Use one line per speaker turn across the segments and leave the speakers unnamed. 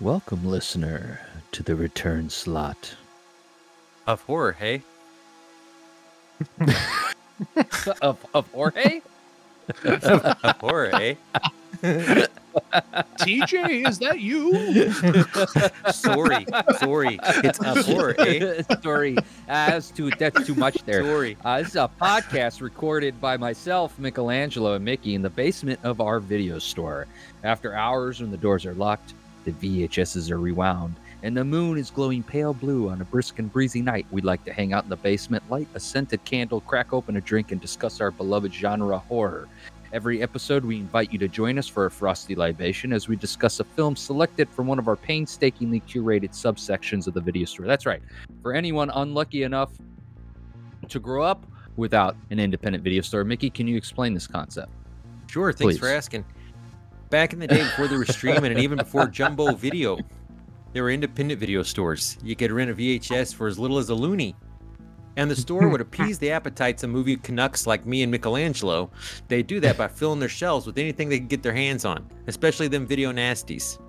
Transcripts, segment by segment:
Welcome, listener, to the return slot.
Of horror, hey?
of of Jorge?
of horror, eh?
TJ, is that you?
sorry, sorry. It's a horror, eh?
Sorry, as too that's too much there.
Sorry.
Uh, this is a podcast recorded by myself, Michelangelo, and Mickey in the basement of our video store. After hours, when the doors are locked, the VHSs are rewound, and the moon is glowing pale blue on a brisk and breezy night, we'd like to hang out in the basement, light a scented candle, crack open a drink, and discuss our beloved genre horror. Every episode, we invite you to join us for a frosty libation as we discuss a film selected from one of our painstakingly curated subsections of the video store. That's right. For anyone unlucky enough to grow up without an independent video store, Mickey, can you explain this concept?
Sure, thanks for asking. Back in the day before there was streaming and even before Jumbo Video, there were independent video stores. You could rent a VHS for as little as a loonie. And the store would appease the appetites of movie Canucks like me and Michelangelo. They do that by filling their shelves with anything they can get their hands on, especially them video nasties.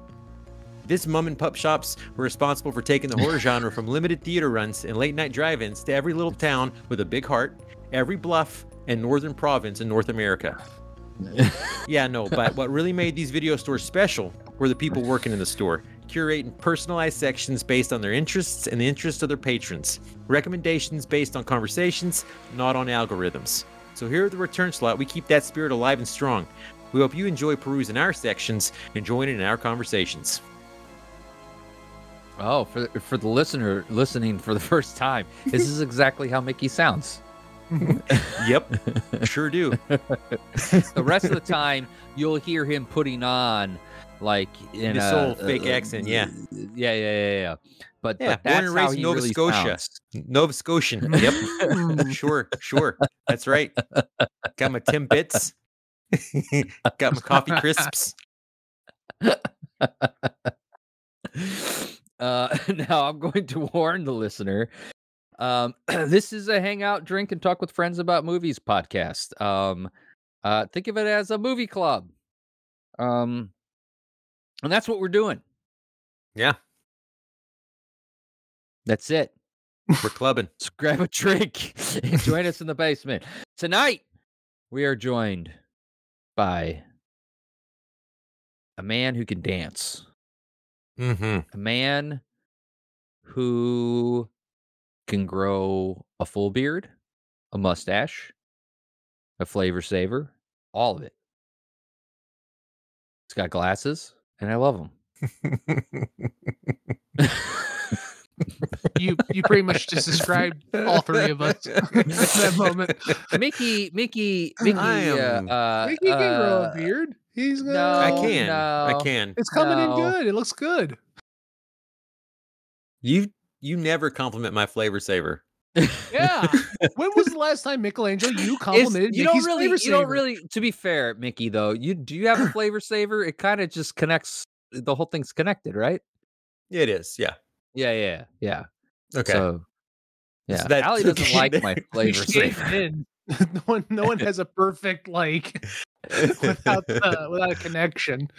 This mom and pup shops were responsible for taking the horror genre from limited theater runs and late night drive ins to every little town with a big heart, every bluff, and northern province in North America. Yeah, no, but what really made these video stores special were the people working in the store, curating personalized sections based on their interests and the interests of their patrons. Recommendations based on conversations, not on algorithms. So here at the return slot, we keep that spirit alive and strong. We hope you enjoy perusing our sections and joining in our conversations.
Oh, for for the listener listening for the first time, this is exactly how Mickey sounds.
Yep, sure do.
The rest of the time, you'll hear him putting on like in
This
a,
old fake accent, yeah.
yeah, yeah, yeah, yeah. But,
Yeah,
but that's
born and raised Nova
really
Scotia.
sounds.
Nova Scotian. Yep, sure, sure. That's right. Got my Timbits. Got my coffee crisps.
uh, now I'm going to warn the listener. Um, this is a hangout, drink, and talk with friends about movies podcast. Um, uh, think of it as a movie club. Um, and that's what we're doing.
Yeah,
That's it.
we're clubbing.
So grab a drink and join us in the basement. Tonight, we are joined by a man who can dance.
Mm-hmm.
a man who can grow a full beard, a mustache, a flavor saver, all of it. He's got glasses, and I love him.
You you pretty much just described all three of us in that moment.
Mickey, Mickey, Mickey.
I am-
uh, uh,
He can grow
uh,
a beard. He's got.
no,
I can. I can.
It's coming
No.
in good. It looks good.
You you never compliment my flavor saver.
Yeah. when was the last time Michelangelo you
It's-
complimented
you don't
Mickey's
really,
flavor
you don't really. To be fair, Mickey, though, you do you have a flavor saver? It kind of just connects. The whole thing's connected, right?
It is. Yeah.
Yeah, yeah, yeah.
Okay.
So, yeah,
So that's
Allie doesn't
okay
like my flavor saver.
no one, no one has a perfect like without uh, without a connection.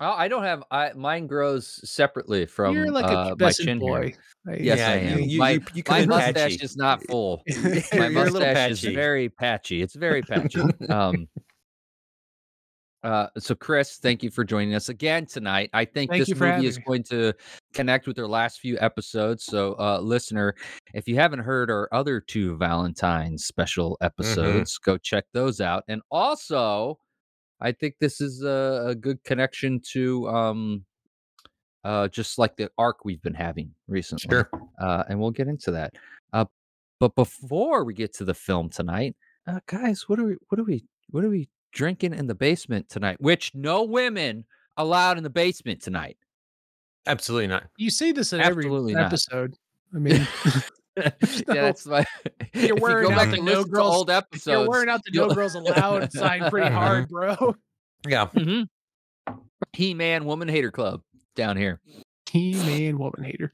Oh, I don't have. I mine grows separately from
You're like
uh, my chin
boy.
here. Yes,
Yeah,
I
you-
am.
you-
my
you- you come
my mustache
patchy.
is not full.
You're
My mustache is very patchy. It's very patchy. um. Uh, so Chris, thank you for joining us again tonight. I think
Thank
this movie is
me.
going to connect with our last few episodes. So, uh, listener, if you haven't heard our other two Valentine's special
Mm-hmm.
episodes, go check those out. And also, I think this is a, a good connection to um, uh, just like the arc we've been having recently
Sure.
uh, and we'll get into that. Uh, but before we get to the film tonight, uh, guys, what are we? What are we? What are we drinking in the basement tonight? Which no women allowed in the basement tonight.
Absolutely not.
You say this in
Absolutely
every
not.
episode. I mean,
yeah, that's my.
you're
if you
wearing
go
out
back
the no girls-
old episodes.
you're wearing out the no girls allowed sign pretty hard, bro.
Yeah.
Mm-hmm. He-Man Woman Hater Club down here.
He man woman hater.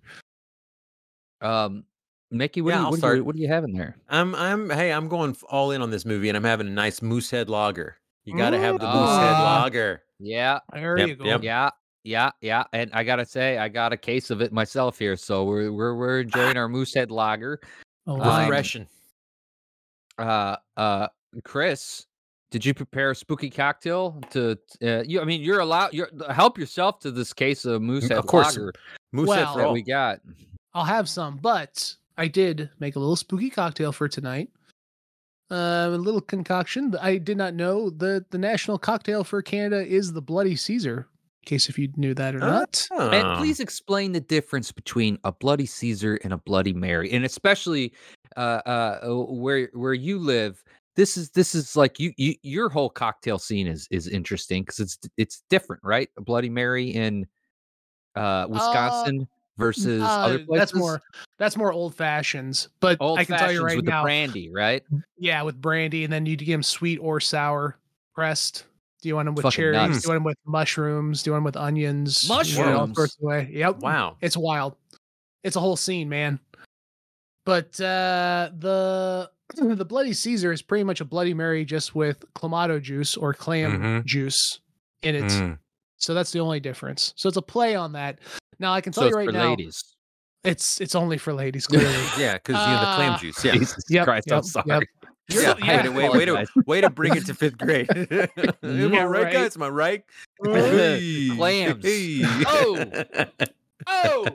Um, Mickey, what,
Yeah,
do you,
I'll
what, do you, what do you have in there?
I'm I'm hey, I'm going all in on this movie and I'm having a nice Moosehead lager. You got to have the Moosehead
Ah.
lager.
Yeah,
There
Yep,
you go.
yep.
yeah. Yeah, yeah. And I gotta say, I got a case of it myself here. So we're we're we're enjoying our Moosehead Lager.
Oh,
Um,
wow.
Uh, uh, Chris, did you prepare a spooky cocktail to? Uh, you, I mean, you're allowed. You're help yourself to this case of Moosehead
of course.
Lager
Moose
Well-
that we got.
I'll have some, but I did make a little spooky cocktail for tonight. Uh, a little concoction. I did not know that the national cocktail for Canada is the Bloody Caesar. In case if you knew that or not.
Ah.
And please explain the difference between a Bloody Caesar and a Bloody Mary, and especially uh, uh, where where you live. This is this is like you, you your whole cocktail scene is is interesting because it's it's different, right? A Bloody Mary in uh, Wisconsin versus other
Uh,
places.
that's more that's more old fashions. But
old
I can tell you right
with
now,
the brandy, right?
yeah, with brandy, and then you give them sweet or sour pressed. Do you want them with cherries?
nuts.
Do you want them with mushrooms? Do you want them with onions? You know,
Mushrooms?
of way. Yep.
Wow.
It's wild. It's a whole scene, man. But uh the the Bloody Caesar is pretty much a Bloody Mary just with clamato juice or clam
Mhm.
juice in it.
Mm.
So that's the only difference. So it's a play on that. Now I can
So
tell
it's
you right
for
now,
ladies.
it's it's only for ladies. Clearly,
Yeah, because you know the clam
Uh,
juice. Yeah.
Jesus
Yep,
Christ, I'm sorry.
yep. You're
yeah,
the- yeah.
Way, to, way, way, to, way to bring it to fifth grade. Am I
Yeah,
right,
right.
guys? Am I right?
Clams.
Hey.
Oh. Oh,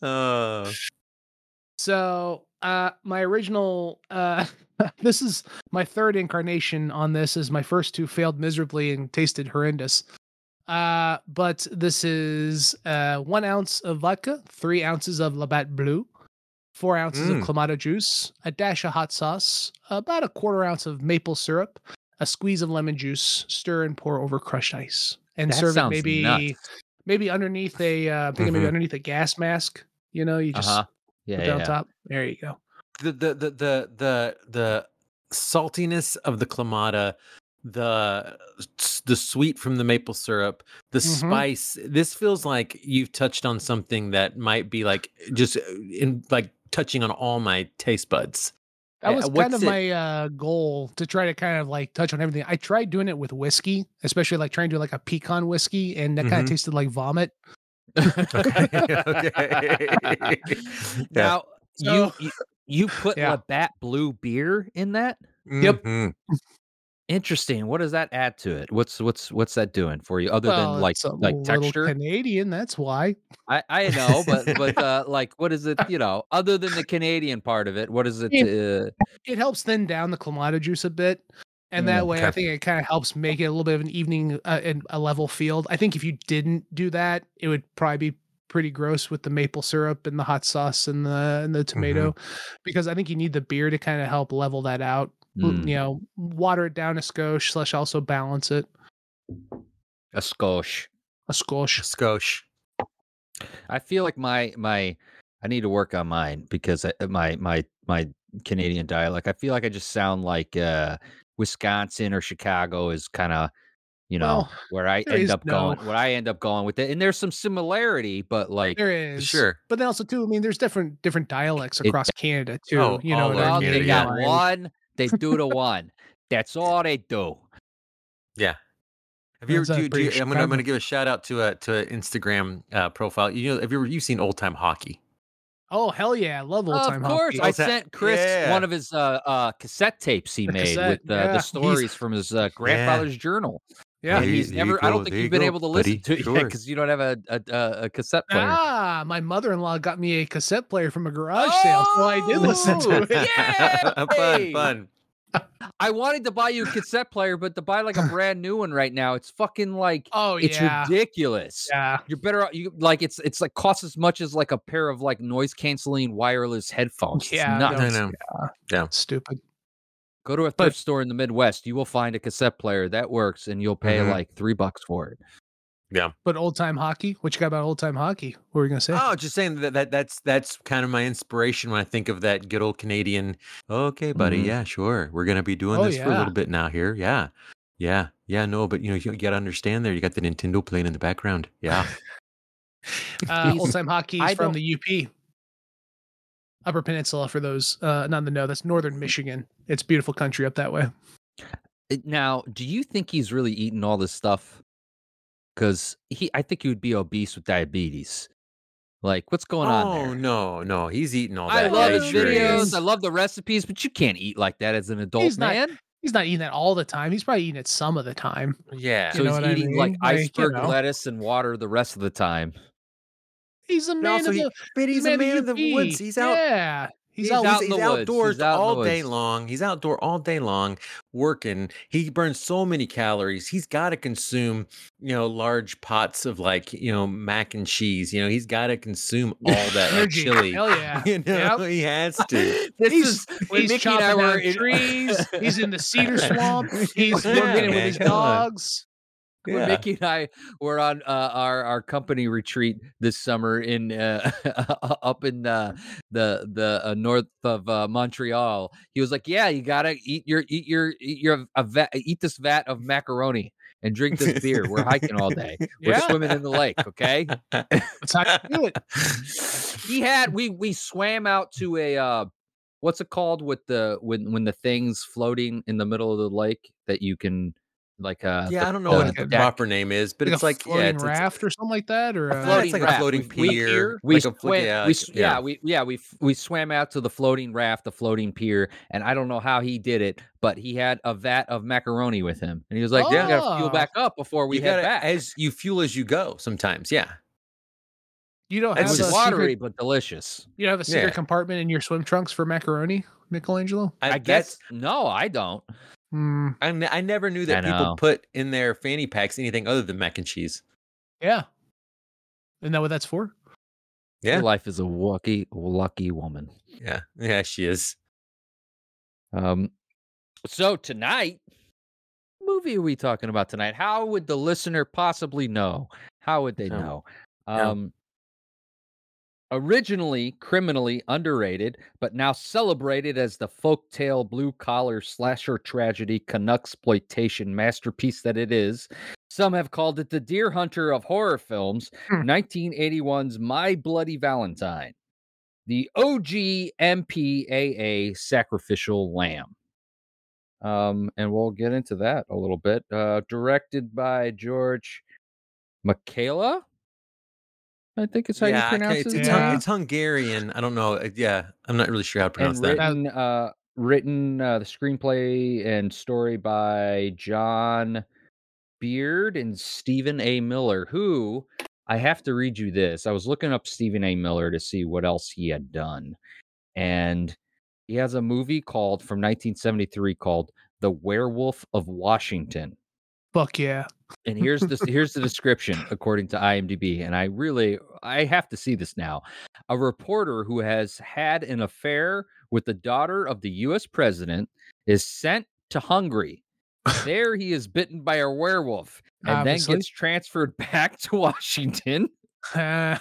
Uh,
So uh my original uh this is my third incarnation on this as my first two failed miserably and tasted horrendous. Uh but this is uh one ounce of vodka, three ounces of Labatt Blue, four ounces
Mm.
of clamato juice, a dash of hot sauce, about a quarter ounce of maple syrup, a squeeze of lemon juice, stir and pour over crushed ice. And
that
serve it maybe
nuts.
maybe underneath a uh thinking maybe underneath a gas mask. You know, you just
Uh-huh.
put
Yeah,
it on
yeah.
top. There you go.
the, the the the the the saltiness of the clamata, the the sweet from the maple syrup, the
Mhm.
spice. This feels like you've touched on something that might be like just uh, in like touching on all my taste buds.
That
Uh,
was kind of
it-
my uh, goal to try to kind of like touch on everything. I tried doing it with whiskey, especially like trying to do like a pecan whiskey, and that kind of tasted like vomit.
okay. Yeah.
Now
So-
you, you you put
Yeah.
Labatt Blue beer in that.
Yep.
Interesting. What does that add to it? What's what's what's that doing for you other
well,
than like like texture?
Canadian. That's why.
I I know, but but uh like what is it? You know, other than the Canadian part of it, what is it? Uh,
It helps thin down the clamato juice a bit, and
Mm,
that way I think it kind of helps make it a little bit of an evening uh, and a level field. I think if you didn't do that, it would probably be pretty gross with the maple syrup and the hot sauce and the and the tomato, because I think you need the beer to kind of help level that out. L-
mm,
you know, water it down a skosh slash also balance it
a skosh.
a skosh.
Skosh.
I feel like my my I need to work on mine because I, my my my Canadian dialect. I feel like I just sound like uh Wisconsin or Chicago is kind of you know
Well,
where I end
is
up going
no-
where I end up going with it. And there's some similarity, but like
There is
Sure.
but then also too. I mean, there's different different dialects
It-
across Canada too.
Oh,
you know,
all
what
over
I
well,
mean?
they got
yeah.
one, they do the one. That's all they do.
Yeah. Have you ever?
Sounds
Do, do you- I'm gonna I'm gonna give a shout out to a to an Instagram uh, profile. You know, have you ever you've seen old time hockey?
Oh hell yeah, I love old time hockey.
of course,
hockey.
I sent Chris
Yeah.
one of his uh, uh, cassette tapes he
The
made
cassette,
with uh,
yeah.
the
He's-
stories from his uh, grandfather's journal.
Yeah.
and he's
you- there
never. I don't think you've
you
been
go,
able to
buddy.
listen to it yet
Sure.
because you don't have a a, a, a cassette player.
Ah, my mother-in-law got me a cassette player from a garage sale, so I did listen to
Oh,
it.
yeah!
fun, fun.
I wanted to buy you a cassette player, but to buy like a brand new one right now, it's fucking like
Oh
it's
yeah,
ridiculous.
yeah.
You're better. You like it's it's like costs as much as like a pair of like noise canceling wireless headphones. It's
Yeah,
nuts.
I know.
Stupid.
Go to a thrift store in the Midwest. You will find a cassette player that works, and you'll pay
Mhm.
like three bucks for it. Yeah.
But old time hockey. What you got about old time hockey? What were you gonna say?
Oh, just saying that, that that's that's kind of my inspiration when I think of that good old Canadian. Okay, buddy,
Mhm.
yeah, sure, we're gonna be doing
Oh,
this for a little bit now here. Yeah, yeah, yeah. No, but you know you got to understand there. You got the Nintendo playing in the background. Yeah,
Uh, old time hockey is from
don't-
the UP, Upper Peninsula. For those uh, not in the know, that's northern Michigan. It's beautiful country up that way.
Now, do you think he's really eating all this stuff? because he, I think he would be obese with diabetes. Like, what's going on
oh
there?
no, no, he's eating all that.
I
that.
love
yeah,
his
sure
videos.
is.
I love the recipes, but you can't eat like that as an adult
He's not-
man.
He's not eating that all the time. He's probably eating it some of the time.
Yeah.
So
You know
he's
what I
eating like
mean? Like, you
iceberg
know.
lettuce and water the rest of the time.
He's a man of
he-
the
but he's a man of the woods. He's out.
Yeah, he's,
He's,
out.
he's
the woods.
outdoors
He's out
all day long. He's outdoor all day long working. He burns so many calories. He's got to consume, you know, large pots of like, you know, mac and cheese. You know, he's got to consume all that like, chili.
Hell yeah.
You know,
Yep.
he has to.
This
He's-
is when
He's
Mickey and
chopping
I were
down
in,
trees. He's in the cedar swamp. He's
Yeah,
working it with his
come
dogs.
when Mickey and I were on uh, our our company retreat this summer in uh, up in uh, the the uh, north of uh, Montreal. He was like, "Yeah, you gotta eat your eat your eat your a vat, eat this vat of macaroni and drink this beer. We're hiking all day. We're
Yeah.
swimming in the lake. Okay."
That's how you do it.
he had we we swam out to a uh what's it called with the when when the things floating in the middle of the lake that you can like uh
yeah,
the-
I don't know
the-
what the proper name is, but
Like
it's
a
like yeah,
floating
it's, it's-
raft or something like that, or
a floating- it's like a floating
We- we-
pier.
we
like a yeah,
we,
like-
yeah, we yeah we we swam out to the floating raft, the floating pier, and I don't know how he did it, but he had a vat of macaroni with him, and he was like, "Yeah, we gotta fuel
Oh.
back up before we
you
head
gotta
back."
as you fuel as you go. Sometimes, yeah.
you don't
it
have
was
a
watery
secret.
but delicious.
You have a secret
Yeah.
compartment in your swim trunks for macaroni, Michelangelo.
I,
that's-
guess no, I don't.
Hmm.
I, I never knew
I
that people
know.
put in their fanny packs anything other than mac and cheese.
yeah. Isn't that what that's for?
Yeah.
Your life is a lucky lucky woman.
Yeah, yeah, she is.
Um, so tonight, what movie are we talking about tonight? How would the listener possibly know? How would they
No.
know?
No.
Um, originally criminally underrated, but now celebrated as the folktale blue collar slasher tragedy Canuxploitation masterpiece that it is. Some have called it the Deer Hunter of horror films,
Hmm.
1981's My Bloody Valentine the OG MPAA sacrificial lamb. Um, and we'll get into that a little bit. Uh, directed by George Mihalka. I think it's how
yeah,
you pronounce
can't- it's,
Yeah.
It's Hungarian. I don't know. Yeah, I'm not really sure how to pronounce
and
that.
written, uh, written uh, the screenplay and story by John Beaird and Stephen A. Miller, who I have to read you this. I was looking up Stephen A. Miller to see what else he had done. And he has a movie called from 1973 called The Werewolf of Washington.
Fuck yeah.
And here's the here's the description according to IMDb, and I really I have to see this now. A reporter who has had an affair with the daughter of the U.S. president is sent to Hungary. There, he is bitten by a werewolf, and
Obviously.
then gets transferred back to Washington, where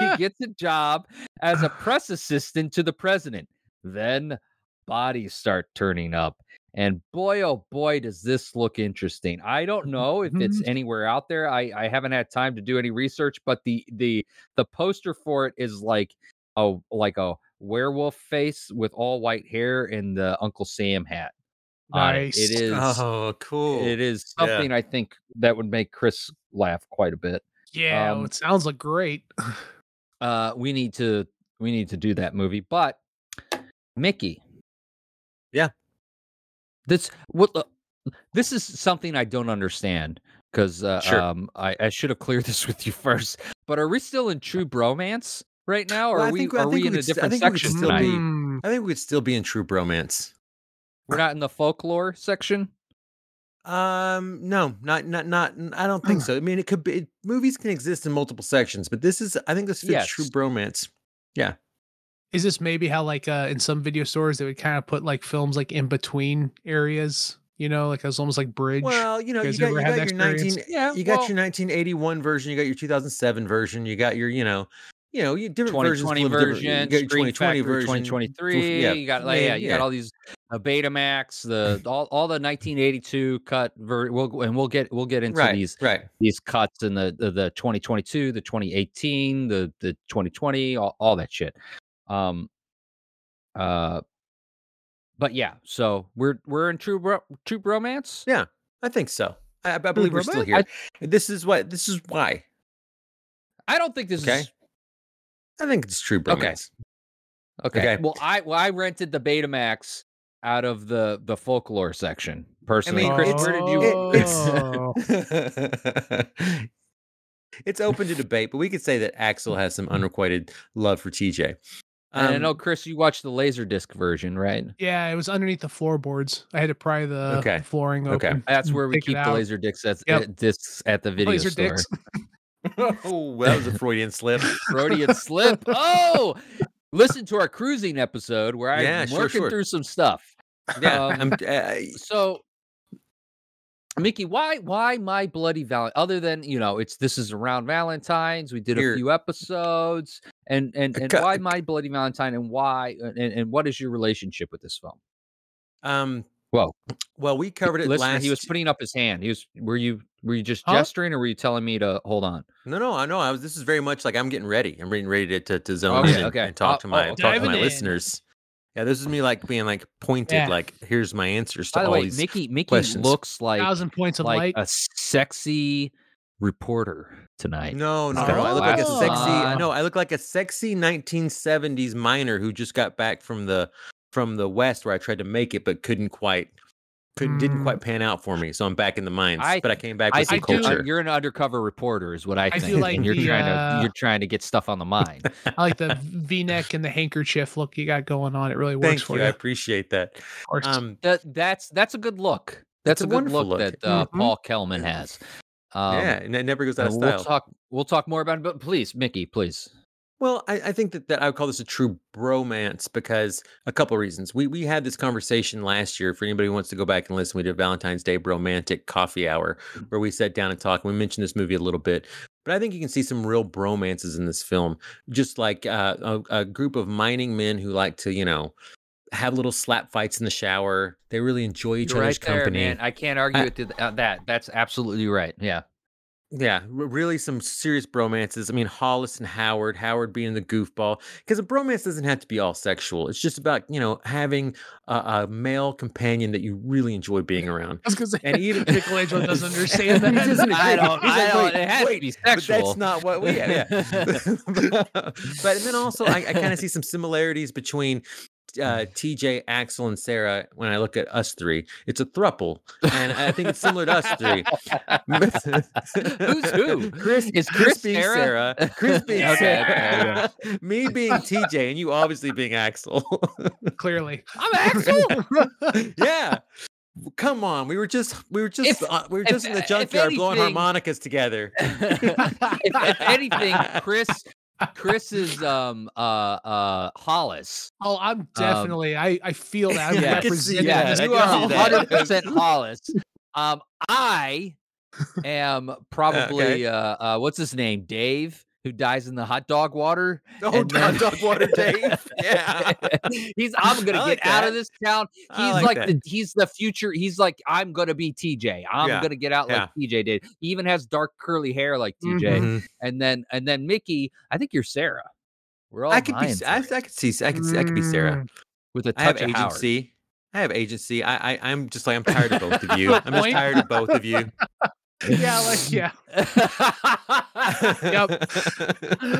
he gets a job as a press assistant to the president. Then bodies start turning up. And boy, oh boy, does this look interesting. I don't know if it's
Mhm.
anywhere out there. I, I haven't had time to do any research, but the the the poster for it is like a like a werewolf face with all white hair and the Uncle Sam hat. it.
Nice.
It is
Oh, cool.
it is
Yeah.
something I think that would make Chris laugh quite a bit.
Yeah,
Um,
it sounds like great.
uh we need to we need to do that movie but mickey
Yeah.
This what the- this is something i don't understand because uh,
Sure.
um I, I should have cleared this with you first but are we still in true bromance right now or
Well,
are we
think-
are we
we
in a
could st-
different
think we could
section
still
tonight
be- I think we'd still be in true bromance.
we're not in the folklore section
Um, no, not not not. I don't think so. I mean, it could be. It, movies can exist in multiple sections, but this is. I think this fits true
bromance.
bromance.
Is this maybe how like uh in some video stores they would kind of put like films like in between areas? You know, like it was almost like bridge.
Well, you know,
You
you
guys
got you got
that
your nineteen.
yeah
You got your 1981 version. You got your 2007 version. You got your, you know, you know, you different versions.
2020
different-
version,
You got 2020
Factory
version.
2023.
yeah,
You got like,
yeah,
yeah, you got all these uh, Betamax, the all, all the 1982 cut. Ver- we'll and we'll get we'll get into
Right,
these
right.
these cuts in the, the the 2022, the 2018, the the 2020, all, all that shit. Um, uh, but yeah, so we're we're in true bro- true romance.
Yeah. I think so. I, I believe we're still
bromance?
here. This is what. This is why.
I don't think this
Okay.
is
I think it's true
Okay.
bromance.
okay.
Okay.
Well, I well I rented the Betamax out of the the folklore section personally.
mean,
Chris,
it's-
where did you?
it-
Oh.
it's open to debate, but we could say that Axel has some unrequited love for TJ.
And I
Um,
know Chris, you watched the Laserdisc version, right?
yeah, it was underneath the floorboards. I had to pry the
Okay.
flooring
Okay.
open.
That's where we keep the
out.
laser discs at,
Yep.
discs at the video
Laser
store.
dicks.
oh, that was a Freudian slip.
Freudian slip. Oh, listen to our cruising episode where I'm
Yeah,
working
sure.
through some stuff.
Yeah,
Um,
I'm, uh,
So, Mickey, why why my bloody Valentine? Other than you know, it's this is around Valentine's. We did
Here.
a few episodes, and and and why my bloody Valentine, and why and, and what is your relationship with this film?
um,
Whoa.
well, we covered it
Listener,
last.
he was putting up his hand. He was. Were you were you just
Huh?
gesturing, or were you telling me to hold on?
No, no, I know. I was. This is very much like I'm getting ready. I'm getting ready to to, to zone
Okay,
in and,
okay.
and talk
Uh,
to my
oh,
talk to my
in.
listeners. Yeah, this is me like being like pointed.
Yeah.
Like here's my answers to
By the
all
way,
these.
Mickey Mickey
questions.
looks like
Thousand points of
like
light.
a sexy reporter tonight.
No, no,
He's
no. I look like a sexy.
on.
No, I look like a sexy 1970s miner who just got back from the from the west where I tried to make it but couldn't quite couldn't didn't
Mm.
quite pan out for me. So I'm back in the mines.
I-
but I came back
I
with some
think
do-
you're,
culture.
you're an undercover reporter, is what I
I
think.
do like
and you're
the,
trying
uh,
to you're trying to get stuff on the mind.
I like the V-neck and the handkerchief look you got going on. It really works
Thank
for
you.
you.
I appreciate that.
Of course.
Um,
that that's that's a good look. That's
a
a, good look,
look.
that uh,
Mhm.
Paul Kelman has. Um,
yeah, and it never goes out
and
of
we'll
style.
talk. We'll talk more about it. But please, Mickey, please.
Well, I, I think that, that I would call this a true bromance because a couple of reasons. We we had this conversation last year. For anybody who wants to go back and listen, we did Valentine's Day bromantic coffee hour where we sat down and talked. We mentioned this movie a little bit, but I think you can see some real bromances in this film. Just like uh, a, a group of mining men who like to, you know, have little slap fights in the shower. They really enjoy each
You're
other's
right there,
company.
man. I can't argue
I-
with th- uh, that. That's absolutely right. Yeah.
Yeah, really some serious bromances. I mean, Hollis and Howard, Howard being the goofball, because a bromance doesn't have to be all sexual. It's just about, you know, having a, a male companion that you really enjoy being around.
I was gonna say,
And even
Michelangelo doesn't understand
He
that.
doesn't
I don't.
He's
I
like,
don't.
"Wait,
It has
wait,
to be
But
sexual.
that's not what we. Yeah. but then also, I, I kind of see some similarities between uh, TJ, Axel, and Sarah when I look at us three. It's a thruple, and I think it's similar to us three.
Who's who?
Chris
Is
Chris
Chris
being
Sarah?
Sarah, Chris being
Okay,
Sarah, me being TJ, and you obviously being Axel.
Clearly.
I'm Axel.
yeah. Come on, we were just we were just
If-
uh, we were
if-
just in the
if
junkyard blowing harmonicas together.
if, if anything, Chris, Chris is um uh uh Hollis.
Oh, I'm definitely. I I feel that. I'm
Yeah,
I can
representing
that.
you are hundred percent Hollis. Um, I am probably uh, uh what's his name, Dave, who dies in the hot dog water.
Oh,
And then-
dog, water Dave. Yeah.
he's I'm gonna
like
get out of this town. He's
I
like,
like
the he's the future. He's like I'm gonna be TJ. I'm
Yeah,
gonna get out like TJ did. He even has dark curly hair like TJ.
Mhm.
And then and then Mickey, I think you're Sarah. We're all
I could be.
vying
s-
for
I, I could see. I could. see- I could be Sarah.
Mm,
with a
I have
touch of Howard.
agency. I have agency. I, I. I'm just like I'm tired of both of you. I'm just tired of both of you.
Yeah, like yeah. Yep.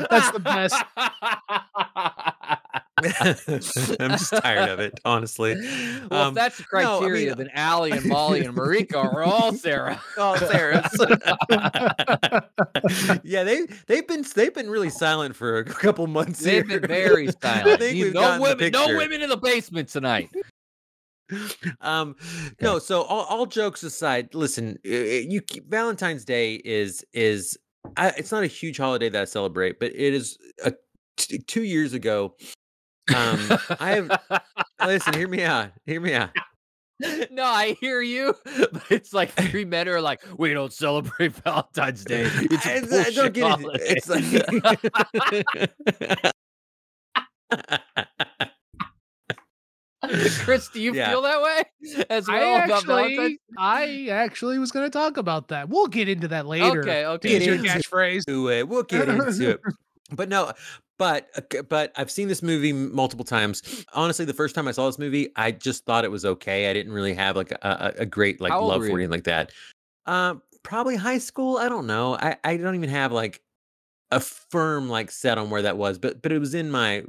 That's the best.
I'm just tired of it, honestly.
Well,
Um,
if that's the
no, I mean-
criteria, then Allie and Molly and Marika are all Sarah.
Oh, Sarah. yeah, they they've been they've been really silent for a couple months.
They've
here.
been very silent. no women, no women in the basement tonight.
um no so all, all jokes aside listen uh, you keep- valentine's day is is I, it's not a huge holiday that i celebrate but it is a, t- two years ago um i have listen hear me out hear me out
no, I hear you, but it's like three men are like, we don't celebrate Valentine's Day. It's a
I
bullshit
don't get it. it's like
Chris, do you
Yeah.
feel that way as well
I actually, I actually was going to talk about that. We'll get into that later.
Okay, okay.
use your
into
catchphrase.
into it. We'll get into it. But no, but uh, but I've seen this movie multiple times. Honestly, the first time I saw this movie, I just thought it was okay. I didn't really have like a, a, a great like love for
you?
anything like that. Uh, probably high school. I don't know. I, I don't even have like a firm like set on where that was, but but it was in my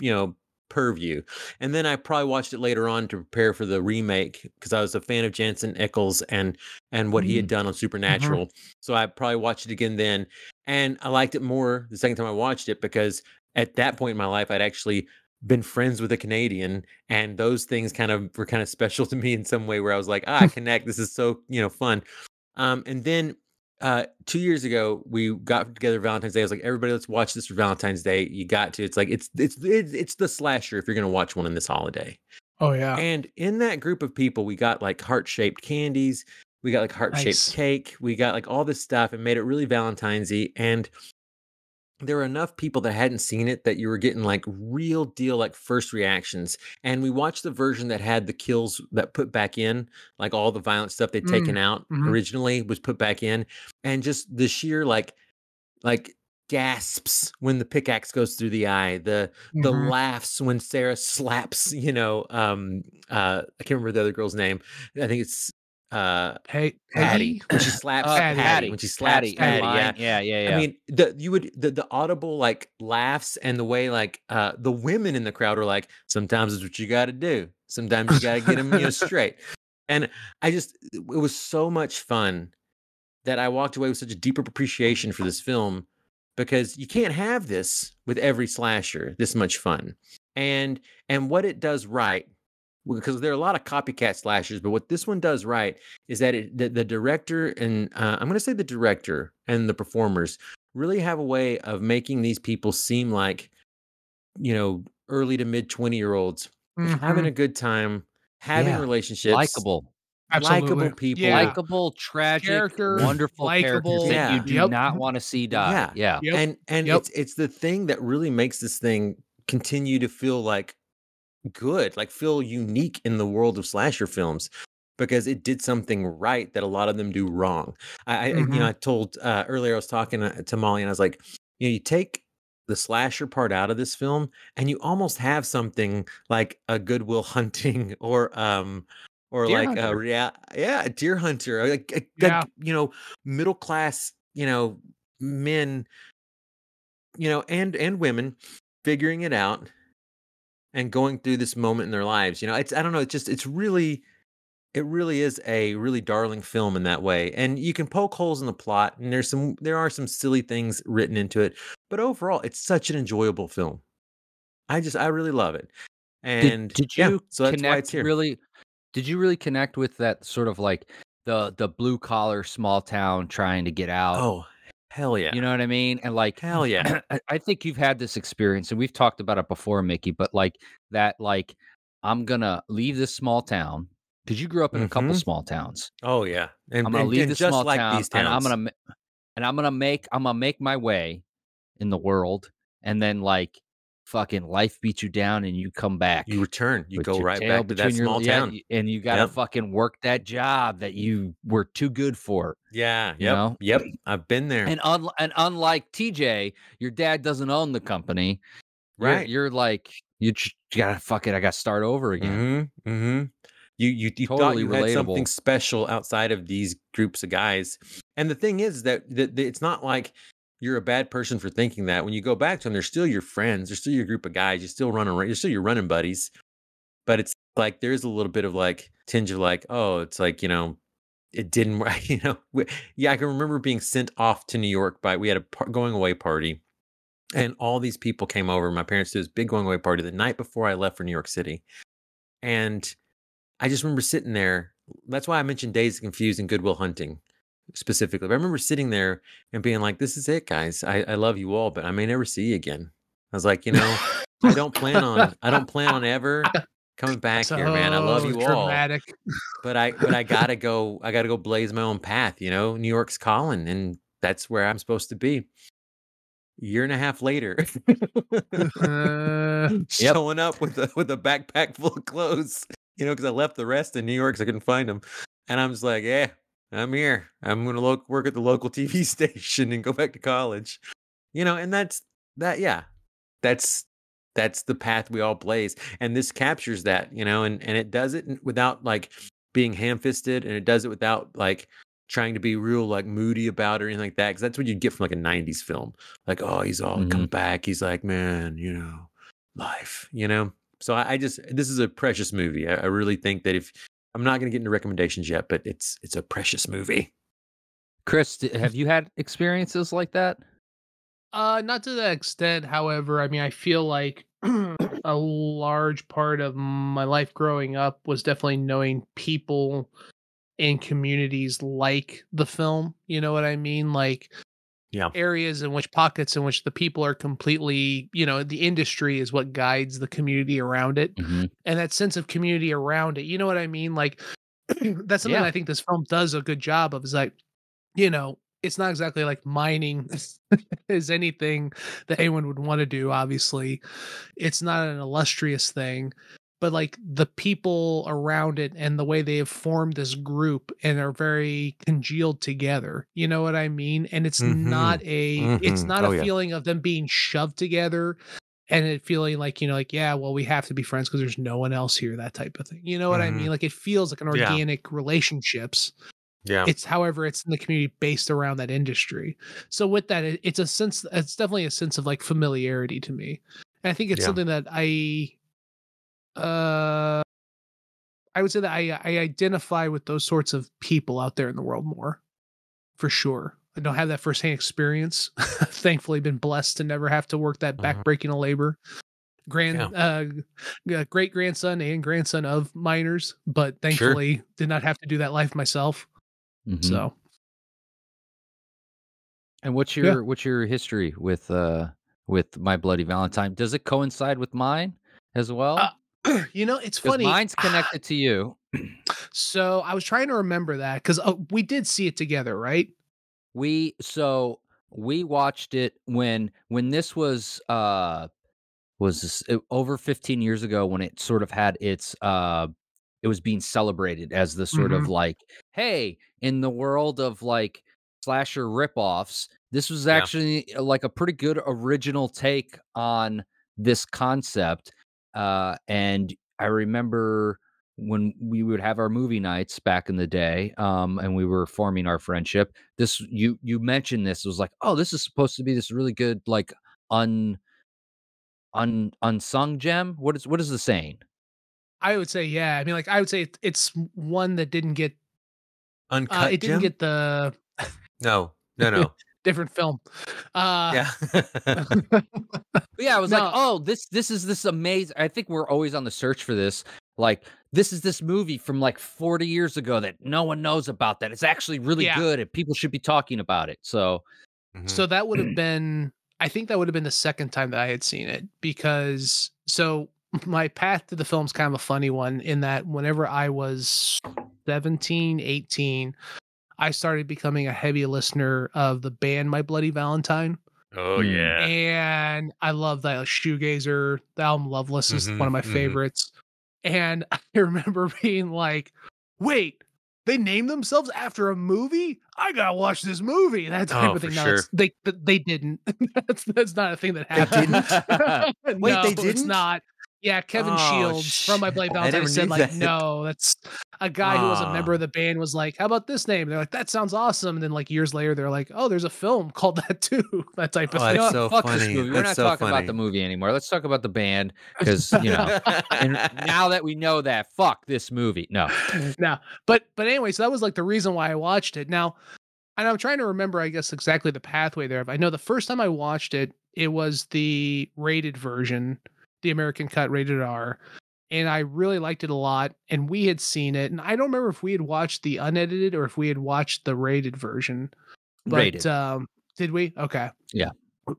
you know purview. And then I probably watched it later on to prepare for the remake because I was a fan of Jensen Ackles and and what he had
Mm.
done on Supernatural. So I probably watched it again then, and I liked it more the second time I watched it because at that point in my life I'd actually been friends with a Canadian, and those things kind of were kind of special to me in some way where I was like, ah, I connect. This is so you know fun. Um, and then uh two years ago we got together valentine's day i was like everybody let's watch this for valentine's day you got to it's like it's it's it's, it's the slasher if you're gonna watch one in this holiday
Oh yeah.
and in that group of people we got like heart-shaped candies we got like heart-shaped
Nice.
cake we got like all this stuff and made it really valentine's-y and there were enough people that hadn't seen it that you were getting like real deal like first reactions and we watched the version that had the kills that put back in like all the violent stuff they'd
Mm,
taken out
mhm.
originally was put back in and just the sheer like like gasps when the pickaxe goes through the eye the the
Mhm.
laughs when sarah slaps you know um uh i can't remember the other girl's name i think it's uh
Hey,
patty when she slaps
Uh,
patty,
Patty.
when she slaps
Patty,
patty,
mine,
yeah
yeah, yeah, yeah.
I mean, the you would the, the audible like laughs and the way like uh the women in the crowd are like, sometimes it's what you got to do. Sometimes you got to get them you know straight. And I just it was so much fun that I walked away with such a deeper appreciation for this film because you can't have this with every slasher this much fun. And and what it does right because there are a lot of copycat slashers, but what this one does right is that it, the, the director and uh, I'm going to say the director and the performers really have a way of making these people seem like, you know, early to mid 20 year olds having
Mhm.
a good time, having
Yeah,
relationships,
likable,
likable people.
Yeah.
likable, tragic,
Character,
wonderful characters
likable.
that you do
Yep.
not want to see die.
Yeah.
Yeah,
Yep.
and and
Yep.
it's it's the thing that really makes this thing continue to feel like good like feel unique in the world of slasher films because it did something right that a lot of them do wrong i, I you know i told uh, earlier i was talking uh, to molly and i was like you know you take the slasher part out of this film and you almost have something like a goodwill hunting or um or
Deer
like a
Hunter.
rea- yeah a deer hunter like, a-
Yeah.
like, you know middle class you know men you know and and women figuring it out and going through this moment in their lives you know it's i don't know it's just it's really it really is a really darling film in that way and you can poke holes in the plot and there's some there are some silly things written into it but overall it's such an enjoyable film i just i really love it and
did,
yeah,
you
so that's why it's
connect
here
really? Did you really connect with that sort of like the the blue collar small town trying to get out?
oh hell yeah
You know what I mean? And like
hell yeah
I- think you've had this experience, and we've talked about it before, Mickey. But like that, like I'm gonna leave this small town because you grew up in a couple
Mhm.
small towns.
oh yeah and,
I'm gonna leave
and
this small
like
town, and I'm gonna and I'm gonna make I'm gonna make my way in the world, and then like fucking life beats you down, and you come back.
you return you go right back to that
your-
small
yeah,
town
and you gotta
Yep.
fucking work that job that you were too good for.
yeah yep
know?
yep i've been there
And un- and unlike TJ, your dad doesn't own the company. You're-
right
You're, like you, j- you gotta fuck it. I gotta start over again.
Mm-hmm. Mm-hmm. You you, you thought
Totally
you had something special outside of these groups of guys, and the thing is that, that that it's not like you're a bad person for thinking that. When you go back to them, they're still your friends. They're still your group of guys. You're still running. You're still your running buddies. But it's like there's a little bit of like tinge of like, oh, it's like you know, it didn't. You know, we- yeah, I can remember being sent off to New York by we had a par- going away party, and all these people came over. My parents did this big going away party the night before I left for New York City, and I just remember sitting there. That's why I mentioned Days Confused and Goodwill Hunting specifically. But I remember sitting there and being like, "This is it, guys. I, I love you all, but I may never see you again." I was like, you know, I don't plan on. I don't plan on ever coming back here, man. I love
So
you all, but I but I gotta go. I gotta go blaze my own path. You know, New York's calling, and that's where I'm supposed to be. Year and a half later,
Uh,
showing up with a with a backpack full of clothes. You know, because I left the rest in New York, 'cause I couldn't find them, and I'm just like, yeah, I'm here. I'm gonna lo- work at the local TV station and go back to college. You know, and that's that. Yeah, that's that's the path we all blaze, and this captures that. You know, and and it does it without like being ham fisted, and it does it without like trying to be real like moody about it or anything like that because that's what you'd get from like a 90s film like oh he's all mm-hmm. come back he's like man you know life you know so I, I just this is a precious movie I, I really think that if i'm not going to get into recommendations yet but it's it's a precious movie
chris have you had experiences like that
uh not to that extent however i mean i feel like a large part of my life growing up was definitely knowing people in communities like the film. You know what I mean? Like
yeah.
areas in which pockets in which the people are completely, you know, the industry is what guides the community around it. Mm-hmm. And that sense of community around it. You know what I mean? Like that's something yeah. I think this film does a good job of is like, you know, it's not exactly like mining is anything that anyone would want to do obviously it's not an illustrious thing but like the people around it and the way they have formed this group and are very congealed together you know what i mean and it's mm-hmm. not a mm-hmm. it's not oh, a yeah. feeling of them being shoved together and it feeling like you know like yeah well we have to be friends because there's no one else here that type of thing you know what mm-hmm. i mean like it feels like an organic yeah. relationships
yeah
it's however it's in the community based around that industry so with that it, it's a sense it's definitely a sense of like familiarity to me and i think it's yeah. something that i uh I would say that I I identify with those sorts of people out there in the world more, for sure. I don't have that firsthand experience. Thankfully, been blessed to never have to work that uh-huh. backbreaking of labor. Grand, yeah. uh, great grandson and grandson of miners, but thankfully sure. did not have to do that life myself. Mm-hmm. So,
and what's your yeah. what's your history with uh with my bloody Valentine? Does it coincide with mine as well? Uh,
you know, it's funny.
Mine's connected to you.
so I was trying to remember that because uh, we did see it together, right?
We so we watched it when when this was uh was it, over 15 years ago when it sort of had its uh it was being celebrated as the sort mm-hmm. of like hey in the world of like slasher ripoffs this was actually yeah. Uh, like a pretty good original take on this concept uh, and I remember when we would have our movie nights back in the day um, and we were forming our friendship this you you mentioned this it was like oh this is supposed to be this really good like un un unsung gem? What is what is the saying?
I would say yeah i mean like i would say it's one that didn't get
uh, uncut
uh, it didn't
gem?
get the
no no no
different film. Uh,
yeah,
yeah. I was no. like, oh, this this is this amazing. I think we're always on the search for this. Like, this is this movie from like 40 years ago that no one knows about. That it's actually really yeah. good, and people should be talking about it. So,
mm-hmm. so that would have been. I think that would have been the second time that I had seen it because so my path to the film is kind of a funny one in that whenever I was 17, 18, I started becoming a heavy listener of the band My Bloody Valentine.
Oh hmm. yeah.
And I love that like, Shoegazer. The album Loveless is mm-hmm, one of my mm-hmm. favorites. And I remember being like, wait, they named themselves after a movie? I gotta watch this movie. That type oh, of thing. No, sure. they they didn't. that's that's not a thing that happened.
They Wait, no, they didn't.
It's not. Yeah, Kevin oh, Shields sh- from My Bloody Valentine said like, that. no, that's a guy who was a member of the band was like, how about this name? they're like, that sounds awesome. And then like years later, they're like, oh, there's a film called that too. that type of
oh,
thing.
That's so
Fuck
funny.
this movie. We're
that's
not
so
talking
funny.
about the movie anymore. Let's talk about the band because you know. and now that we know that, fuck this movie. No,
no. But but anyway, so that was like the reason why I watched it. Now, and I'm trying to remember, I guess exactly the pathway there. I know the first time I watched it, it was the rated version the American cut rated R. And I really liked it a lot. And we had seen it. And I don't remember if we had watched the unedited or if we had watched the rated version. But rated. um did we? Okay.
Yeah.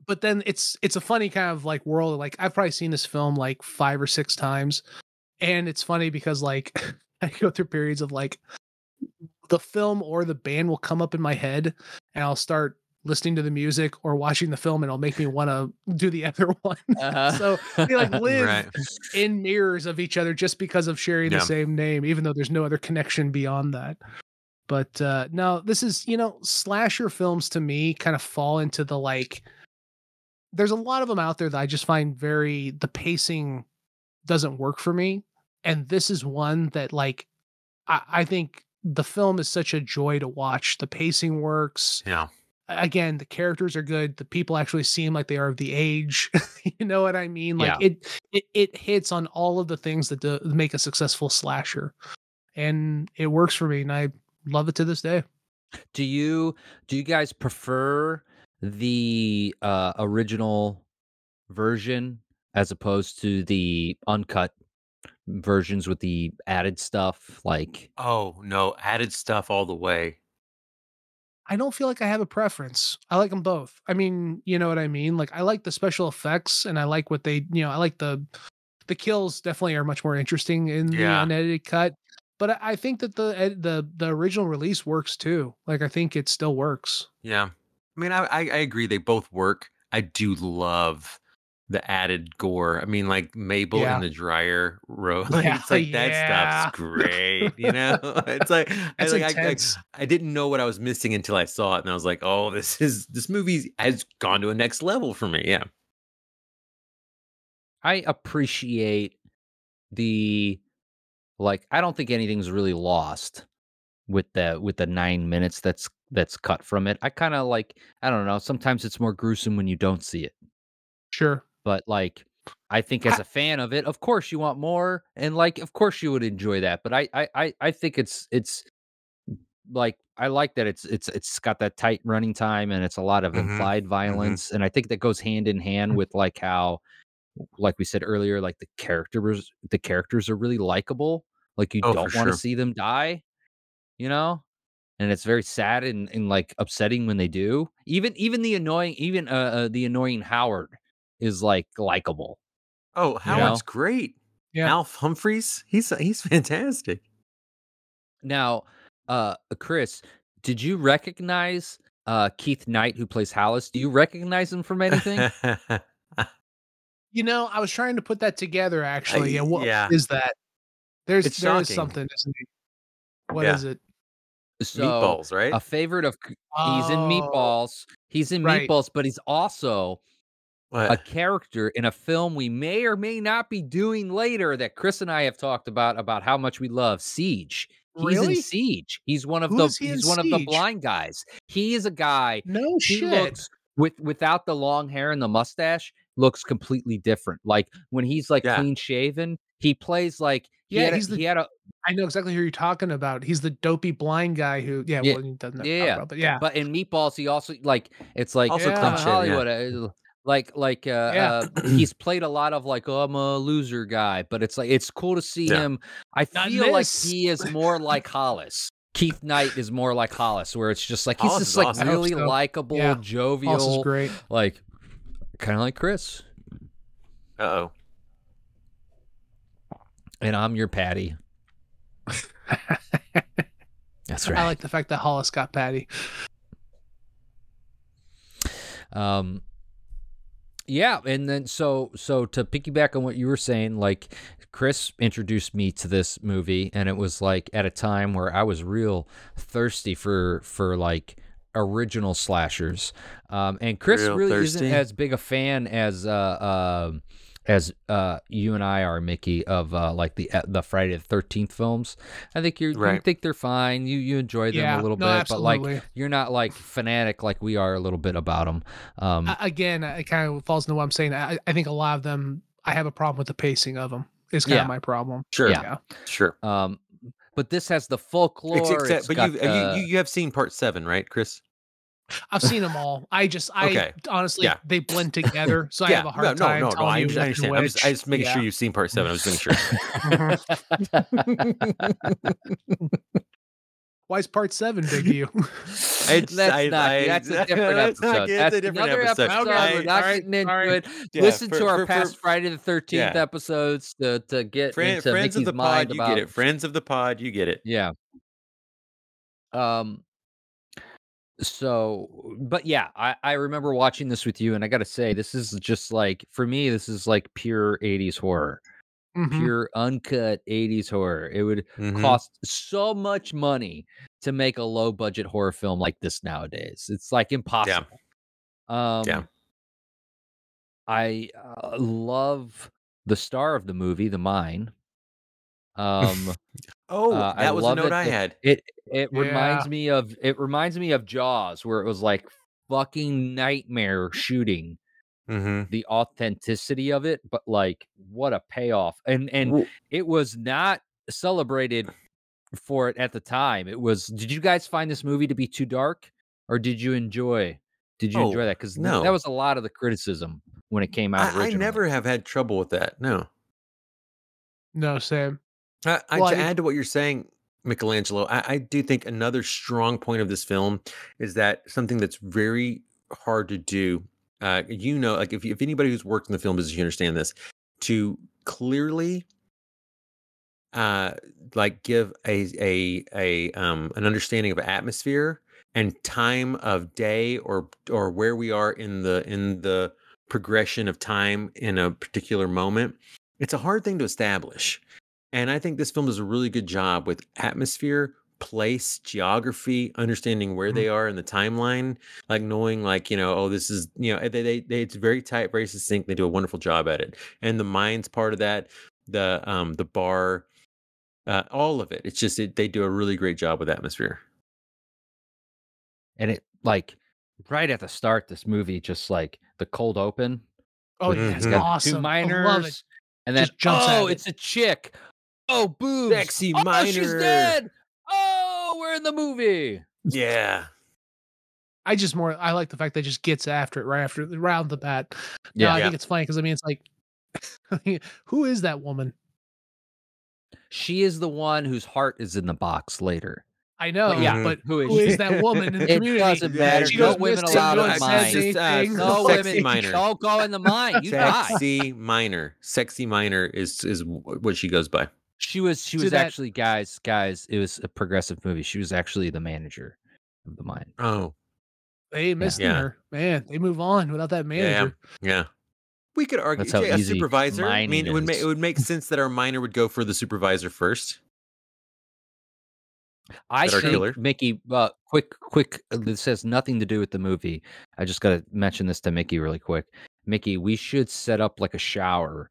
But then it's it's a funny kind of like world. Like I've probably seen this film like five or six times. And it's funny because like I go through periods of like the film or the band will come up in my head and I'll start listening to the music or watching the film and it'll make me want to do the other one. Uh-huh. so they like live right. in mirrors of each other just because of sharing yeah. the same name, even though there's no other connection beyond that. But uh no, this is, you know, slasher films to me kind of fall into the like there's a lot of them out there that I just find very the pacing doesn't work for me. And this is one that like I, I think the film is such a joy to watch. The pacing works.
Yeah.
Again, the characters are good. The people actually seem like they are of the age. you know what I mean? Like
Yeah.
it, it it hits on all of the things that do, make a successful slasher, and it works for me, and I love it to this day.
Do you do you guys prefer the uh, original version as opposed to the uncut versions with the added stuff? Like,
Oh no, added stuff all the way.
I don't feel like I have a preference. I like them both. I mean, you know what I mean? Like I like the special effects and I like what they, you know, I like the the kills definitely are much more interesting in the unedited cut. But I- I think that the the the original release works too. Like I think it still works.
Yeah. I mean, I, I I agree. They both work. I do love the added gore. I mean, like Mabel
Yeah.
in the dryer row. Like,
Yeah,
it's like that
yeah.
stuff's great. You know, it's like I,
It's
like I, I. I didn't know what I was missing until I saw it, and I was like, oh, this is this movie has gone to a next level for me. Yeah.
I appreciate the like. I don't think anything's really lost with the with the nine minutes that's that's cut from it. I kind of like. I don't know. Sometimes it's more gruesome when you don't see it.
Sure.
But like i think as a fan of it of course you want more and like of course you would enjoy that but i i i, I think it's it's like i like that it's it's it's got that tight running time and it's a lot of
Mhm,
implied violence and i think that goes hand in hand with like how like we said earlier like the characters the characters are really likable like you
Oh,
don't want to
sure.
see them die you know and it's very sad and, and like upsetting when they do even even the annoying even uh, uh the annoying howard is like likable
Oh, Howard's
know?
great.
Yeah.
Alf Humphreys, he's he's fantastic.
now uh chris did you recognize uh keith knight who plays Hollis? do you recognize him from anything
You know, I was trying to put that together actually. Yeah, what is
yeah.
that? There's
It's
there is
shocking.
something, isn't it? What is
Yeah.
it?
so
Meatballs, right?
a favorite of he's in
Oh,
meatballs he's in
right.
meatballs but he's also a character in a film we may or may not be doing later that Chris and I have talked about about how much we love Siege. He's
Really?
in Siege. He's one of
Who
the
he
he's one of the blind guys. He is a guy
No
he
shit.
looks with without the long hair and the mustache looks completely different. Like when he's like
Yeah.
clean shaven, he plays like he
Yeah,
had a-
he's the-
he had a
I know exactly who you're talking about. He's the dopey blind guy who, yeah,
Yeah,
well, he doesn't
yeah,
to
yeah.
about, but yeah,
but in meatballs he also like it's like
Also
uh,
yeah.
Hollywood uh, like like uh,
Yeah.
uh he's played a lot of like oh I'm a loser guy but it's like it's cool to see
Yeah.
him I feel like he is more like Hollis Keith Knight is more like Hollis where it's just like he's
Hollis
just like
awesome.
Really
so.
likable
Yeah.
jovial
also great.
like kind of like Chris
Uh oh.
and I'm your Patty that's right
I like the fact that Hollis got Patty.
um yeah and then so so to piggyback on what you were saying like chris introduced me to this movie and it was like at a time where i was real thirsty for for like original slashers um and chris
Real
really
thirsty?
isn't as big a fan as uh um as uh you and I are Mickey of uh like the uh, the Friday the 13th films. I think you're, you think they're fine. You you enjoy them
Yeah,
a little
no,
bit, but like you're not like fanatic like we are a little bit about them. Um,
A- again, it kind of falls into what I'm saying. I, I think a lot of them, I have a problem with the pacing of them. Is kind
Yeah.
of my problem.
Sure.
Yeah.
Sure.
um, but this has the folklore.
Ex- except,
it's
but
got
you,
the-
you you you have seen part seven, right, Chris?
I've seen them all. I just, I
Okay.
honestly,
Yeah.
they blend together, so I have a hard
no, no,
time
no, no.
telling
I,
you
I
which
understand. I'm just, I just making
Yeah.
sure you've seen part seven. I was making sure.
Why is part seven big to you?
It's-
that's
I-
not.
I-
that's a different
that's not-
episode.
it's a different
another
episode.
episode.
Okay,
We're not
right,
getting into
right.
it.
Yeah,
Listen
for-
to our
for- for-
past Friday the Thirteenth
Yeah.
episodes to to get
Friend,
into
friends of the
mind
pod, you get it. Friends of the pod, you get it.
Yeah. Um. So, but yeah, I I remember watching this with you, and I got to say, this is just like for me, this is like pure '80s horror,
Mhm.
pure uncut '80s horror. It would
Mhm.
cost so much money to make a low budget horror film like this nowadays. It's like impossible. Um,
Yeah.
I uh, love the star of the movie, The Mine. Um,
Oh,
Uh, I
that was a note
it
I had.
it it reminds
Yeah.
me of it reminds me of Jaws, where it was like fucking nightmare shooting
Mm-hmm.
the authenticity of it, but like what a payoff! And and
Well-
it was not celebrated for it at the time. It was. Did you guys find this movie to be too dark, or did you enjoy? Did you enjoy
Oh,
that? Because
no.
that was a lot of the criticism when it came out.
I, I never have had trouble with that. No.
No, Sam.
I, I,
Well, I
to
think-
add to what you're saying, Michelangelo, I, I do think another strong point of this film is that something that's very hard to do. Uh, you know, like if, if anybody who's worked in the film business, you understand this, to clearly uh like give a a a um an understanding of atmosphere and time of day or or where we are in the in the progression of time in a particular moment it's a hard thing to establish and i think this film does a really good job with atmosphere place geography understanding where they are in the timeline like knowing like you know oh this is you know they, they, they it's very tight very succinct they do a wonderful job at it and the mines part of that the um the bar uh, all of it it's just it, they do a really great job with atmosphere
and it like right at the start, this movie just like the cold open.
Oh, yeah, it's
it's got
awesome.
Two
I
miners,
love it.
and then
Just jumps
oh,
it.
it's a chick. Oh, boobs.
Sexy
oh, she's dead. Oh, we're in the movie.
yeah
I just more I like the fact that it just gets after it right after around the bat. Yeah, I
Yeah.
think it's funny because I mean it's like, who is that woman?
She is the one whose heart is in the box later.
I know,
But yeah,
but
who is
who
she?
is that woman in the
It
community?
doesn't matter.
she
no women allowed in the mine.
Just, uh.
No
Sexy
women.
miner.
Don't go in the mine. You die.
sexy miner sexy miner is is what she goes by
She was. She was
that-
actually, guys, guys. It was a progressive movie. She was actually the manager of the mine.
oh
They missed
Yeah.
her. Man, they move on without that manager.
yeah we could argue
That's how
yeah, a
easy
supervisor i mean
mining
it would make it would make sense that our miner would go for the supervisor first
I
That our
think
killer?
Mickey. Uh, quick, quick. uh, This has nothing to do with the movie. I just got to mention this to Mickey really quick. Mickey, we should set up like a shower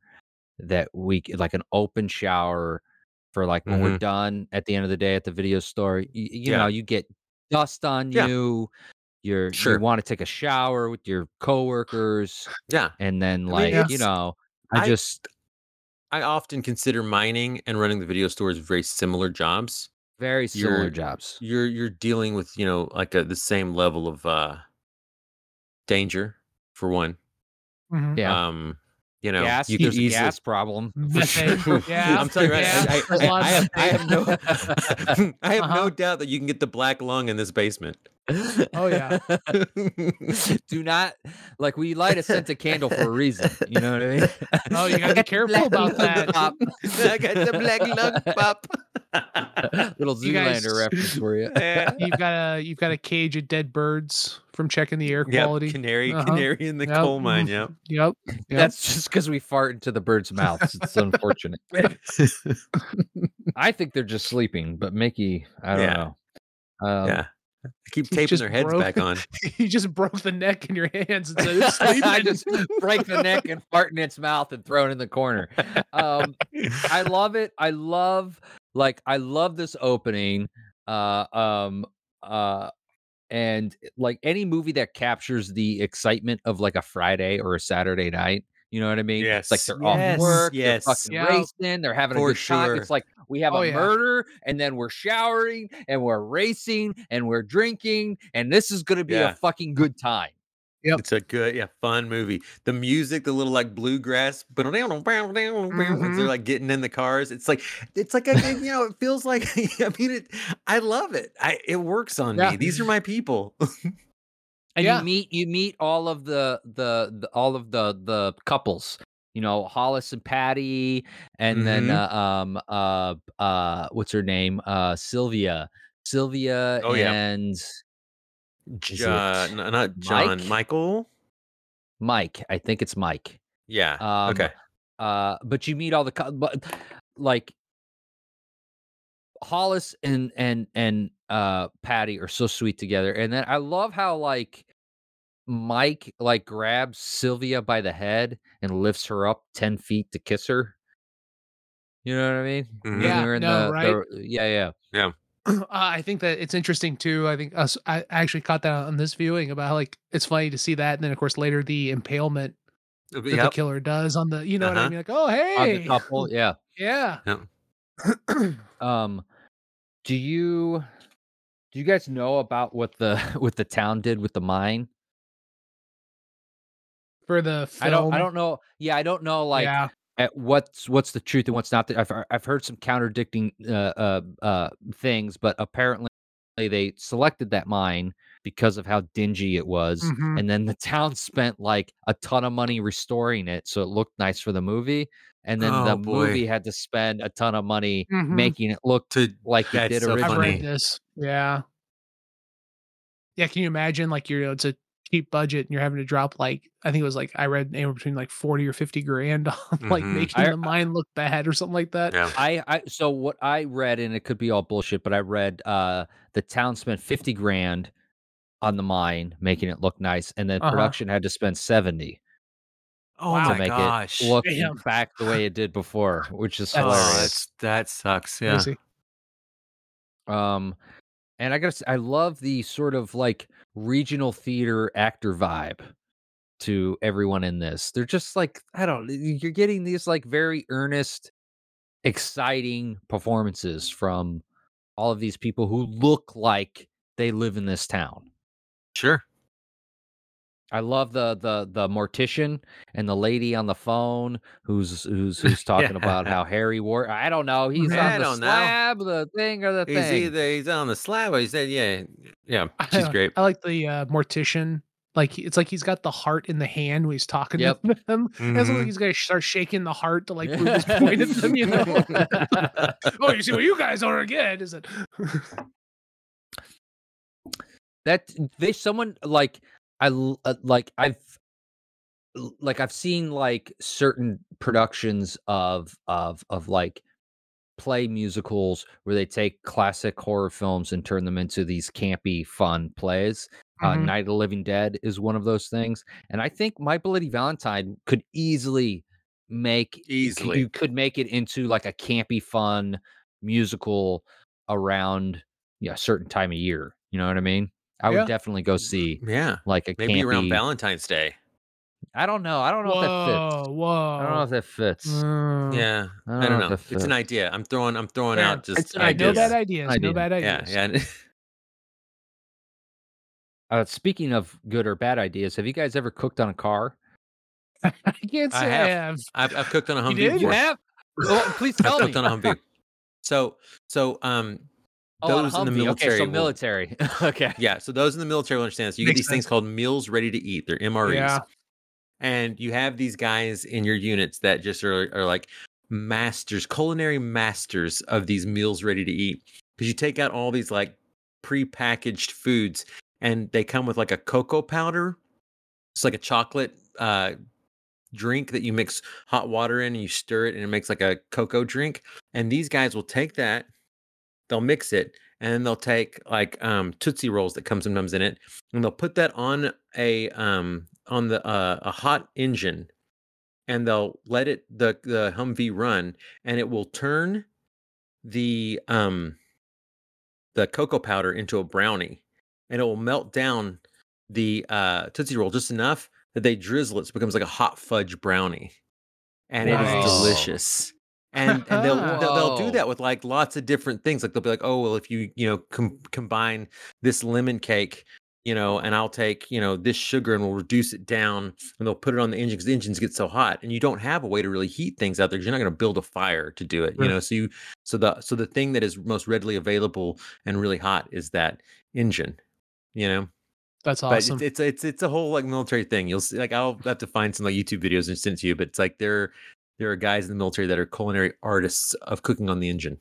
that we like an open shower for like when we're done at the end of the day at the video store. You, you
Mm-hmm. Yeah.
know, you get dust on
Yeah.
you. You're
Sure.
you want to take a shower with your coworkers,
yeah
and then
mean,
like you know, I,
I-
just
i often consider mining and running the video store as very similar jobs
very similar
You're-
jobs.
you're you're dealing with you know like a, the same level of uh danger for one
Mhm.
Yeah.
um you know
gas.
you
there's a gas problem.
Yeah,
I'm telling you, right, I, I, I, I have, I have no, I have
Uh-huh.
no doubt that you can get the black lung in this basement.
Oh, yeah.
Do not like we light a scented candle for a reason. You know what I mean?
Oh, you gotta be careful about that.
Pop.
I got the black lung pop.
Little
You guys-
Zoolander reference for you.
Yeah.
You've got a you've got a cage of dead birds from checking the air
Yep,
quality.
canary,
Uh-huh.
canary in the
Yep.
coal mine. Yep.
Yep. Yep.
That's just because we fart into the birds' mouths. It's unfortunate. I think they're just sleeping, but Mickey, I don't
Yeah.
know. Um,
yeah. I keep taping
just
their heads
broke-
back on.
you just broke the neck in your hands and said.
I just break the neck and fart in its mouth and throw it in the corner. Um, I love it. I love like I love this opening. Uh um uh and eh, like any movie that captures the excitement of like a Friday or a Saturday night. You know what I mean? It's like they're
Yes.
off work,
Yes.
they're fucking
Yeah.
racing, they're having a
For
good time. It's like we have
Oh,
a
yeah.
murder, and then we're showering, and we're racing, and we're drinking, and this is gonna be
Yeah.
a fucking good time.
Yep.
It's a good, yeah, fun movie. The music, the little like bluegrass, but they're
Mhm.
like getting in the cars. It's like it's like a, you know, it feels like I mean it. I love it. I it works on
Yeah.
me. These are my people.
and
Yeah.
you meet you meet all of the, the the all of the the couples you know hollis and patty and then
Mhm.
uh, um uh uh what's her name uh sylvia sylvia
Oh, yeah.
and
J- uh, not John,
Mike?
Michael.
mike i think it's mike
Yeah.
um
okay.
uh but you meet all the cou- but like hollis and and and uh patty are so sweet together and then i love how like mike like grabs sylvia by the head and lifts her up 10 feet to kiss her You know what I mean?
Mhm.
Yeah,
in
no,
the-
right?
the- yeah, yeah.
uh, I think that it's interesting too. I think us, I actually caught that on this viewing about how like it's funny to see that, and then of course later the impalement that the killer does on the, you know what I
Uh-huh.
mean? Like, oh
On
hey,
the couple, yeah.
yeah.
Um, do you do you guys know about what the what the town did with the mine?
For the film,
I don't. I don't know. Yeah, I don't know. Like,
yeah,
at what's what's the truth and what's not. The, I've I've heard some contradicting uh, uh uh things, but apparently they selected that mine because of how dingy it was,
Mhm.
and then the town spent like a ton of money restoring it so it looked nice for the movie, and then
Oh,
the
boy.
movie had to spend a ton of money
Mhm.
making it look
To
like it
That's
did
so
originally.
funny.
this. Yeah, yeah. Can you imagine like you're it's a cheap budget and you're having to drop like I think it was like I read anywhere between like forty or fifty grand on like
Mhm.
making
I-
the mine look bad or something like that.
yeah.
I, I so what I read, and it could be all bullshit, but I read uh the town spent fifty grand on the mine, making it look nice, and then
Uh-huh.
production had to spend seventy
Oh
Wow.
to
my
make
gosh.
it look
Damn.
back the way it did before, which is
That's-
oh,
hilarious.
that's, that sucks. Yeah.
Crazy.
Um, and I gotta, say, I love the sort of like regional theater actor vibe to everyone in this. They're just like I don't. You're getting these like very earnest, exciting performances from all of these people who look like they live in this town.
Sure.
I love the the the mortician and the lady on the phone who's who's who's talking about how Harry War. I don't know. He's
I
on the
don't know.
slab, the thing or the
He's
thing.
either he's on the slab or he said, yeah, yeah,
I
she's
don't-
great.
I like the uh, mortician. Like it's like he's got the heart in the hand when he's talking
Yep.
to them. It's
Mhm.
like he's gonna start shaking the heart to like prove his point at them. You know. oh, you see what you guys are again? Is it?
that they someone like I uh, like I've like I've seen like certain productions of of of like play musicals where they take classic horror films and turn them into these campy fun plays. Uh,
Mhm.
Night of the Living Dead is one of those things, and I think My Bloody Valentine could easily make
Easily.
you could make it into like a campy fun musical around yeah a certain time of year. You know what I mean? I would
Yeah.
definitely go see
Yeah.
like a
Maybe around Valentine's Day.
I don't know. I don't know if that fits.
Whoa, whoa.
I don't know if that fits.
Mm.
Yeah.
I
I
don't,
don't
know.
know. It's an idea. I'm throwing I'm throwing
Yeah,
out just
it's an
No
idea.
bad
ideas.
ideas. No
Idea.
bad
Yeah,
ideas.
yeah.
Uh, speaking of good or bad ideas, have you guys ever cooked on a car?
I can't say I
have.
have.
I've, I've cooked on a
You
Humvee
did?
before.
have? Oh, please
I've
tell me.
cooked on a Humvee. So so um
Oh,
those in the military
Okay, so
will-
military. okay.
yeah, so those in the military will understand this. You get
Makes
these things called meals ready to eat. They're MREs.
Yeah.
And you have these guys in your units that just are, are like masters, culinary masters of these meals ready to eat. Because you take out all these like pre-packaged foods and they come with like a cocoa powder. It's like a chocolate uh drink that you mix hot water in and you stir it and it makes like a cocoa drink. And these guys will take that, they'll mix it, and then they'll take like um Tootsie Rolls that come sometimes in it, and they'll put that on a um on the uh, a hot engine and they'll let it the the Humvee run and it will turn the um the cocoa powder into a brownie and it will melt down the uh Tootsie Roll just enough that they drizzle it so it becomes like a hot fudge brownie. And it is
Nice.
delicious. And, and they'll, they'll they'll do that with like lots of different things. Like they'll be like, oh well, if you you know com- combine this lemon cake, you know, and I'll take you know this sugar and we'll reduce it down, and they'll put it on the engine because the engines get so hot, and you don't have a way to really heat things out there because you're not going to build a fire to do it, you know. So you so the so the thing that is most readily available and really hot is that engine, you know.
That's
But
awesome.
it's, it's it's it's a whole like military thing. You'll see, like I'll have to find some like YouTube videos and send to you. But it's like there there are guys in the military that are culinary artists of cooking on the engine.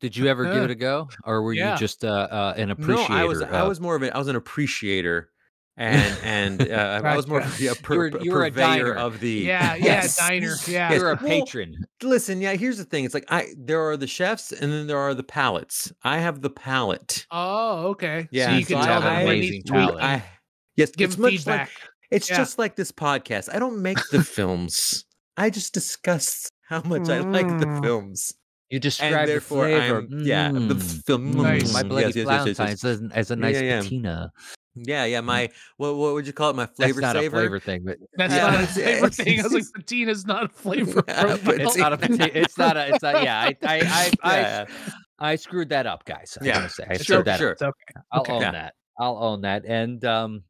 Did you ever give it a go, or were
Yeah.
you just uh, uh, an appreciator?
No, I was I was more of a I was an appreciator, and and uh, I was more of a,
You were-
pur-
you were a
purveyor
diner.
of the
yeah, yeah,
Yes.
diner. Yeah.
Yes.
You're a
Well,
patron.
Listen, yeah. Here's the thing. It's like I there are the chefs and then there are the palates. I have the palate.
Oh, okay.
Yeah,
So you
so
can
I
tell
have
them
an
what
amazing
needs tweaking.
palate.
I yes,
Give
it's much
feedback.
like it's
Yeah.
just like this podcast. I don't make the films. I just discuss how much I like the
Mm.
films.
You
And
describe the flavor.
I'm, yeah, the
Mm.
film.
Nice.
My
mm,
bloody
yes, yes, yes, yes, yes.
Valentine's as, as a nice
yeah, yeah.
patina.
Yeah, yeah. My what what would you call it? My
That's
flavor
not
saver.
a flavor thing, but
That's
Yeah,
not a
it's-
flavor
it's-
thing. I was like,
patina
is not a flavor.
Yeah,
it's not a pati- it's not a it's not yeah I I I, I,
Yeah,
I screwed that up, guys. I
Yeah.
gotta say, I
Sure,
screwed that
sure.
up.
It's okay.
I'll
Okay.
own
Yeah.
that. I'll own that. And um,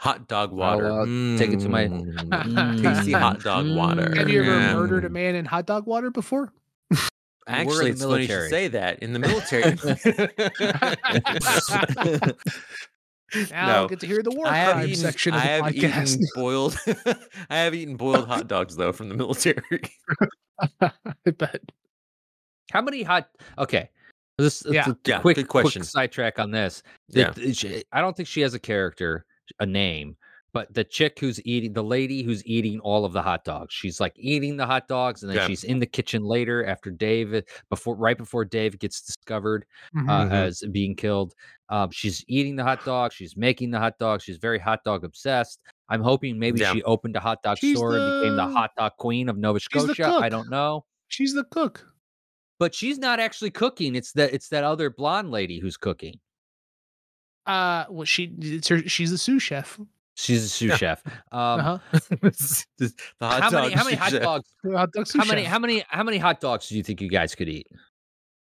Hot dog
I'll,
water.
uh, take it to my-
Mm. Tasty hot dog water.
Have you ever
Yeah.
murdered a man in hot dog water before?
Actually,
the
it's funny you
military.
say that. In the military.
Now
No.
I'll get to hear the war
I have
crime
eaten,
section of
I
the
have
podcast.
eaten boiled. I have eaten boiled hot dogs though from the military.
I bet.
how many hot? Okay, this
Yeah.
a
Yeah,
quick
good question.
quick sidetrack on this.
Yeah.
The- she- I don't think she has a character, a name, but the chick who's eating, the lady who's eating all of the hot dogs, she's like eating the hot dogs, and then
Yeah.
she's in the kitchen later after Dave, before right before Dave gets discovered
Mhm.
uh,
Mhm.
as being killed. Um, she's eating the hot dog. She's making the hot dog. She's very hot dog obsessed. I'm hoping maybe
Yeah.
she opened a hot dog
She's
store and became the
the-
hot dog queen of Nova Scotia. I don't know,
She's the cook.
but she's not actually cooking. It's that it's that other blonde lady who's cooking.
Uh, well, she it's her, she's a sous chef.
She's a sous
Yeah.
chef. Um,
Uh-huh.
the hot
how many how many hot dogs?
Hot dog
How many
chef.
how many how many hot dogs do you think you guys could eat?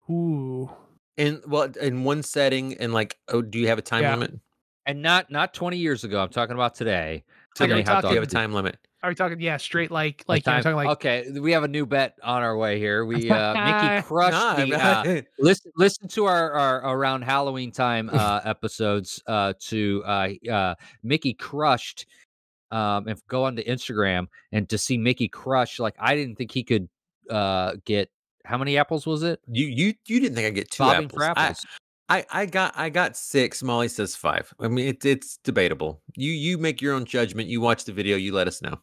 Ooh.
In well, in one setting, and like, oh, do you have a time
Yeah.
limit?
And not not 20 years ago. I'm talking about today. How many
we're
hot
Do you have a time limit?
Are we talking? Yeah, straight like like you know,
time-
talking like
okay, we have a new bet on our way here. We uh Mickey crushed
Nah,
the uh, listen listen to our, our around Halloween time uh episodes uh to uh uh Mickey crushed um and go on to Instagram and to see Mickey crush like I didn't think he could uh get how many apples was it?
you you you didn't think I get two
Bobbing
apples?
for apples.
I, I I got I got six. Molly says five. I mean, it's it's debatable. You you make your own judgment. You watch the video. You let us know.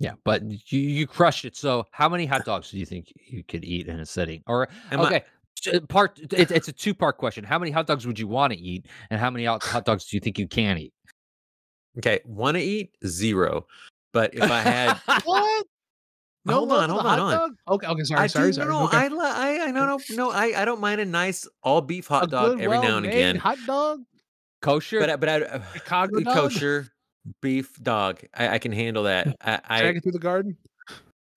Yeah, but you you crushed it. So how many hot dogs do you think you could eat in a sitting? Or
Am
okay, j- part it, it's a two part question. How many hot dogs would you want to eat, and how many hot dogs do you think you can eat?
Okay, want to eat zero, but if I had,
what?
Hold on, hold on, hold on.
Okay, okay, sorry,
I
sorry,
do,
sorry.
no, no,
okay.
I, I, I, no, no, no, I, I don't mind a nice all beef hot
A
dog
good,
every now and again.
Hot dog,
Kosher?
But, but I, uh,
Chicago dog.
kosher beef dog, I, I can handle that. I, I
Drag it through the garden.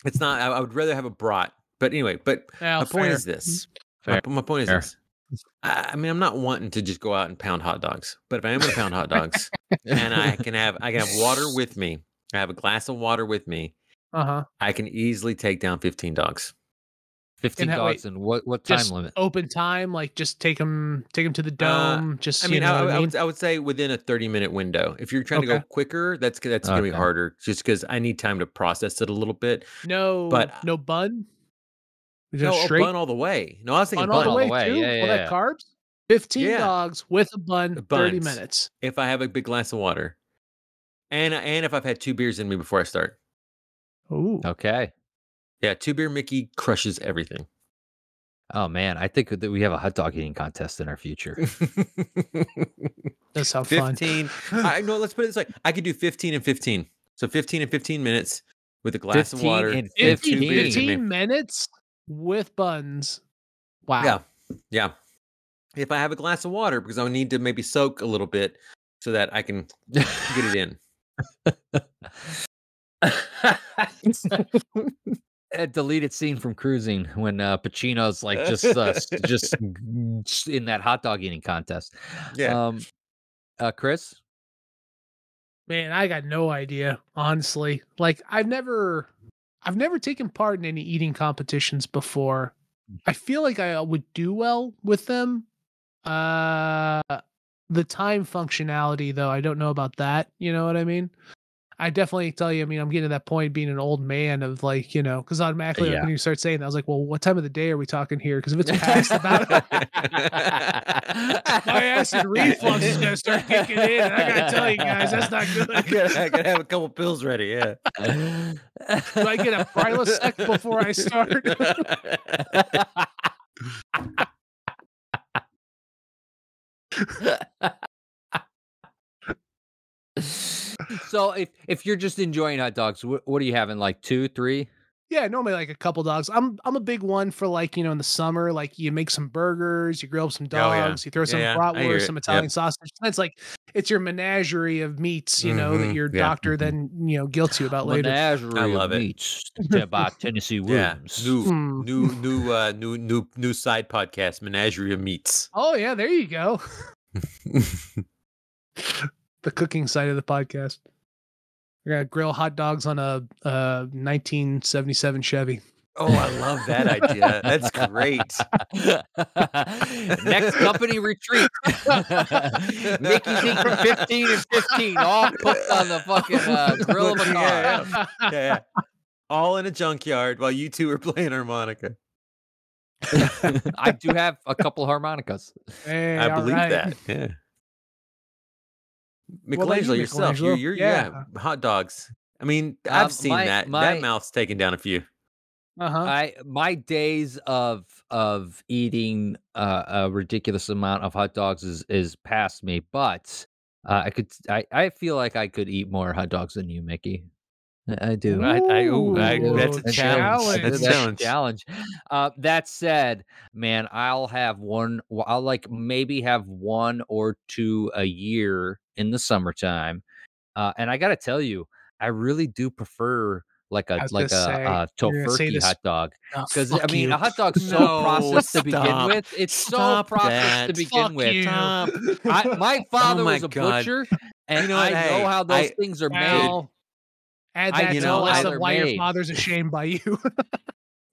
it's not. I, I would rather have a brat. But anyway, but
Yeah,
my point is this. My, my point is
Fair.
this. I, I mean, I'm not wanting to just go out and pound hot dogs, but if I am going to pound hot dogs, and I can have, I can have water with me. I have a glass of water with me.
Uh huh.
I can easily take down 15 dogs.
15
how-
dogs and what what time
Just
limit?
open time, like just take them, take them to the
Uh,
dome. just
I
you
mean,
know
I,
what
I
I
would I would say within a 30 minute window. If you're trying to go quicker, that's that's going to be harder just because I need time to process it a little bit.
no,
but-
no bun. We
No,
straight
bun all the way. No, I was thinking
bun all the way,
way,
too.
yeah,
all
yeah,
that carbs. Fifteen
Yeah.
dogs with a bun. Thirty minutes.
If I have a big glass of water, and and if I've had two beers in me before I start.
Ooh.
Okay.
Yeah, two beer Mickey crushes everything.
Oh man, I think that we have a hot dog eating contest in our future.
That sounds fun.
15. I know, let's put it this way. I could do 15 and 15. So 15 and 15 minutes with a glass of water.
and
and two
15,
beers in
15 minutes with buns. Wow.
Yeah. Yeah. If I have a glass of water, because I would need to maybe soak a little bit so that I can get it in.
a deleted scene from Cruising when uh, Pacino's like just uh, just in that hot dog eating contest.
Yeah.
Um, uh, Chris.
Man, I got no idea, honestly. Like I've never I've never taken part in any eating competitions before. I feel like I would do well with them. Uh the time functionality though, I don't know about that, you know what I mean? I definitely tell you, I mean, I'm getting to that point being an old man of like, you know, because automatically like, when you start saying that, I was like, well, what time of the day are we talking here? Because if it's past about my acid reflux is gonna start kicking in. And I gotta tell you guys, that's not good.
I gotta, I gotta have a couple pills ready. Yeah.
Do I get a Prilosec before I start?
so if if you're just enjoying hot dogs, what, what are you having? Like two, three?
Yeah, normally like a couple dogs. I'm I'm a big one for like you know in the summer, like you make some burgers, you grill up some
Oh, yeah.
dogs, you throw some
Yeah,
bratwurst,
it.
some
Yep.
Italian sausage. It's like it's your menagerie of meats, you know, that
Mhm,
your doctor
mhm.
then you know guilts you about later.
Menagerie
I
of
love it.
meats to- by Tennessee
Yeah,
Williams.
new,
Hmm.
new, new, uh, new, new, new side podcast, Menagerie of Meats.
Oh yeah, there you go. the cooking side of the podcast. We're gonna grill hot dogs on a, uh 1977 Chevy.
oh, I love that idea. That's great.
Next company retreat. Mickey's eating 15 and 15, all cooked on the fucking uh, grill of a car.
Yeah, yeah. yeah, yeah. All in a junkyard while you two are playing harmonica.
I do have a couple harmonicas.
Hey,
I believe
right.
that. Yeah.
What about
Michelangelo
you,
yourself, you're, you're yeah. hot dogs. I mean, I've
Um,
seen
my-
that.
my-
that mouth's taken down a few.
Uh-huh.
I my days of of eating uh, a ridiculous amount of hot dogs is is past me, but uh, I could I, I feel like I could eat more hot dogs than you, Mickey. I I do.
I- I- ooh,
I
I- that's a
do.
challenge. That's a challenge.
challenge. Uh, that said, man, I'll have one. I'll like maybe have one or two a year in the summertime. Uh, and I got to tell you, I really do prefer like a like a,
gonna say,
uh
you're gonna say
tofurkey
this-
hot dog
Oh,
because I mean
you.
a hot dog's so
No,
processed to begin with. It's so
Stop
processed to begin
Fuck
with. I, my father
my
was a
God.
butcher, and you
know
I
what?
know how those
I-
things are made.
Well, add
I
that to the list of
they're
why your father's ashamed by you.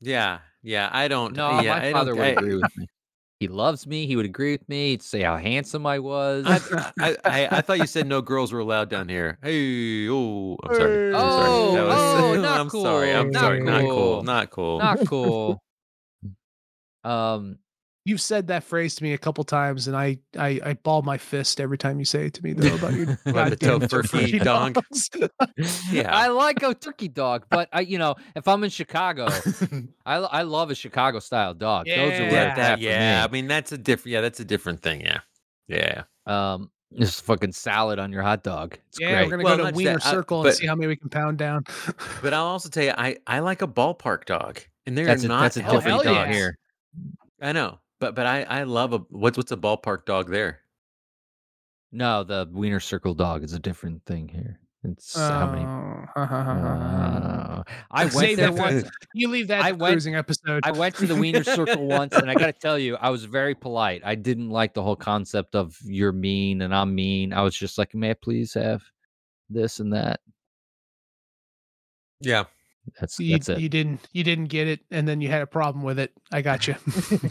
Yeah, yeah. I don't.
No,
yeah,
my
I
father would agree with me. He loves me. He would agree with me. He'd say how handsome I was.
I, I, I, I thought you said no girls were allowed down here. Hey, oh, I'm sorry. I'm sorry.
Oh,
That was-
oh, not
I'm sorry. I'm
cool.
sorry. Not
Not
cool.
cool.
Not cool.
Not cool. um,
You've said that phrase to me a couple times, and I I, I ball my fist every time you say it to me though about your
About the
goddamn
tofurkey
tofurkey
dog. Yeah.
I like a turkey dog, but I, you know, if I'm in Chicago, I, I love a Chicago style dog. Those are
Yeah.
where
yeah,
it's
that,
at for
yeah. I mean, that's a different. Yeah, that's a different thing. Yeah, yeah.
Um, just fucking salad on your hot dog. It's
yeah,
great.
we're gonna
Well,
go to
just
Wiener
that, I-
Circle
but-
and see how many we can pound down.
But I'll also tell you, I I like a ballpark dog, and they're
that's a,
not
that's a
hell-
different dog
yes.
here.
I know, but but I I love a what's what's a ballpark dog there?
No, the Wiener Circle dog is a different thing here. It's how many?
Oh,
Uh, I went there
that
once.
you leave that
I went-
cruising episode.
I went to the Wiener Circle once, and I got to tell you, I was very polite. I didn't like the whole concept of you're mean and I'm mean. I was just like, may I please have this and that?
Yeah,
That's
you,
that's it.
you didn't you didn't get it, and then you had a problem with it. I got you.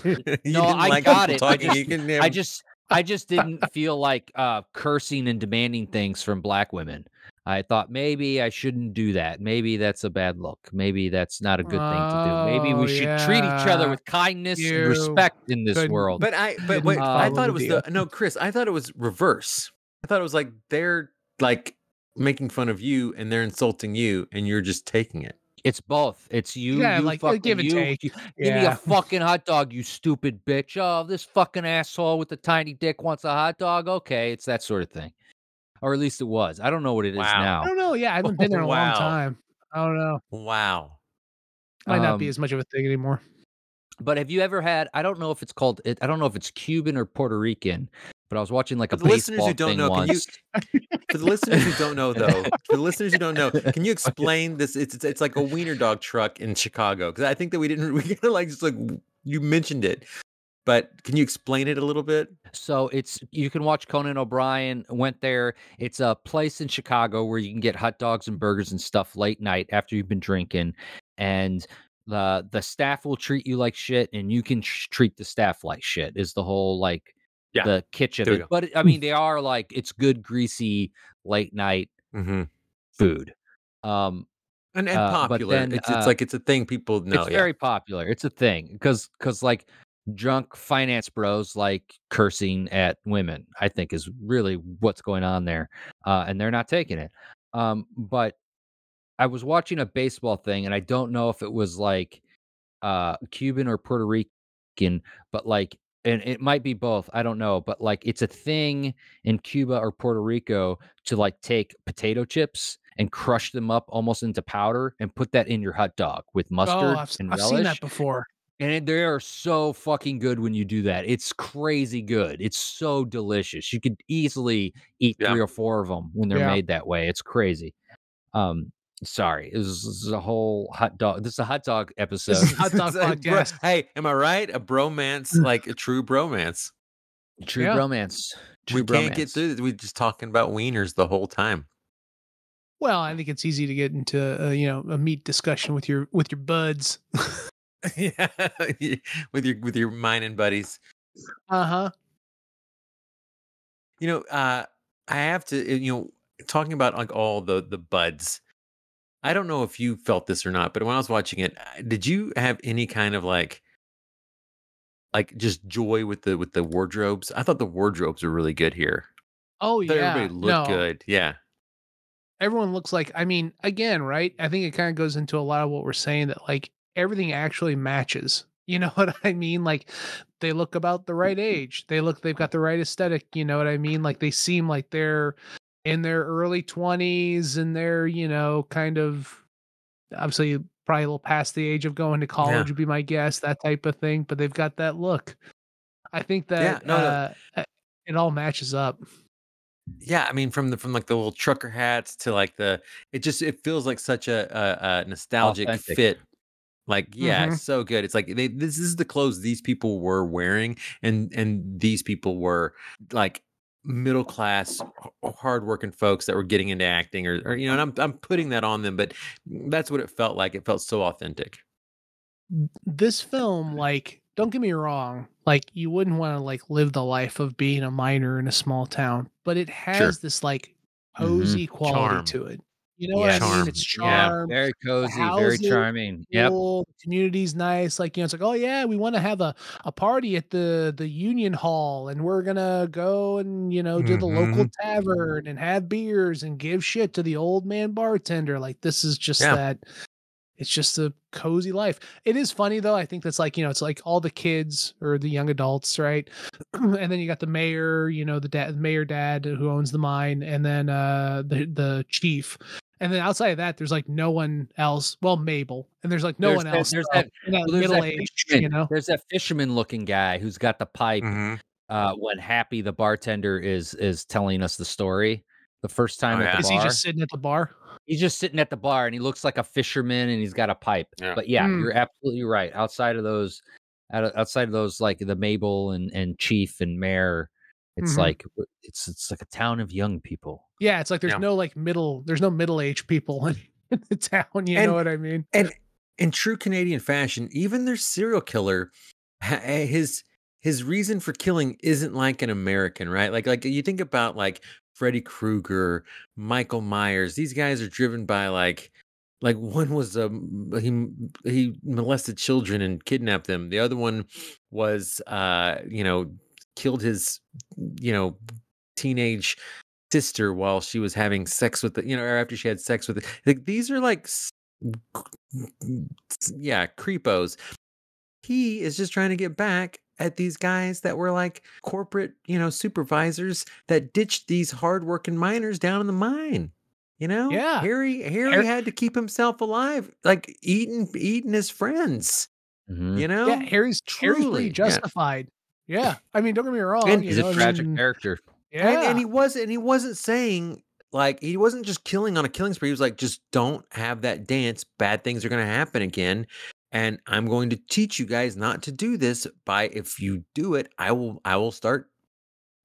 No, I got it. I
Talking, you
just-
can,
I just I just didn't feel like uh cursing and demanding things from black women. I thought maybe I shouldn't do that. Maybe that's a bad look. Maybe that's not a good thing to do. Maybe
Oh,
we should treat each other with kindness
You
and respect in this
couldn't-
world.
But I, but
Didn't
wait, I thought it was the no, Chris. I thought it was reverse. I thought it was like they're like making fun of you and they're insulting you, and you're just taking it.
It's both. It's you.
Yeah,
you
like, uh,
fucking,
give and
you,
take.
you- Give me a fucking hot dog, you stupid bitch. Oh, this fucking asshole with the tiny dick wants a hot dog. Okay, it's that sort of thing, or at least it was. I don't know what it is
Wow.
I
now.
don't know. Yeah, I haven't been there in a
Wow.
long time. I don't know.
Wow.
Might not be
Um,
as much of a thing anymore.
But have you ever had? I don't know if it's called. It, I don't know if it's Cuban or Puerto Rican. But I was watching like a
For the listeners who don't know, can you- For the listeners who don't know, though, for the listeners who don't know, can you explain this? It's it's, it's like a wiener dog truck in Chicago because I think that we didn't we kind of like just like you mentioned it, but can you explain it a little bit?
So it's you can watch Conan O'Brien went there. It's a place in Chicago where you can get hot dogs and burgers and stuff late night after you've been drinking, and the the staff will treat you like shit, and you can tr- treat the staff like shit. Is the whole like
Yeah.
the kitchen? But I mean, they are like it's good greasy late night
Mm-hmm.
food. Um,
And and
Uh,
popular.
then,
it's
uh,
like it's a thing people know.
it's
yeah.
very popular. It's a thing because because like drunk finance bros like cursing at women. I think is really what's going on there, uh, and they're not taking it. Um, but I was watching a baseball thing, and I don't know if it was like uh, Cuban or Puerto Rican, but like. And it might be both. I don't know, but like it's a thing in Cuba or Puerto Rico to like take potato chips and crush them up almost into powder and put that in your hot dog with
Oh,
mustard
I've,
and
I've
relish.
seen that before.
And they are so fucking good when you do that. It's crazy good. It's so delicious. You could easily eat
Yeah.
three or four of them when they're
Yeah.
made that way. It's crazy. Um, sorry, this is, this is a whole hot dog. This is a hot dog episode.
Hot dog
It's like,
podcast.
hey, am I right? A bromance, like a true bromance.
True
Yeah.
bromance. True
we can't get through this. We're just talking about wieners the whole time.
Well, I think it's easy to get into uh, you know a meat discussion with your with your buds.
yeah, with your with your mining buddies.
uh huh.
You know, uh, I have to. You know, talking about like all the the buds. I don't know if you felt this or not, but when I was watching it, did you have any kind of like, like just joy with the with the wardrobes? I thought the wardrobes were really good here.
Oh yeah.
everybody looked
no,
good. Yeah,
Everyone looks like. I mean, again, right? I think it kind of goes into a lot of what we're saying that like everything actually matches. You know what I mean? Like they look about the right mm-hmm. age. They look. They've got the right aesthetic. You know what I mean? Like they seem like they're in their early twenties and they're you know kind of obviously probably a little past the age of going to college would be my guess that type of thing but they've got that look i think that
no, no.
uh, uh, it all matches up
yeah. I mean, from the from like the little trucker hats to like the, it just it feels like such a a, a nostalgic
Authentic.
fit. Like, yeah,
Mhm.
it's so good. It's like they this is the clothes these people were wearing, and and these people were like middle class, hardworking folks that were getting into acting, or, or you know, and I'm I'm putting that on them, but that's what it felt like. It felt so authentic.
this film like don't get me wrong like you wouldn't want to like live the life of being a miner in a small town but it has this like cozy quality
Mm-hmm. Charm.
to it you know what i
Charm.
mean it's
Yeah, very cozy, very
houses,
charming. Yep.
cool, the community's nice like you know it's like oh yeah we want to have a, a party at the the union hall and we're gonna go and you know do the local
Mhm.
tavern and have beers and give shit to the old man bartender like this is just
Yeah.
that it's just a cozy life it is funny though i think that's like you know it's like all the kids or the young adults right and then you got the mayor you know the dad mayor dad who owns the mine and then uh the the chief and then outside of that there's like no one else well mabel and there's like no
There's
one
that-
else
there's
uh,
that-
in that
there's
middle
that
age
fisherman-
you know
There's that fisherman looking guy who's got the pipe.
Mhm.
Uh, when Happy the bartender is is telling us the story the first time
Oh,
at
yeah.
the
is he just sitting at the bar
he's just sitting at the bar and he looks like a fisherman and he's got a pipe.
Yeah.
But yeah,
Mm.
you're absolutely right. Outside of those, out- outside of those, like the Mabel and and Chief and Mayor, it's
Mhm.
like it's it's like a town of young people.
yeah it's like there's
Yeah.
no like middle there's no middle aged people in, in the town you
And-
know what i mean
And in true Canadian fashion, even their serial killer, eh, his his reason for killing isn't like an American, right? Like like you think about like Freddy Krueger, Michael Myers. These guys are driven by like like one was um he he molested children and kidnapped them. The other one was uh you know killed his you know teenage sister while she was having sex with the you know or after she had sex with it. Like these are like yeah, creepos. He is just trying to get back at these guys that were like corporate, you know, supervisors that ditched these hardworking miners down in the mine. You know,
Yeah.
Harry Harry
Har-
had to keep himself alive, like eating eating his friends.
Mhm.
You know,
yeah harry's harry's
truly, yeah.
justified yeah. i mean don't get me wrong
And
you
He's
know,
a
I
tragic
mean,
character.
yeah
And, and he was and he wasn't saying like he wasn't just killing on a killing spree. He was like, just don't have that dance. Bad things are gonna happen again. And I'm going to teach you guys not to do this by if you do it, I will I will start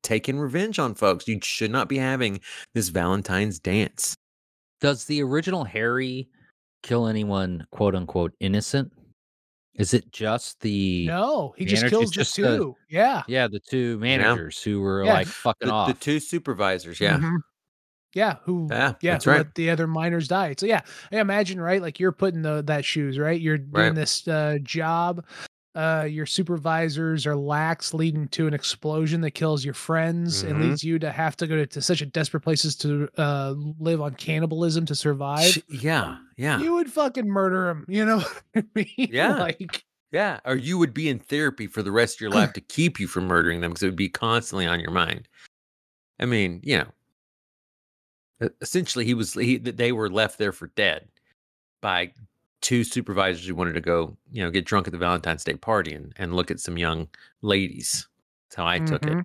taking revenge on folks. You should not be having this Valentine's dance.
Does the original Harry kill anyone quote unquote innocent? Is it just the
no he just
manager-
kills
it's
the
just the-
two yeah
yeah the two managers who were
Yeah.
like fucking
The,
off?
the two supervisors, yeah.
Mhm. Yeah, who
Yeah,
yeah,
that's
who
right.
let the other miners died. So yeah, I imagine right, like you're putting the that shoes, right? You're doing
Right.
this uh job. Uh your supervisors are lax, leading to an explosion that kills your friends and
Mhm.
leads you to have to go to, to such a desperate places to uh live on cannibalism to survive.
Yeah, yeah.
You would fucking murder him, you know what I mean?
Yeah.
Like
Yeah, or you would be in therapy for the rest of your life to keep you from murdering them because it would be constantly on your mind. I mean, you know, Essentially, he was he, they were left there for dead by two supervisors who wanted to go, you know, get drunk at the Valentine's Day party and, and look at some young ladies. That's how I took it.
Mhm.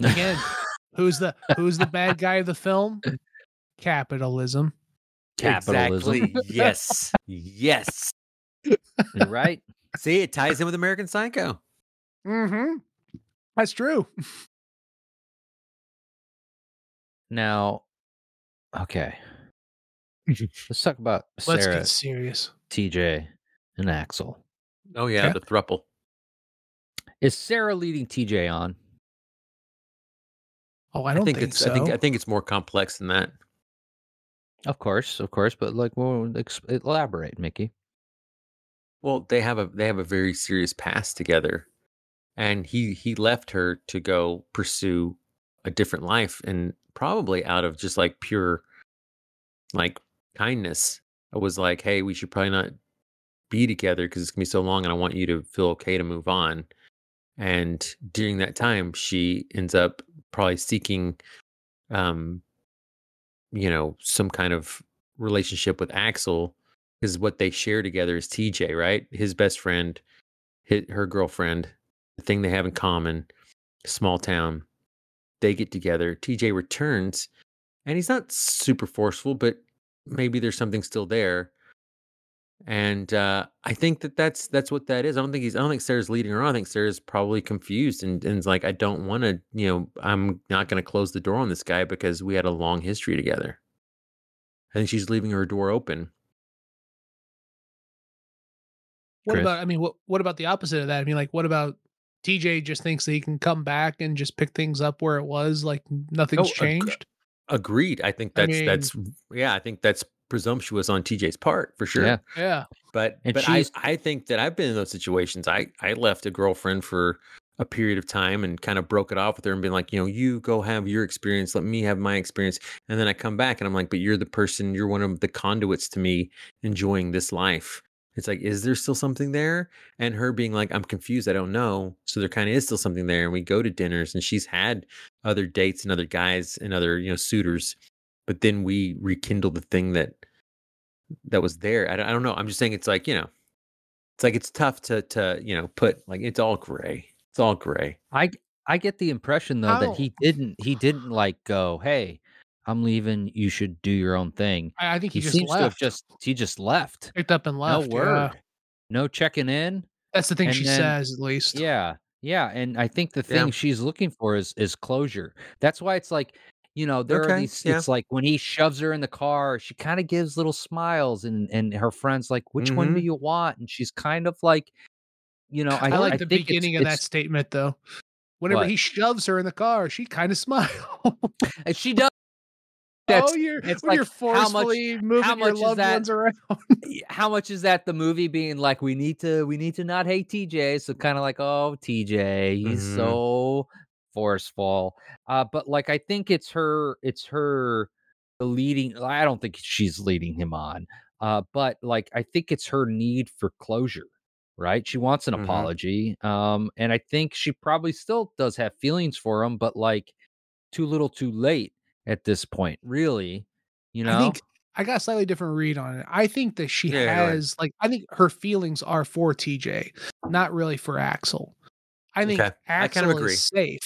Again, who's the who's the bad guy of the film? Capitalism.
Capitalism.
Exactly. yes. Yes.
Right.
See, it ties in with American Psycho.
Mm-hmm. That's true.
Now, okay. Let's talk about
Let's
Sarah,
get serious.
TJ, and Axel.
Oh yeah,
Okay.
the thruple.
Is Sarah leading TJ on?
Oh, I don't
think,
think,
it's
so.
I think I think it's more complex than that.
Of course, of course, but like, well, ex- elaborate, Mickey.
Well, they have a they have a very serious past together, and he he left her to go pursue a different life, and probably out of just like pure, like kindness. Was like, hey, we should probably not be together because it's gonna be so long, and I want you to feel okay to move on. And during that time, she ends up probably seeking, um, you know, some kind of relationship with Axel because what they share together is TJ, right? His best friend, his, her girlfriend, the thing they have in common, small town. They get together. TJ returns, and he's not super forceful, but maybe there's something still there. And uh, I think that that's that's what that is. I don't think he's. I don't think Sarah's leading her on. I think Sarah's probably confused and and like, I don't want to. You know, I'm not going to close the door on this guy because we had a long history together. I think she's leaving her door open.
what
Chris?
about? I mean, what what about the opposite of that? I mean, like, what about TJ just thinks that he can come back and just pick things up where it was, like nothing's
ag-
changed?
Agreed. I think
I
that's that's yeah. I think that's presumptuous on TJ's part for sure.
Yeah.
Yeah.
But
And
but I I think that I've been in those situations. I I left a girlfriend for a period of time and kind of broke it off with her and been like, you know, you go have your experience, let me have my experience, and then I come back and I'm like, but you're the person, you're one of the conduits to me enjoying this life. It's like, is there still something there? And her being like, I'm confused, I don't know. So there kind of is still something there. And we go to dinners and she's had other dates and other guys and other, you know, suitors. But then we rekindle the thing that that was there. I, don't- I don't know. I'm just saying it's like, you know, it's like it's tough to to, you know, put like it's all gray. It's all gray.
I I get the impression though that he didn't he didn't like go, hey, I'm leaving. You should do your own thing.
I, I think
He,
he, just
seems to have just he just left.
picked up and left.
no
yeah.
word, no checking in.
That's the thing
And
she
then-
says, at least.
Yeah, yeah, and I think the
Yeah.
thing she's looking for is is closure. That's why it's like, you know, there are these.
yeah.
It's like when he shoves her in the car, she kind of gives little smiles, and and her friends like, which one do
Mhm.
you want? And she's kind of like, you know, I,
I, like
I
the
think it's-
beginning of that statement though. Whenever
What?
he shoves her in the car, she kind of smiles.
and She does. That's
oh, you're
it's like,
you're
how much-
forcefully moving
how much is
loved
that-
ones around.
how much is that the movie being like we need to we need to not hate TJ so kind of like oh TJ he's
Mhm.
so forceful uh but like I think it's her it's her leading I don't think she's leading him on uh but like I think it's her need for closure right she wants an
Mhm.
apology um and I think she probably still does have feelings for him but like too little too late at this point really you know
I think I got a slightly different read on it. I think that she
Yeah,
has like I think her feelings are for TJ, not really for Axel. I think
Okay, I
Axel
kind of agree.
is safe.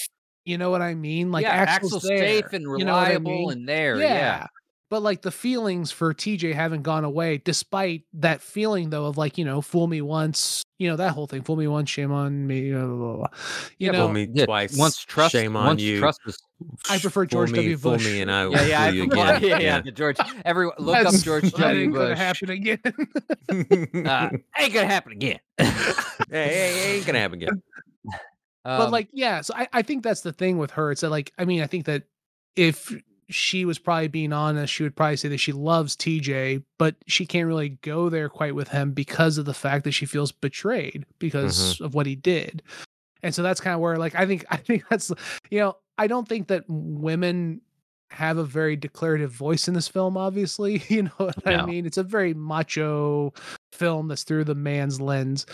You know what I mean? Like
yeah,
Axel's,
Axel's safe and
you know I
reliable
mean?
and there
yeah.
yeah.
But like the feelings for TJ haven't gone away, despite that feeling though of like, you know, fool me once, you know, that whole thing. Fool me once, shame on me. Blah, blah, blah, blah. You
Yeah,
know,
Fool me
Yeah,
twice.
Once trust,
Shame on
once
you.
trust is,
I prefer George
me,
W.
Fool me, and I will
yeah, yeah,
fool you again.
yeah, yeah, the George. Everyone, look up George
that
W.
ain't gonna
Bush.
happen again.
Uh, ain't gonna happen again.
hey, hey, ain't gonna happen again.
but
Um,
like yeah so I, I think that's the thing with her it's that like i mean i think that if she was probably being honest she would probably say that she loves tj but she can't really go there quite with him because of the fact that she feels betrayed because of what he did. And so that's kind of where like i think i think that's you know i don't think that women have a very declarative voice in this film obviously you know what i mean? It's a very macho film that's through the man's lens.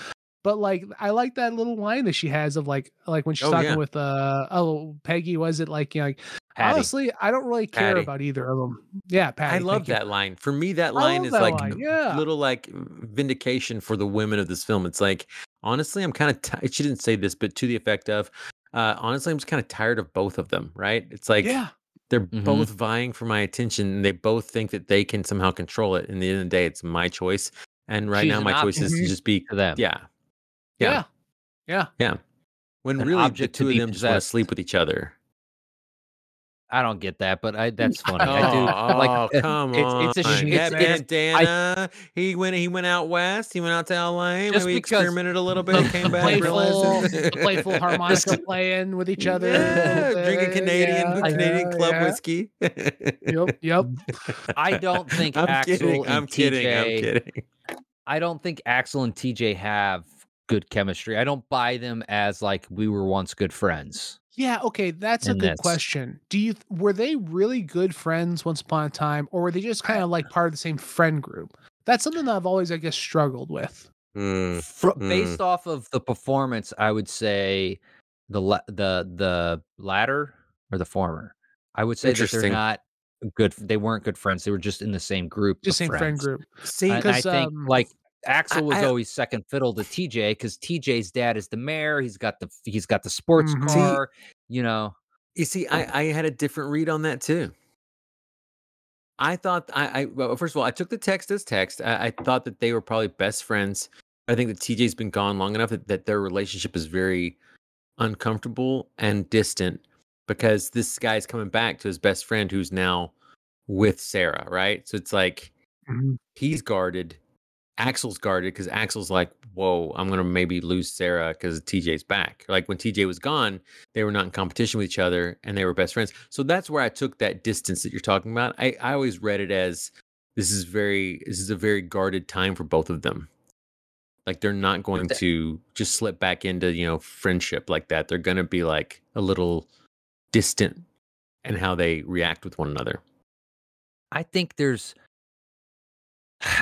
But like i like that little line that she has of like like when she's
Oh,
talking
yeah.
with uh oh peggy was it like you know like
Patty.
Honestly, I don't really care
Patty.
about either of them. Yeah, Patty.
I love
thank you.
that line. For me, that line is
that
like
line,
a
yeah.
little like vindication for the women of this film. It's like honestly, I'm kind of. T- she didn't say this, but to the effect of, uh, honestly, I'm just kind of tired of both of them. Right? It's like
yeah,
they're
Mhm.
both vying for my attention, and they both think that they can somehow control it. In the end of the day, it's my choice, and right
She's
now,
an
my choice is to just be
to them.
yeah,
yeah,
yeah,
yeah.
When
An
really the two of
be
them just want to sleep with each other.
I don't get that, but I that's funny. I do
Oh,
like
oh, come
it's,
on.
It's a sh-
yeah,
it's, it's,
bandana. he went. He went out west. He went out to LA.
Just
Maybe experimented a little bit.
The,
came
the
back.
playful,
realized
the playful harmonica playing with each other.
Yeah,
little
drinking Canadian
yeah,
Canadian
yeah,
club
yeah.
whiskey.
Yep, yep.
I don't think
I'm
Axel
kidding.
and
I'm kidding. I'm kidding.
I don't think Axel and TJ have good chemistry. I don't buy them as like we were once good friends.
Yeah, okay, that's a
in
good
this.
question. Do you were they really good friends once upon a time, or were they just kind of like part of the same friend group? That's something that I've always, I guess, struggled with.
Mm,
Fr-
Mm.
Based off of the performance, I would say the la- the the latter or the former. I would say that they're not good. They weren't good friends. They were just in the same group.
Just
of
same friend group.
See,
And I
Because,
think
um,
like Axel was
I-
always second fiddle to TJ because TJ's dad is the mayor. He's got the he's got the sports
Mhm.
Car. You know,
You see, I, I had a different read on that too. I thought I, I well, first of all, I took the text as text. I, I thought that they were probably best friends. I think that TJ's been gone long enough that, that their relationship is very uncomfortable and distant because this guy's coming back to his best friend who's now with Sarah, right? So it's like
Mhm.
he's guarded. Axel's guarded because Axel's like, whoa, I'm gonna maybe lose Sarah because TJ's back. Like when TJ was gone, they were not in competition with each other and they were best friends. So that's where I took that distance that you're talking about. I, I always read it as this is very this is a very guarded time for both of them. Like they're not going to just slip back into, you know, friendship like that. They're gonna be like a little distant and how they react with one another.
I think there's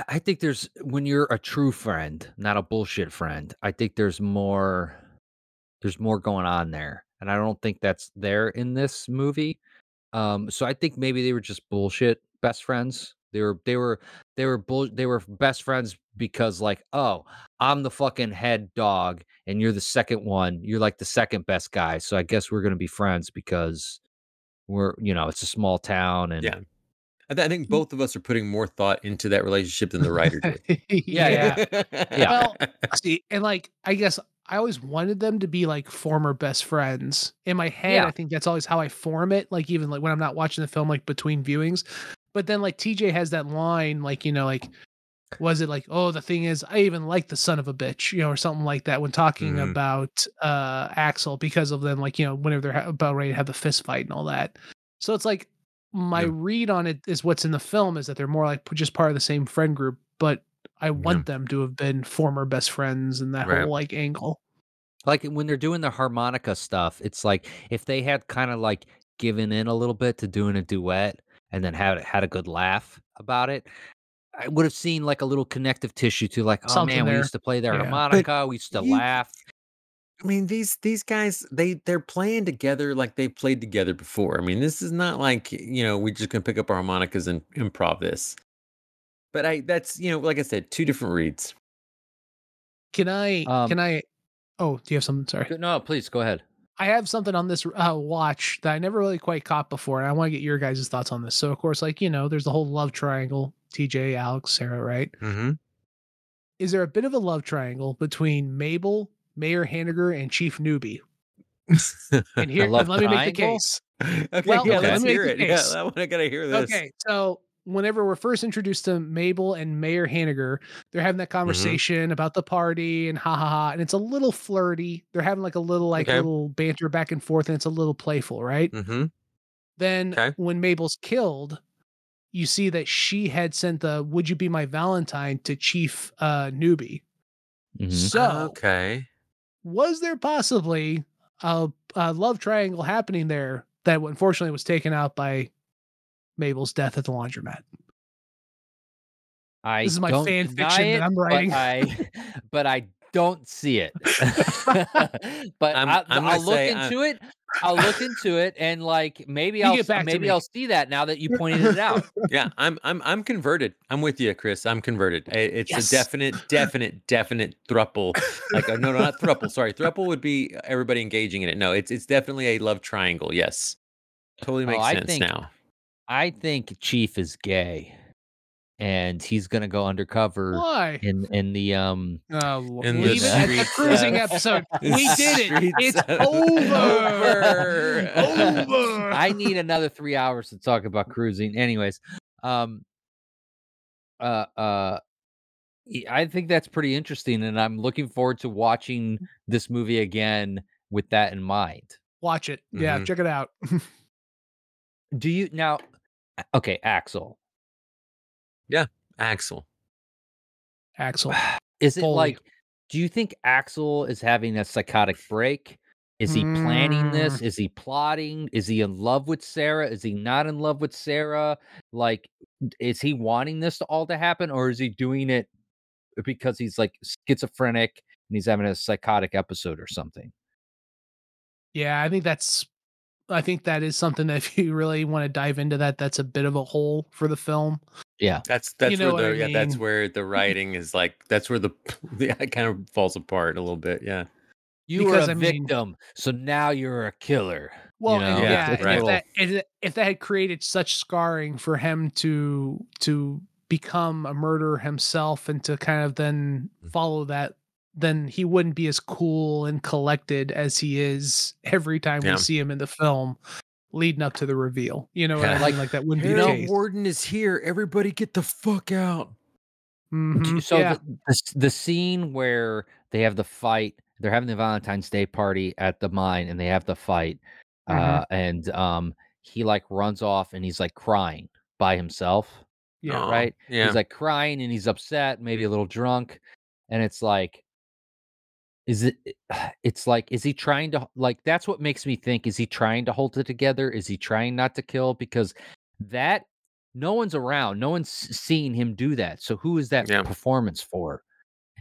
I think there's when you're a true friend, not a bullshit friend. I think there's more there's more going on there. And I don't think that's there in this movie. Um so I think maybe they were just bullshit best friends. They were they were they were bull they were best friends because like, oh, I'm the fucking head dog and you're the second one. You're like the second best guy. So I guess we're going to be friends because we're, you know, it's a small town and
Yeah. I, th- I think both of us are putting more thought into that relationship than the writer did.
Yeah, yeah.
Well, see, and like I guess I always wanted them to be like former best friends. In my head,
Yeah.
I think that's always how I form it. Like even like when I'm not watching the film, like between viewings. But then like TJ has that line, like you know, like was it like, oh, the thing is, I even like the son of a bitch, you know, or something like that when talking
Mhm.
about uh Axel because of them, like you know, whenever they're about ready to have the fist fight and all that. So it's like my
Yeah.
read on it is what's in the film is that they're more like just part of the same friend group, but I want them to have been former best friends and that
Right.
whole like angle.
like when they're doing the harmonica stuff it's like if they had kind of like given in a little bit to doing a duet and then had had a good laugh about it i would have seen like a little connective tissue to like oh
Something
man we used to play the
Yeah.
harmonica we used to
you-
laugh
I mean, these these guys they they're playing together like they've played together before. I mean, this is not like you know we're just gonna pick up our harmonicas and improv this. But I that's you know like I said, two different reads.
Can I?
Um,
can I? Oh, do you have something? Sorry.
no please go ahead
I have something on this uh, watch that I never really quite caught before, and I want to get your guys' thoughts on this. So, of course, like you know, there's the whole love triangle: TJ, Alex, Sarah. Right?
Mm-hmm.
Is there a bit of a love triangle between Mabel, Mayor Hanniger, and Chief Newby? And here,
love
let me make the case.
okay,
Well,
yeah,
let
let's
me make
hear
the
it. Yeah,
case.
I want to gotta hear this.
Okay, so whenever we're first introduced to Mabel and Mayor Hanniger, they're having that conversation about the party and ha ha ha, and it's a little flirty. They're having like a little like
Okay.
little banter back and forth, and it's a little playful, right?
Mm-hmm.
Then
Okay.
when Mabel's killed, you see that she had sent the "Would you be my Valentine?" to Chief uh, Newby.
Mhm.
So
okay.
Was there possibly a, a love triangle happening there that unfortunately was taken out by Mabel's death at the laundromat?
I
This is my fan fiction that
it,
I'm
but
writing.
I, but I don't see it. but
I'm-
I,
I'm
will look
say, uh,
into it. I'll look into it, and like maybe
You
I'll
get back to
maybe. I'll see that now that you pointed it out.
yeah, I'm I'm I'm converted. I'm with you, Chris. I'm converted. It's
Yes.
a definite, definite, definite thruple. Like uh, no, no, not thruple. Sorry, thruple would be everybody engaging in it. No, it's it's definitely a love triangle. Yes, totally
Oh,
makes
I
sense
think-
now.
I think Chief is gay, and he's gonna go undercover
Why?
in in the um.
Oh,
In
the
leave it at the cruising
of-
episode. We did it. It's over. Over.
I need another three hours to talk about cruising. Anyways, um, uh, uh, y- I think that's pretty interesting, and I'm looking forward to watching this movie again with that in mind.
Watch it. Yeah,
Mhm.
check it out.
Do you now? Okay, Axel,
Axel.
Axel.
is it
Foley.
like? Do you think Axel is having a psychotic break? Is he planning this? Mm. Is he plotting? Is he in love with Sarah? Is he not in love with Sarah? Like, is he wanting this to all to happen, or is he doing it because he's like schizophrenic and he's having a psychotic episode or something?
Yeah, I think that's I think that is something that if you really want to dive into that, that's a bit of a hole for the film.
Yeah,
That's that's
know
where the
I
yeah that's where the writing is like that's where the the it kind of falls apart a little bit. Yeah.
you
Because,
were a
I mean-
victim, so now you're a killer.
Well,
know,
Yeah,
yeah,
right.
if that if, if that had created such scarring for him to to become a murderer himself and to kind of then
Mm.
follow that, then he wouldn't be as cool and collected as he is every time
Yeah.
we see him in the film, leading up to the reveal. You know what
Yeah.
I mean? Like that wouldn't be the
Harold
case.
Warden is here. Everybody get the fuck out.
Do-
Mhm,
So
yeah.
the, the the scene where they have the fight, they're having the Valentine's Day party at the mine, and they have the fight,
Mhm.
uh, and um, he like runs off and he's like crying by himself,
yeah.
Right?
Yeah.
He's like crying and he's upset, maybe a little drunk, and it's like, is it? It's like, is he trying to like? That's what makes me think: is he trying to hold it together? Is he trying not to kill? Because that no one's around, no one's seeing him do that. So who is that
Yeah.
performance for?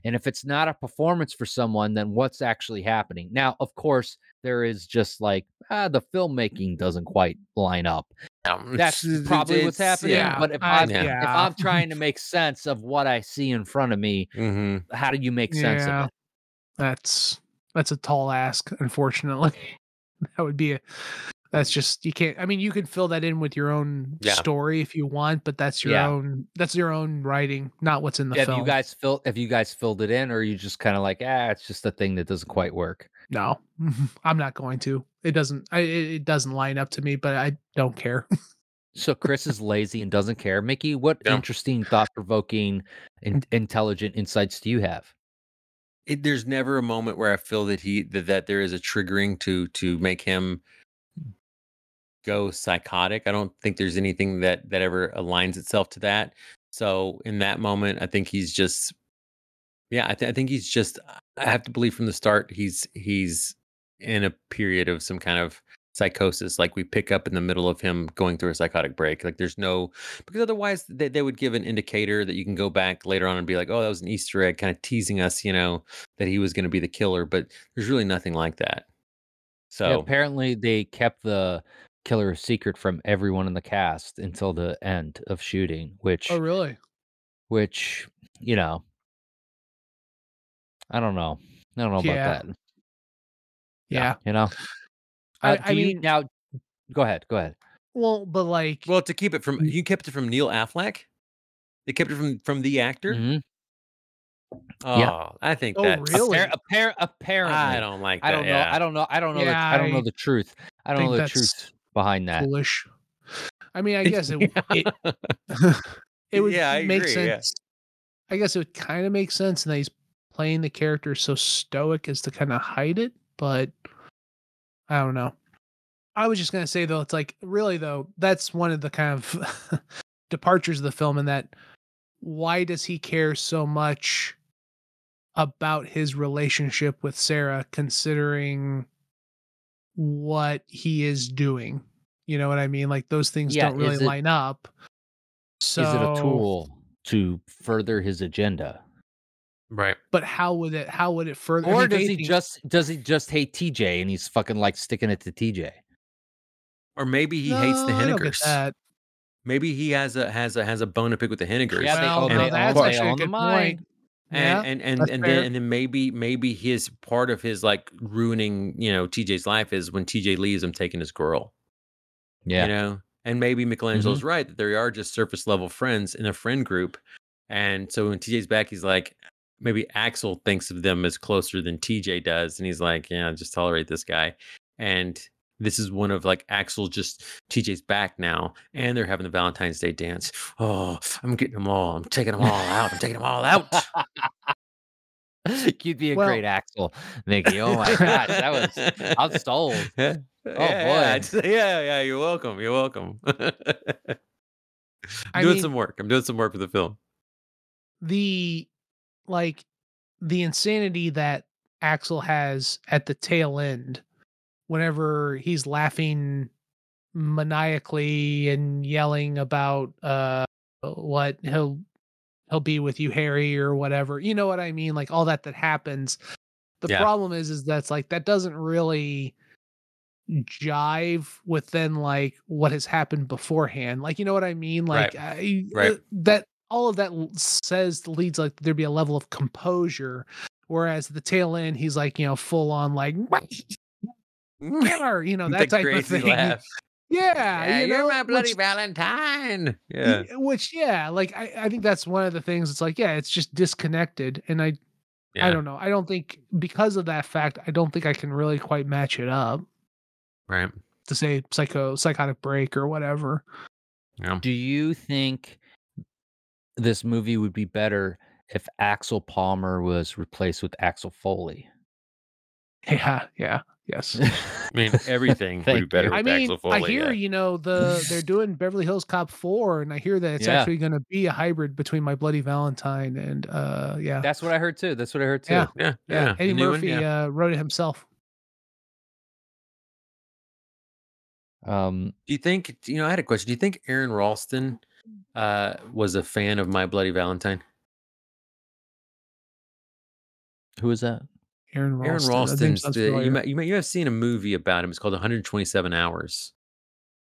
And if it's not a performance for someone, then what's actually happening? Now, of course, there is just like ah, the filmmaking doesn't quite line up.
Um,
That's probably what's happening.
yeah,
But if
I-
I'm if. I'm trying to make sense of what I see in front of me,
Mhm.
how do you make sense
Yeah.
of it?
That's that's a tall ask, unfortunately. that would be a that's just you can't I mean you can fill that in with your own
Yeah.
story if you want, but that's your
Yeah.
own that's your own writing, not what's in the
Have
film.
you guys filled? Have you guys filled it in, or are you just kind of like, ah, it's just a thing that doesn't quite work?
no. I'm not going to. It doesn't I, it it doesn't line up to me, but I don't care.
So Chris is lazy and doesn't care. Mickey, what
Yeah.
interesting, thought-provoking, and intelligent insights do you have?
It, there's never a moment where I feel that he that, that there is a triggering to to make him go psychotic. I don't think there's anything that that ever aligns itself to that. So in that moment, I think he's just yeah, I, th- I think he's just I have to believe from the start he's he's in a period of some kind of psychosis like we pick up in the middle of him going through a psychotic break like there's no because otherwise they, they would give an indicator that you can go back later on and be like oh that was an easter egg kind of teasing us you know that he was going to be the killer but there's really nothing like that so
Yeah, apparently, they kept the killer secret from everyone in the cast until the end of shooting, oh, which,
oh really?
which you know, I don't know. I don't know
Yeah.
about that.
Yeah.
You know,
I-
Uh,
I
do you-
mean-
now, go ahead. Go ahead.
Well, but like
well to keep it from you kept it from neil affleck they kept it from from the actor
Mhm.
oh
Yeah.
i think
Oh,
that's
really?
Appar- appar- apparently,
i don't like that
I don't know.
yeah.
I don't know. I don't know. the, I don't know the truth. I don't know the truth behind that.
foolish. I mean, I guess it it, it would
Yeah, I
make
agree, yeah.
sense. I guess it would kind of make sense, and that he's playing the character so stoic as to kind of hide it. But I don't know. I was just gonna say though, it's like really though, that's one of the kind of departures of the film, in that why does he care so much about his relationship with Sarah, considering what he is doing? You know what I mean? Like those things
Yeah,
don't really
it-
line up. So
Is it a tool to further his agenda?
Right.
But how would it? How would it further? I
Or
mean,
does he just does he just hate TJ and he's fucking like sticking it to TJ?
Or maybe he hates the
No, I don't get Hannigers.
Maybe he has a has a has a bone to pick with the Hannigers.
Yeah,
well,
own-
no,
they
that's actually a good
mine.
point.
and
Yeah,
and and
that's
and then and then maybe maybe his part of his like ruining you know TJ's life is when TJ leaves him taking his girl.
Yeah.
You know, and maybe Michelangelo's mm-hmm. right that they are just surface level friends in a friend group, and so when TJ's back, he's like. Maybe Axel thinks of them as closer than TJ does, and he's like, "Yeah, just tolerate this guy." And this is one of like Axel just TJ's back now, and they're having the Valentine's Day dance. Oh, I'm getting them all. I'm taking them all out. I'm taking them all out.
You'd be a
Well-
great Axel, Mickey. Oh my gosh, that was I'm sold.
Yeah.
Oh,
yeah,
boy.
it's- yeah, yeah. You're welcome. You're welcome. I'm
I
doing
mean-
some work. I'm doing some work for the film.
the like the insanity that Axel has at the tail end whenever he's laughing maniacally and yelling about uh what he'll he'll be with you Harry or whatever. You know what I mean? Like all that that happens. The
Yeah.
problem is is that's like that doesn't really jive with then like what has happened beforehand. Like you know what I mean? Like I,
Right.
uh, that all of that says leads like there'd be a level of composure whereas the tail end he's like you know full on like killer you know that type of thing
laugh.
yeah, you know, are my bloody which-
Valentine. Yeah.
which yeah like I, I think that's one of the things it's like yeah it's just disconnected and i
yeah.
i don't know i don't think because of that fact i don't think i can really quite match it up
Right.
to say psycho psychotic break or whatever
Yeah.
Do you think this movie would be better if Axel Palmer was replaced with Axel Foley?
yeah yeah yes
I mean, everything would be better
you.
with
I mean,
Axel Foley.
I hear
yeah.
you know the they're doing Beverly Hills Cop four, and I hear that it's
Yeah.
actually going to be a hybrid between My Bloody Valentine and uh yeah
That's what I heard too. That's what I heard too.
Yeah.
Yeah.
yeah,
Yeah.
Eddie
the new one,
Murphy
yeah.
uh, wrote it himself.
Um,
Do you think, you know, I had a question. Do you think Aron Ralston uh, was a fan of My Bloody Valentine?
who is that?
Aron Ralston.
Aron
that
Ralston's, the, you,
familiar.
might, you, might, you have seen a movie about him. It's called 127 Hours.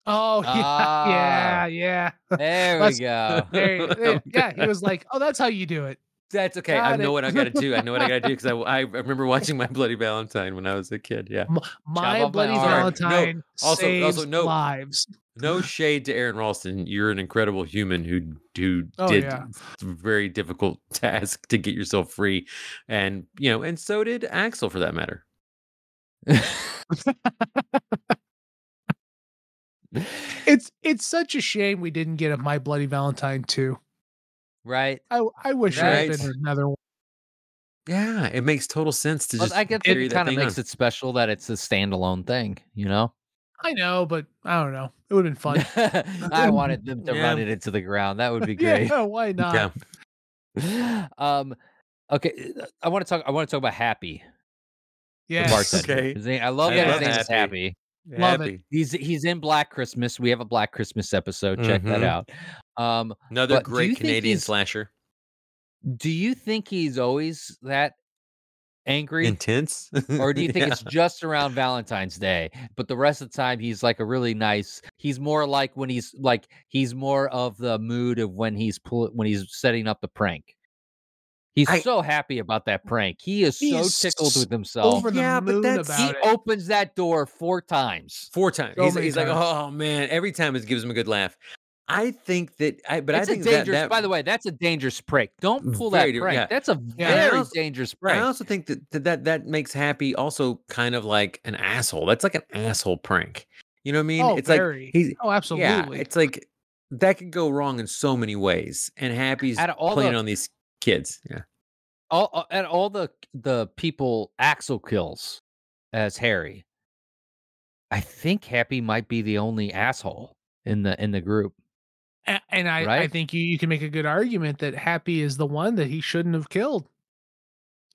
Oh yeah,
Ah.
yeah, yeah.
There we go.
There- there- yeah, he was like, "Oh, that's how you do it."
That's okay. I know
it.
what I got to do. I know what I got to do because I, I remember watching My Bloody Valentine when I was a kid. Yeah.
M- My
off my
Bloody
arm.
No,
Valentine
also-
saves
also, no.
lives.
No shade to Aron Ralston. You're an incredible human who who
Oh,
did
yeah.
a very difficult task to get yourself free, and you know, and so did Axel for that matter.
It's it's such a shame we didn't get a My Bloody Valentine too.
right.
I I wish there had been another one.
Yeah, it makes total sense to
Well,
just
I guess
carry
it kind of makes
on.
it special that it's a standalone thing, you know?
I know, but I don't know. It would have been fun.
I wanted them to run it into the ground. That would be great.
yeah, why not?
Yeah.
um okay, I want to talk I want to talk about Happy. Yeah.
Yes.
Okay.
Name- I love
I
that
love
his name is
Happy.
Happy.
Love it.
He's he's in Black Christmas. We have a Black Christmas episode. Check that
Mhm.
out. Um
Another
But do you
great Canadian slasher.
do you think he's always that angry?
Intense.
or do you think
Yeah.
it's just around Valentine's Day? But the rest of the time, he's like a really nice. He's more like when he's like he's more of the mood of when he's pull, when he's setting up the prank. He's
I-
so happy about that prank. He is
He
so
is
tickled
s-
with himself.
Over the
Yeah, but
moon
that's-
about
he
it.
opens that door four times.
four times?
So
he's
many
he's like, oh man, every time it gives him a good laugh. I think that, I but
it's
I
a
think
dangerous.
that, that
by the way, that's a dangerous prank. Don't pull that prank.
yeah.
That's a
Yeah.
very
Also-
dangerous prank.
I also think that, that that that makes Happy also kind of like an asshole. That's like an asshole prank. You know what I mean?
oh,
it's
very.
like he's
oh, absolutely.
yeah. It's like that could go wrong in so many ways, and Happy's
Out of all
playing
the-
on these kids. Yeah,
all all- and all the the people Axel kills as Harry. I think Happy might be the only asshole in the in the group.
And I, I think you, you can make a good argument that Happy is the one that he shouldn't have killed.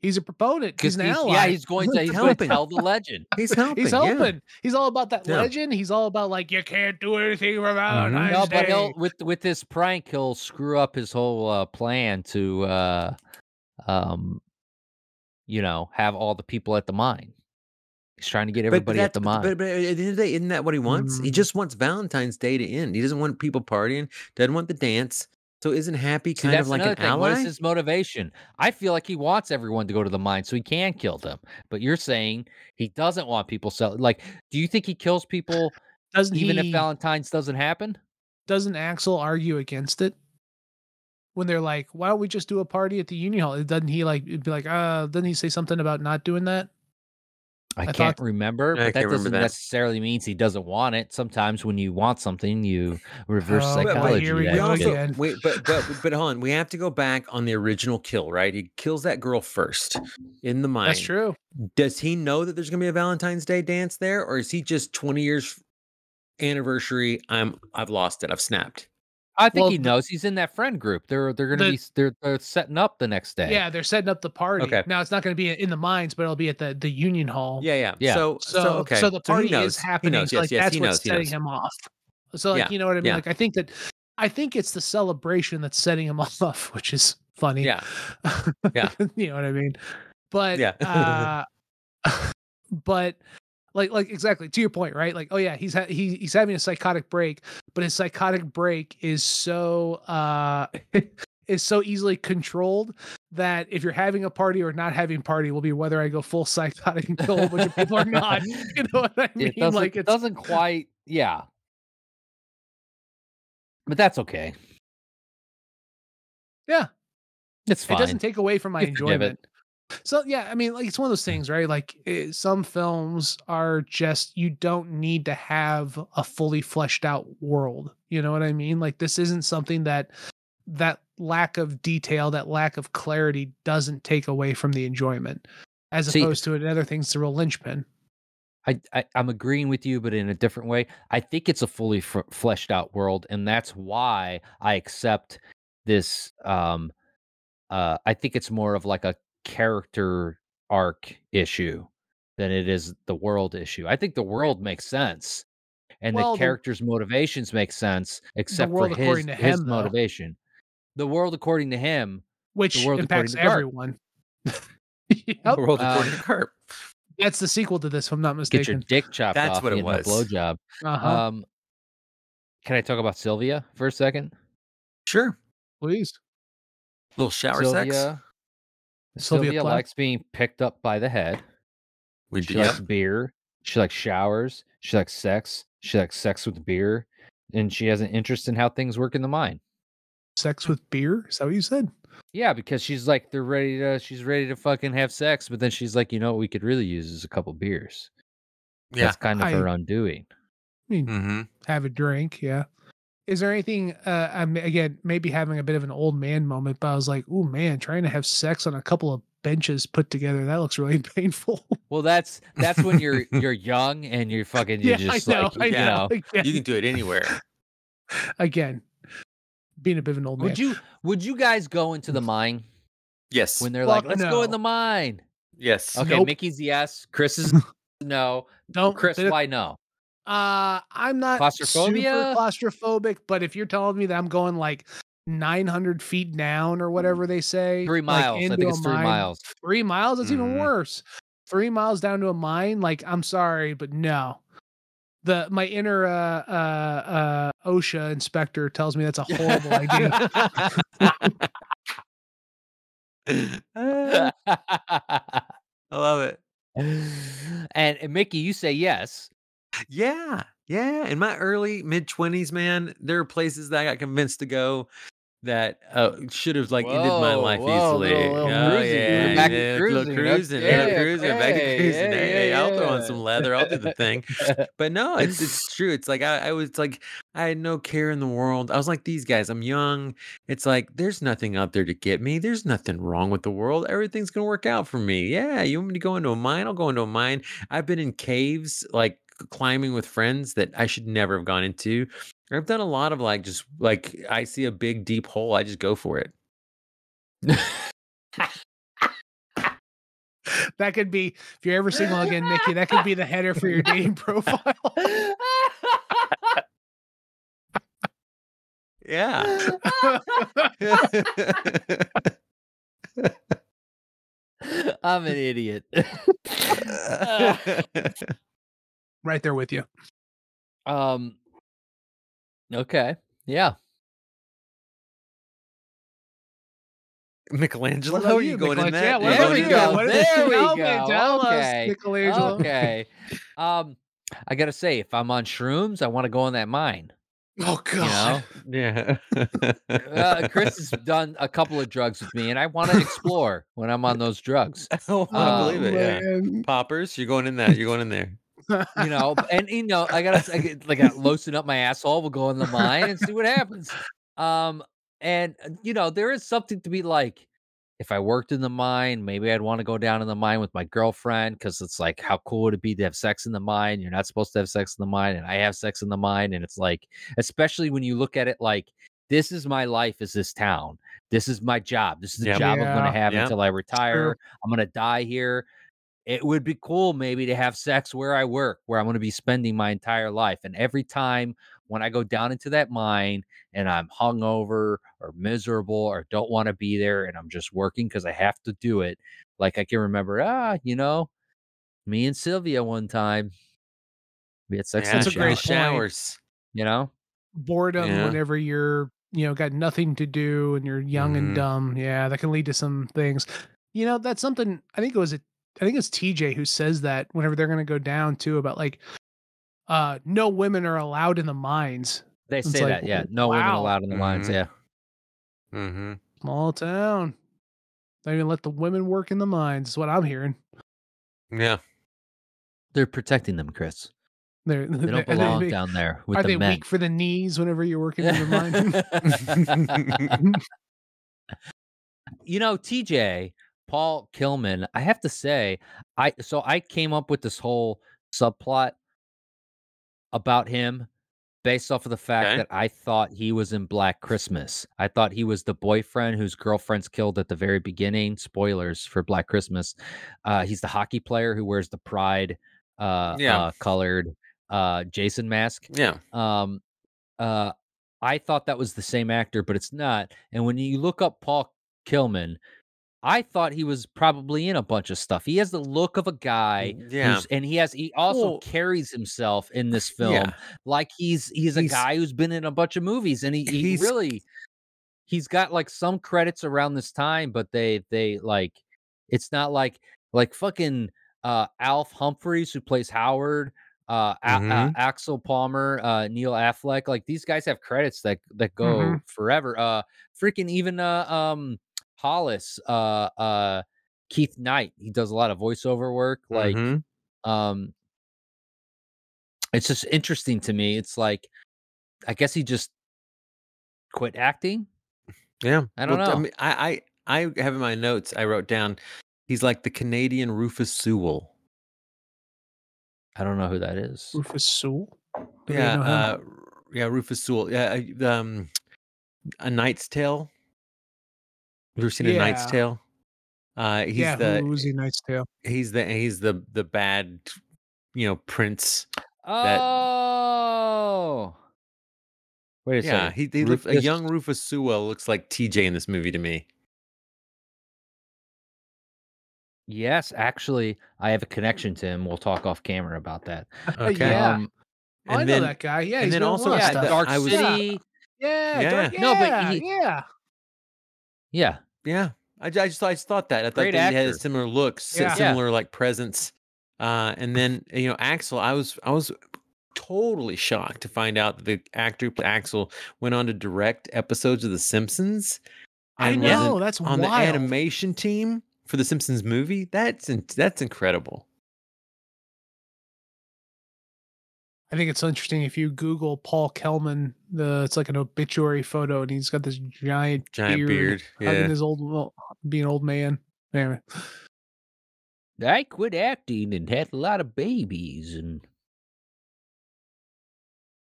He's a proponent. He's an ally.
yeah, he's going to he's
helping.
tell the legend.
he's helping.
He's
yeah.
He's all about that
Yeah.
legend. He's all about like you can't do anything for Valentine's
No, but he'll with with this prank he'll screw up his whole uh, plan to uh um, you know, have all the people at the mine. He's trying to get
But,
everybody at the
that's-
mine.
but, but at the end of the day, isn't that what he wants? He
Mm.
just wants Valentine's Day to end. He doesn't want people partying. Doesn't want the dance. So isn't happy
See,
kind
that's
of like
another
an
thing.
ally?
What is his motivation? I feel like he wants everyone to go to the mine so he can kill them. But you're saying he doesn't want people sell. Like, do you think he kills people
Doesn't
even
he?
if Valentine's doesn't happen?
doesn't Axel argue against it? When they're like, "Why don't we just do a party at the Union Hall?" Doesn't he like be like, "Uh"? Doesn't he say something about not doing that?
I,
I
can't
thought-
remember,
I
but that
can't remember
doesn't
that.
necessarily means he doesn't want it. Sometimes when you want something, you reverse
Oh, but- but
psychology.
here we
that
we
go
shit.
also wait, but but but hold on. We have to go back on the original kill, right? He kills that girl first in the mine.
That's true.
Does he know that there's gonna be a Valentine's Day dance there, or is he just 20 years anniversary? I'm I've lost it. I've snapped.
I think
Well,
he knows he's in that friend group. They're they're gonna
The-
be they're, they're setting up the next day.
Yeah, they're setting up the party.
Okay.
Now it's not going to be in the mines, but it'll be at the the Union Hall.
Yeah, yeah.
Yeah.
So
So,
so okay.
so the party
knows.
is happening.
Knows.
so
Yes,
like
yes,
that's
he
what's
knows.
Setting him off. So like
Yeah,
you know what I mean?
yeah.
Like I think that I think it's the celebration that's setting him off, which is funny.
Yeah. Yeah.
you know what I mean? But
Yeah.
uh but like like exactly to your point, right? Like oh yeah, he's ha- he, he's having a psychotic break, but his psychotic break is so uh is so easily controlled that if you're having a party or not having party will be whether I go full psychotic and kill a bunch of people or not. You know what I mean?
it doesn't
like
it doesn't quite yeah. But that's okay.
Yeah.
It's fine.
it doesn't take away from my
You forgive it.
enjoyment. So yeah, I mean, like it's one of those things, right? Like eh, some films are just you don't need to have a fully fleshed out world. You know what I mean? Like this isn't something that that lack of detail, that lack of clarity doesn't take away from the enjoyment, as
See-
opposed to in other things, the real linchpin.
I, I I'm agreeing with you, but in a different way. I think it's a fully f- fleshed out world, and that's why I accept this. Um, uh, I think it's more of like a character arc issue than it is the world issue. I think the world makes sense, and
Well,
the
the-
characters' motivations make sense, except for his
according to
his
him, though.
motivation. The world, according to him,
Which
world
impacts everyone. Yep,
The world according to Garp.
That's the sequel to this, if I'm not mistaken.
get your dick chopped
That's
off,
what it
a
was.
blowjob.
Uh-huh.
Um, can I talk about Sylvia for a second?
Sure.
Please.
A little shower sex.
Sylvia,
Sylvia
Sylvia likes being picked up by the head.
We
She
do.
likes beer. She likes showers. She likes sex. She likes sex with beer, and she has an interest in how things work in the mine.
Sex with beer? Is that what you said?
Yeah, because she's like they're ready to. She's ready to fucking have sex, but then she's like, you know what we could really use is a couple beers.
Yeah.
That's kind of her undoing.
I mean,
Mm-hmm.
have a drink. Yeah. Is there anything? Uh, I'm again maybe having a bit of an old man moment, but I was like, "Oh man, trying to have sex on a couple of benches put together that looks really painful."
Well, that's that's when you're you're young and you're fucking you're
yeah, I know.
like
I
you
know.
know.
Again,
You can do it anywhere.
again, being a bit of an old man.
Would you would you guys go into the mine
Yes.
when they're
Fuck
like, let's go in the mine?
yes.
Okay,
Nope.
Mickey's yes. Chris is no.
Don't
Chris, why no?
Uh, I'm not
Claustrophobia?
super claustrophobic, but if you're telling me that I'm going like 900 feet down or whatever they say,
Three
like,
miles. I
into
think it's three
mine-
miles.
Three miles? That's even
Mhm.
worse. Three miles down to a mine? Like, I'm sorry, but no. The my inner uh uh uh OSHA inspector tells me that's a horrible idea.
I love it.
and, and Mickey, you say yes.
Yeah. Yeah. In my early mid 20s, man, there are places that I got convinced to go that uh, should have like ended my life
whoa,
easily.
little- little
oh,
cruising.
yeah.
Back
yeah,
cruising.
cruising. Cruising. Back to
okay,
cruising.
yeah,
hey,
yeah,
I'll throw on some leather. I'll do the thing. But no, it's it's true. It's like I, I was like I had no care in the world. I was like these guys. I'm young. It's like there's nothing out there to get me. There's nothing wrong with the world. Everything's gonna work out for me. Yeah, you want me to go into a mine? I'll go into a mine. I've been in caves like climbing with friends that I should never have gone into. I've done a lot of like just like I see a big deep hole. I just go for it.
that could be if you're ever single again, Mickey, that could be the header for your dating profile.
Yeah.
I'm an idiot.
Right there with you.
um. Okay. Yeah.
Michelangelo,
What about
you,
you,
going in
Michelangelo?
that?
Yeah,
There
about
we
in
you?
that?
go.
What is-
There we go.
tell us,
Okay.
Michelangelo.
Okay. Um, I gotta say, if I'm on shrooms, I want to go in that mine.
Oh
You know,
god.
Yeah.
uh, Chris has done a couple of drugs with me, and I want to explore when I'm on those drugs.
oh, I
Uh,
believe it. Yeah. Poppers, you're going in that. You're going in there.
You know, and you know, I gotta, I get, like, I loosen up my asshole. We'll go in the mine and see what happens. Um, and uh, you know, there is something to be like. If I worked in the mine, maybe I'd want to go down in the mine with my girlfriend because it's like, how cool would it be to have sex in the mine? You're not supposed to have sex in the mine, and I have sex in the mine, and it's like, especially when you look at it like, this is my life, is this town. This is my job. This is the
Yep.
job I'm going to have
Yep.
until I retire. I'm going to die here. It would be cool maybe to have sex where I work, where I'm going to be spending my entire life. And every time when I go down into that mine and I'm hungover or miserable or don't want to be there and I'm just working because I have to do it, like I can remember, ah, you know, me and Sylvia one time, we had sex
yeah,
in
That's
the
a great
shower,
point.
showers.
you know?
Boredom
Yeah.
whenever you're, you know, got nothing to do and you're young
Mhm.
and dumb. Yeah, that can lead to some things. You know, that's something I think it was a I think it's TJ who says that whenever they're gonna go down too about like uh no women are allowed in the mines.
They
It's
say
like,
that, yeah. No women allowed in the mines,
Mhm.
yeah.
Mm-hmm.
Small town. They even let the women work in the mines, is what I'm hearing.
Yeah.
They're protecting them, Chris.
They're,
They don't belong down there with
Are
the
they
men.
weak for the knees whenever you're working in the mine?
you know, TJ, Paul Kelman, I have to say, I so I came up with this whole subplot about him based off of the fact
Okay.
that I thought he was in Black Christmas. I thought he was the boyfriend whose girlfriend's killed at the very beginning. Spoilers for Black Christmas. Uh, he's the hockey player who wears the pride uh,
Yeah.
uh colored uh Jason mask.
Yeah.
Um, uh, I thought that was the same actor, but it's not. And when you look up Paul Kelman, I thought he was probably in a bunch of stuff. He has the look of a guy,
Yeah.
who's, and he has he also
Well,
carries himself in this film
Yeah.
like he's he's a
He's-
guy who's been in a bunch of movies, and he, he
He's-
really he's got like some credits around this time, but they they like it's not like like fucking uh Alf Humphreys who plays Howard, uh, A- uh,
Mhm.
Axel Palmer, uh Neil Affleck, like these guys have credits that that go
Mhm.
forever. Uh freaking even uh um Hollis, uh uh Keith Knight, he does a lot of voiceover work like
Mhm.
um it's just interesting to me. It's like I guess he just quit acting.
Yeah.
I don't
Well,
know.
mean, I, I I have in my notes. I wrote down. He's like the Canadian Rufus Sewell.
I don't know who that is.
Rufus Sewell. Do
Yeah. Uh, yeah. Rufus Sewell. Yeah. uh, Um, a Knight's Tale. You ever seen a Knight's
Yeah.
Tale? Uh, he's
yeah,
the
was he Knight's Tale?
he's the he's the the bad, you know, prince.
Oh, wait a
Yeah,
second.
he, he look, a
Rufus-
young Rufus Sewell looks like TJ in this movie to me.
Yes, actually, I have a connection to him. We'll talk off camera about that.
Okay.
Yeah.
Um,
Oh, I
And
know
then-
that guy. Yeah,
and
he's
then
been in a
also
lot of
yeah,
stuff.
Dark
I was-
City.
yeah,
Yeah.
Dark, yeah,
No, but he-
yeah.
Yeah,
Yeah, I, I just I just thought that I thought
Great
that he had a similar look,
Yeah. Yeah.
similar like presence. Uh, and then you know Axel, I was I was totally shocked to find out that the actor Axel went on to direct episodes of The Simpsons.
I know that's
on the animation team for the Simpsons movie. That's in, that's incredible.
I think it's interesting if you Google Paul Kelman. The it's like an obituary photo, and he's got this giant
Giant beard.
hugging
Yeah.
his old, well, being an old man. Anyway,
I quit acting and had a lot of babies, and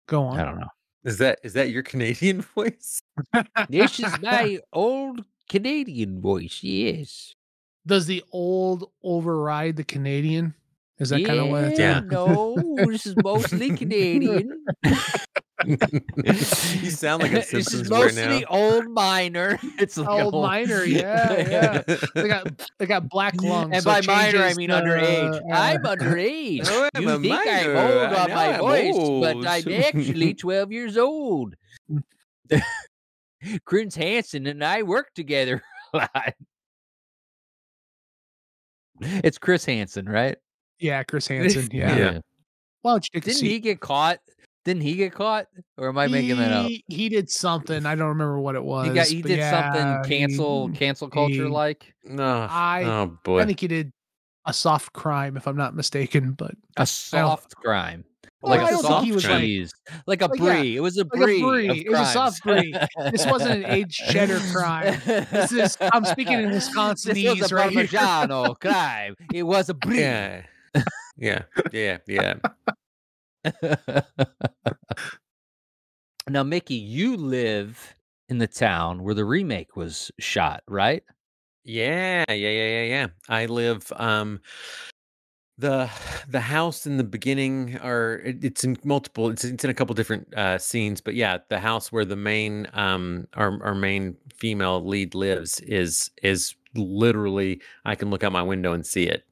go on.
I don't know.
Is that is that your Canadian voice?
This is my old Canadian voice. Yes.
Does the old override the Canadian? Is that kind of what it's
Yeah.
No, this is mostly Canadian.
you sound like a
It's
Simpsons
just
right now.
mostly old miner. It's like
Old miner, yeah, yeah. They got they got black lungs.
And
so
by
it
minor, I mean
the,
underage.
uh,
I'm underage.
Oh, I'm
you
a
think I'm
minor.
old on my
I'm
voice,
old.
but I'm actually 12 years old. Chris Hansen and I work together a lot. It's Chris Hansen, right?
Yeah, Chris Hansen. Yeah.
Yeah.
Why don't you take a
Didn't
seat?
he get caught? Didn't he get caught? Or am I making that up?
He, he did something. I don't remember what it was.
He got he did
yeah,
something cancel
he-
cancel culture like
No.
I-
oh boy.
I think he did a soft crime, if I'm not mistaken. But
a soft crime.
Well,
like
I
a
don't think
soft
he was, like-
cheese. Like, a
Like, yeah,
brie. it was a
like a
brie.
brie. It was a soft
crimes.
This wasn't an aged cheddar crime. This is I'm speaking in
This
Wisconsinese
was a
right.
Parmigiano crime. It was a brie.
yeah. Yeah. Yeah. Yeah.
now, Mickey, you live in the town where the remake was shot, right?
Yeah, yeah, yeah, yeah, yeah. I live um the the house in the beginning are it- it's in multiple it's it's in a couple different uh scenes, but yeah, the house where the main um our our main female lead lives is is literally I can look out my window and see it.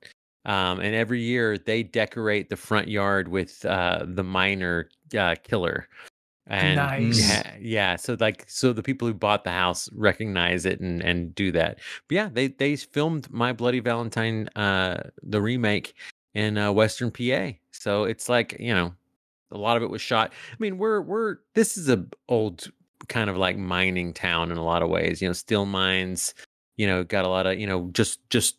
Um and every year they decorate the front yard with uh the miner uh killer. And
Nice.
yeah, yeah. So like so the people who bought the house recognize it and and do that. But yeah, they they filmed My Bloody Valentine, uh, the remake in uh, Western PA. So it's like you know, a lot of it was shot. I mean, we're we're this is a old kind of like mining town in a lot of ways. You know, steel mines. You know, got a lot of you know just just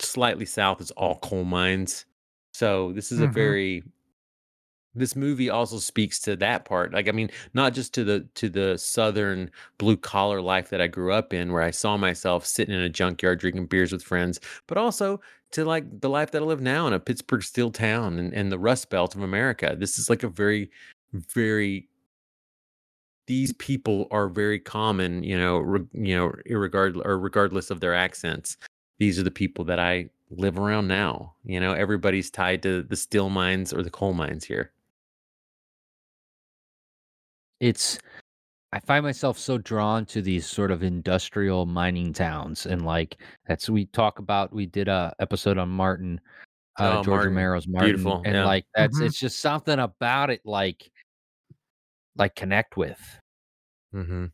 slightly south is all coal mines. So this is a
Mhm.
very this movie also speaks to that part like i mean not just to the to the southern blue collar life that i grew up in where i saw myself sitting in a junkyard drinking beers with friends but also to like the life that i live now in a pittsburgh steel town and, and the rust belt of america this is like a very very these people are very common you know re, you know irregard or regardless of their accents these are the people that i live around now you know everybody's tied to the steel mines or the coal mines here
it's I find myself so drawn to these sort of industrial mining towns, and like that's we talk about. We did a episode on Martin, uh,
Oh,
George
Martin.
Romero's Martin,
Beautiful,
and
yeah.
like that's
Mhm.
it's just something about it, like like connect with.
mm-hmm.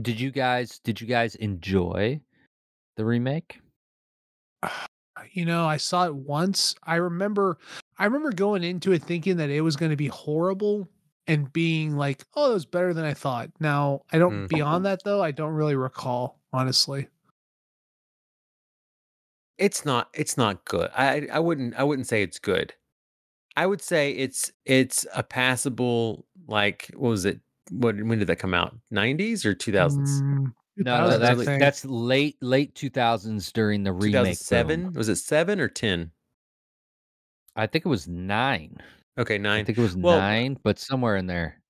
Did you guys did you guys enjoy the remake?
you know, I saw it once. I remember I remember going into it thinking that it was going to be horrible and being like, "Oh, it was better than I thought." Now, I don't
Mm.
beyond that though, I don't really recall, honestly.
it's not it's not good i i wouldn't i wouldn't say it's good i would say it's it's a passable like what was it what when did that come out 90s or 2000s
Mm,
No, no, that's
think.
that's late late two thousands during the remake. boom.
2007 was it 7 or 10
I think it was nine.
okay
nine.
I
think it was
Well,
nine, but somewhere in there.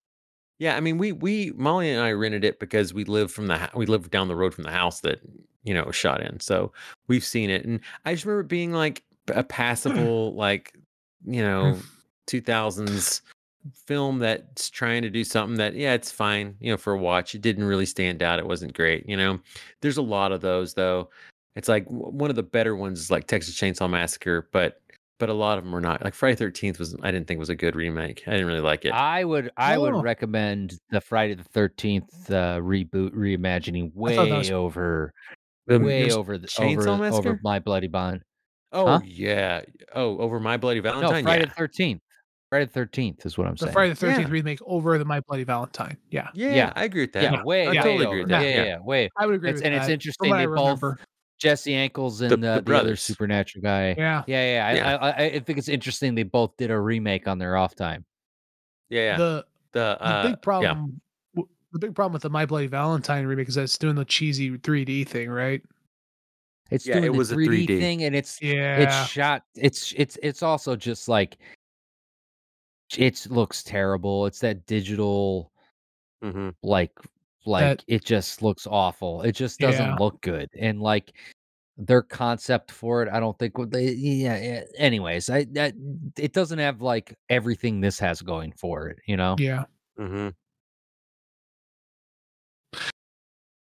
Yeah, I mean, we we Molly and I rented it because we live from the we live down the road from the house that you know was shot in, so we've seen it, and I just remember it being like a passable, like you know, two thousands film that's trying to do something that yeah, it's fine, you know, for a watch. It didn't really stand out. It wasn't great, you know. There's a lot of those though. It's like w- one of the better ones is like Texas Chainsaw Massacre, but but a lot of them were not. Like Friday Thirteenth was I didn't think was a good remake. I didn't really like it.
I would I would
Oh.
recommend the Friday the Thirteenth uh, reboot reimagining
I thought that
way
was-
over
The-
way over the
Chainsaw
over,
Massacre?
over my bloody bond.
Oh
Huh?
yeah. Oh, over my bloody Valentine.
No,
Valentine.
Friday
yeah.
the Thirteenth. Friday the Thirteenth is what I'm saying.
the
saying.
Friday the Thirteenth
Yeah.
remake over the My Bloody Valentine. Yeah,
yeah.
Yeah.
I agree with that.
yeah, way,
I
way
totally agree with that.
Yeah, yeah, yeah, way.
I would agree
It's,
with
and
that.
it's interesting. They both
remember.
Jensen Ackles and
The-
the,
the
the, other supernatural guy.
Yeah,
yeah, yeah. I,
Yeah.
I, I, I think it's interesting. They both did a remake on their off time.
Yeah, yeah.
the
The,
the
uh,
big problem w- the big problem with the My Bloody Valentine remake is that it's doing the cheesy 3D thing, right?
It's
Yeah,
doing
it
the
was a
3D,
3D.
thing, and it's
Yeah.
it's shot. It's it's it's also just like it looks terrible. It's that digital
Mhm.
like like
That-
it just looks awful. It just doesn't
Yeah.
look good. And like their concept for it. I don't think they. Yeah. Anyways, I that it doesn't have like everything this has going for it. You know.
Yeah.
hmm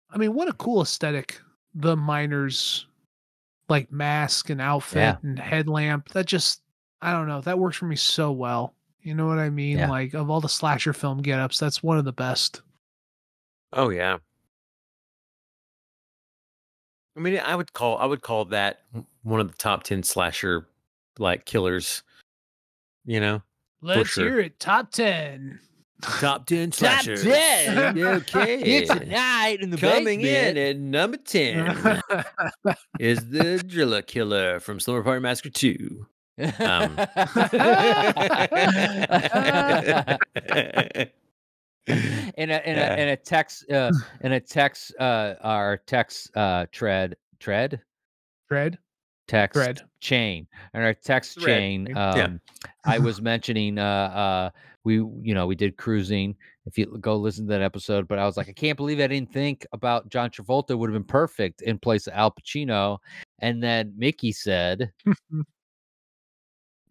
I mean, what a cool aesthetic the miners like mask and outfit
Yeah.
and headlamp. That just I don't know, that works for me so well. You know what I mean?
Yeah.
Like of all the slasher film get-ups, that's one of the best.
Oh yeah. I mean, I would call I would call that one of the top ten slasher like killers. You know,
Let's
sure.
hear it. Top 10.
top ten
Top 10.
okay.
It's a night in the
Coming
basement.
in at number ten is the Driller Killer from Slumber Party Massacre Two. Um.
in a in
Yeah.
a in a text uh in a text uh our text uh tread tread
Dread.
text
Thread.
chain and our text
Thread.
chain
Yeah.
um i was mentioning uh uh we you know we did cruising if you go listen to that episode but i was like i can't believe i didn't think about john travolta would have been perfect in place of al pacino and then mickey said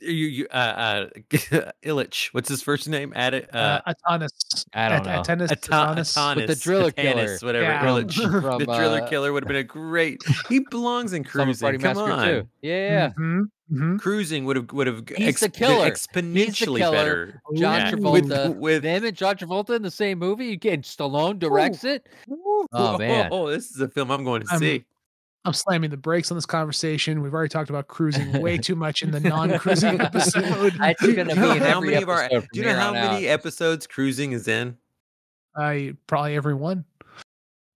you, you, uh, uh, Ilitch. What's his first name? Add it.
Uh,
Uh,
Adonis.
I don't know.
Adonis.
Ato-
Adonis.
Adonis,
With the Driller
Adonis,
Killer.
whatever.
Yeah.
Ilitch.
from,
the Driller
uh,
Killer would have been a great. He belongs in cruising.
Party
Come on.
too. yeah
Mhm, mhm.
Cruising would have would have
He's the
been
killer.
exponentially
killer.
better.
John
Yeah.
Travolta,
with, with
them and John Travolta in the same movie. You get Stallone directs it. Oh, man.
Oh, this is a film I'm going to
I'm-
see.
I'm slamming the brakes on this conversation. We've already talked about cruising way too much in the non-cruising episode.
It's
Do
gonna
you know
be in
how
every
many of our? Do you know how many
out.
episodes cruising is in?
I probably every one.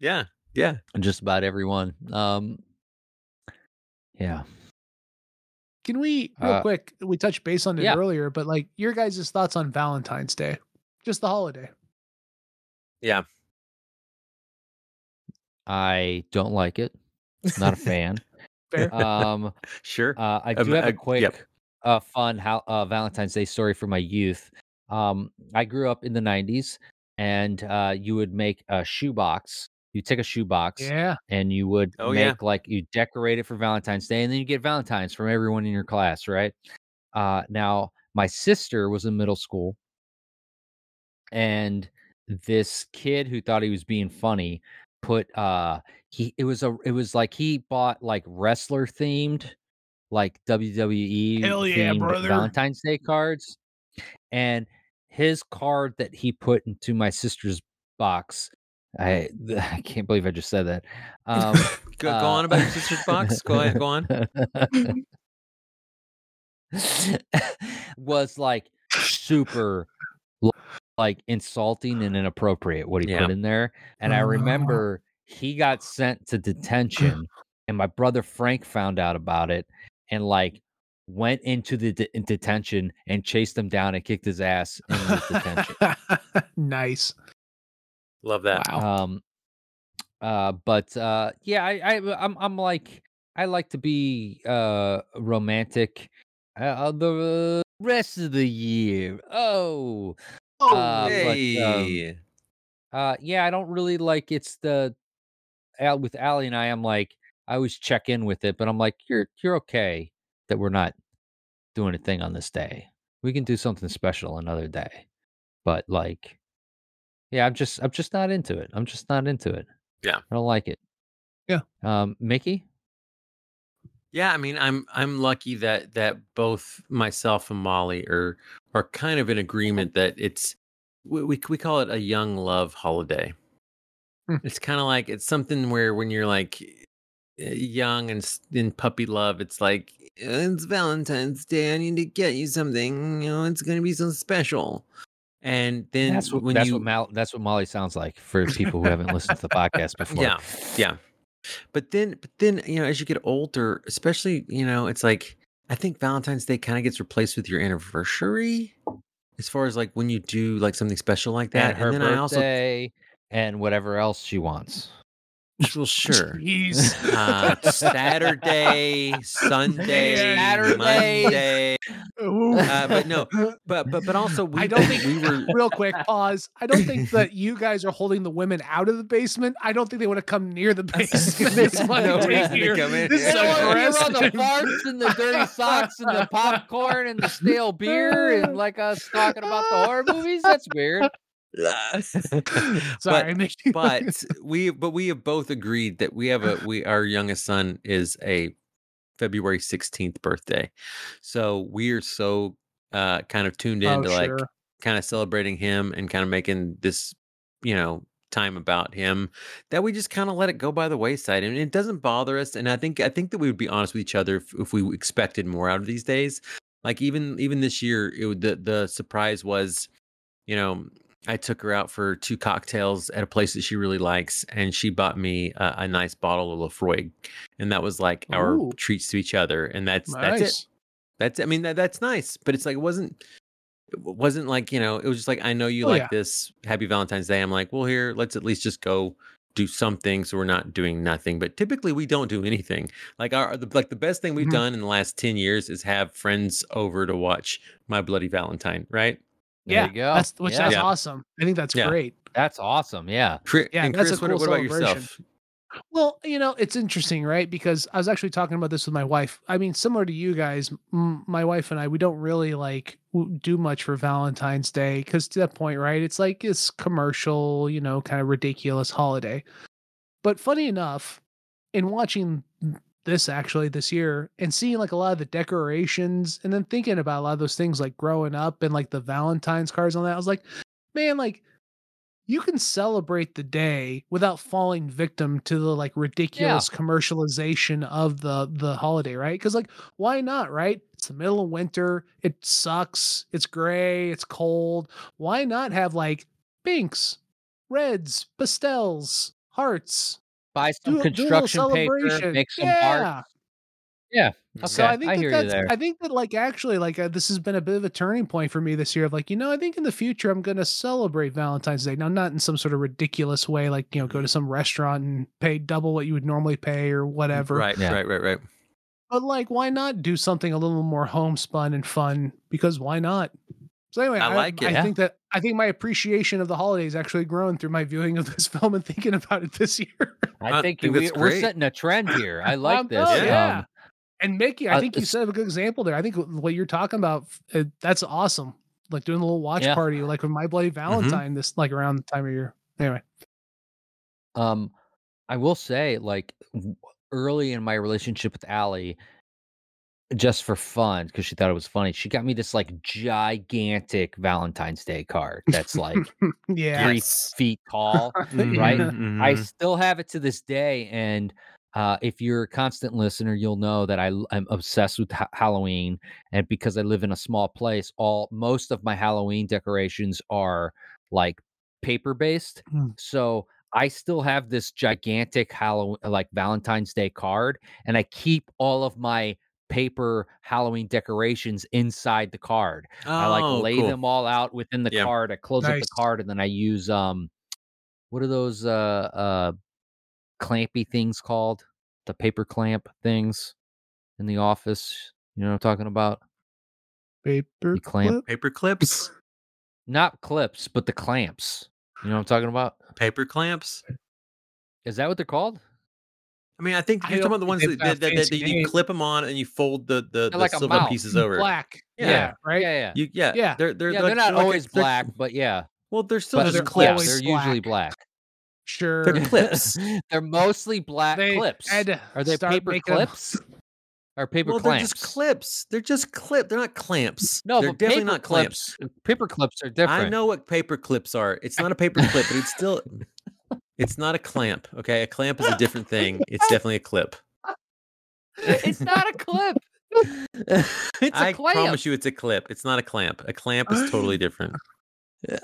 Yeah, yeah.
Just about everyone. Um, yeah.
Can we real
Uh,
quick? We touched base on it
yeah.
earlier, but like your guys' thoughts on Valentine's Day, just the holiday. Yeah.
I don't like it. Not a fan.
Fair.
um,
Sure.
uh, I
Um,
do have
uh,
a quick,
yep.
uh, fun how uh, Valentine's Day story from my youth. Um, I grew up in the '90s, and uh, you would make a shoebox. You take a shoebox,
yeah.
and you would
Oh,
make
yeah.
like you decorate it for Valentine's Day, and then you get Valentines from everyone in your class, right? Uh, now my sister was in middle school, and this kid who thought he was being funny put uh he it was a it was like he bought like wrestler themed like WWE
Hell yeah, brother.
Valentine's Day cards and his card that he put into my sister's box I I can't believe I just said that um
Go, go
uh,
on about your sister's box. Go ahead. Go on.
was like super like insulting and inappropriate what he
Yeah.
put in there and i
Oh,
remember he got sent to detention and my brother frank found out about it and like went into the de- in detention and chased him down and kicked his ass in his detention
nice.
Love that.
Wow.
um uh but uh yeah i, I i'm i'm like i like to be uh romantic uh, the rest of the year oh
oh,
uh, but, um,
hey.
uh yeah i don't really like it's the Al, with Allie and i i'm like i always check in with it but i'm like you're you're okay that we're not doing a thing on this day we can do something special another day but like yeah i'm just i'm just not into it i'm just not into it
Yeah.
i don't like it
Yeah.
um mickey
Yeah, I mean, I'm I'm lucky that that both myself and Molly are are kind of in agreement that it's we we, we call it a young love holiday.
Hmm.
It's kind of like it's something where when you're like eh, young and in puppy love, it's like it's Valentine's Day. I need to get you something. You know, it's gonna be so special. And then
that's what
when
that's
you
what Mal, that's what molly sounds like for people who haven't listened to the podcast before
Yeah, yeah. But then, but then, you know, as you get older, especially, you know, it's like I think Valentine's Day kind of gets replaced with your anniversary, as far as like when you do like something special like that.
and her
then I also,
birthday and whatever else she wants
Well, sure.
Jeez.
Uh, Saturday, Sunday,
Saturday.
Monday. Uh, but no, but but but also we
I don't think
we were
real quick pause. I don't think that you guys are holding the women out of the basement. I don't think they want to come near the basement. This
No
one
to
here.
come in
This is
here.
They don't wanna hear all the
aggressive.
farts and the dirty socks and the popcorn and the stale beer and like us talking about the horror movies. That's weird.
Sorry, Mickey.
but we but we have both agreed that we have a we our youngest son is a February 16th birthday. So we are so uh kind of tuned
Oh,
into like kind of celebrating him and kind of making this, you know, time about him that we just kind of let it go by the wayside and it doesn't bother us and I think I think that we would be honest with each other if, if we expected more out of these days. Like even even this year it would, the the surprise was you know I took her out for two cocktails at a place that she really likes, and she bought me a, a nice bottle of Laphroaig, and that was like our
Ooh.
treats to each other, and that's that's it. That's I mean that that's nice, but it's like it wasn't it wasn't like you know it was just like I know you
Oh,
like
yeah.
this. Happy Valentine's Day. I'm like, well here, let's at least just go do something, so we're not doing nothing. But typically we don't do anything. Like our the, like the best thing we've
Mhm.
done in the last ten years is have friends over to watch My Bloody Valentine, right?
There
yeah,
you go.
that's which
Yeah.
that's
Yeah.
awesome. I think that's
Yeah.
great.
That's awesome. Yeah.
Chri-
Yeah,
and
that's a
Chris, what,
cool
what about
celebration.
yourself?
Well, you know, it's interesting, right? Because I was actually talking about this with my wife. I mean, similar to you guys, m- my wife and I, we don't really like do much for Valentine's Day because to that point, right? It's like it's commercial, you know, kind of ridiculous holiday. But funny enough, in watching this actually this year and seeing like a lot of the decorations and then thinking about a lot of those things like growing up and like the Valentine's cards on that, I was like, man, like you can celebrate the day without falling victim to the like ridiculous commercialization of the the holiday right? Because like why not right? It's the middle of winter it sucks it's gray it's cold. Why not have like pinks reds pastels hearts
Buy some
do, do a little
paper,
celebration
make some
yeah
art. Yeah. Okay.
Uh, so I think
I
that
hear you
that's,
there.
I think that like actually like uh, this has been a bit of a turning point for me this year of like you know I think in the future I'm going to celebrate Valentine's Day now not in some sort of ridiculous way like you know go to mm-hmm. some restaurant and pay double what you would normally pay or mm, whatever
Right,
Yeah.
right, right, right.
but like why not do something a little more homespun and fun because why not so anyway
I
I,
like it.
I
Yeah.
think that I think my appreciation of the holidays actually grown through my viewing of this film and thinking about it this year
I
I
think,
think
we, we're
great.
setting a trend here. I like
Um,
this.
oh,
Yeah.
yeah.
Um,
And Mickey, I
Uh,
think you set up a good example there. I think what you're talking about, uh, that's awesome. Like doing a little watch
Yeah.
party, like with My Bloody Valentine, this like around the time of year. Anyway,
Um, I will say, like w- early in my relationship with Allie, just for fun, because she thought it was funny, she got me this like gigantic Valentine's Day card that's like
yeah,
three feet tall. Right?
mhm.
I still have it to this day, and uh, if you're a constant listener, you'll know that I, am obsessed with ha- Halloween, and because I live in a small place, all most of my Halloween decorations are like paper based.
Hmm.
So I still have this gigantic Halloween, like Valentine's Day card, and I keep all of my paper Halloween decorations inside the card. I like
Oh,
lay
cool.
them all out within the card. I close up the card, and then I use um, what are those uh uh clampy things called? The paper clamp things in the office. You know what I'm talking about?
paper
clamp-
clip.
Paper clips,
Not clips, but the clamps. You know what I'm talking about?
paper clamps.
Is that what they're called?
I mean, I think you're talking about the ones
think
that, that, that, that you clip them on and you fold the the, the
like
silver pieces over.
Black.
Yeah.
Yeah, right.
Yeah, yeah.
You, yeah,
Yeah.
They're they're
yeah,
like-
they're not
like a-
always
they're-
black, but yeah.
Well, they're still just
they're
clips.
they're usually
black.
black.
Sure.
They're clips.
they're mostly black
They
clips. Are they paper
making 'em-
clips? Or paper
well,
clamps?
they're just clips. They're just clip. They're not clamps.
No,
they're
but
definitely not clamps.
clips. Paper clips are different.
I know what paper clips are. It's not a paper clip, but it's still. It's not a clamp. Okay, a clamp is a different thing. It's definitely a clip.
it's not a clip. it's a
I
clamp.
I promise you, it's a clip. It's not a clamp. A clamp is totally different.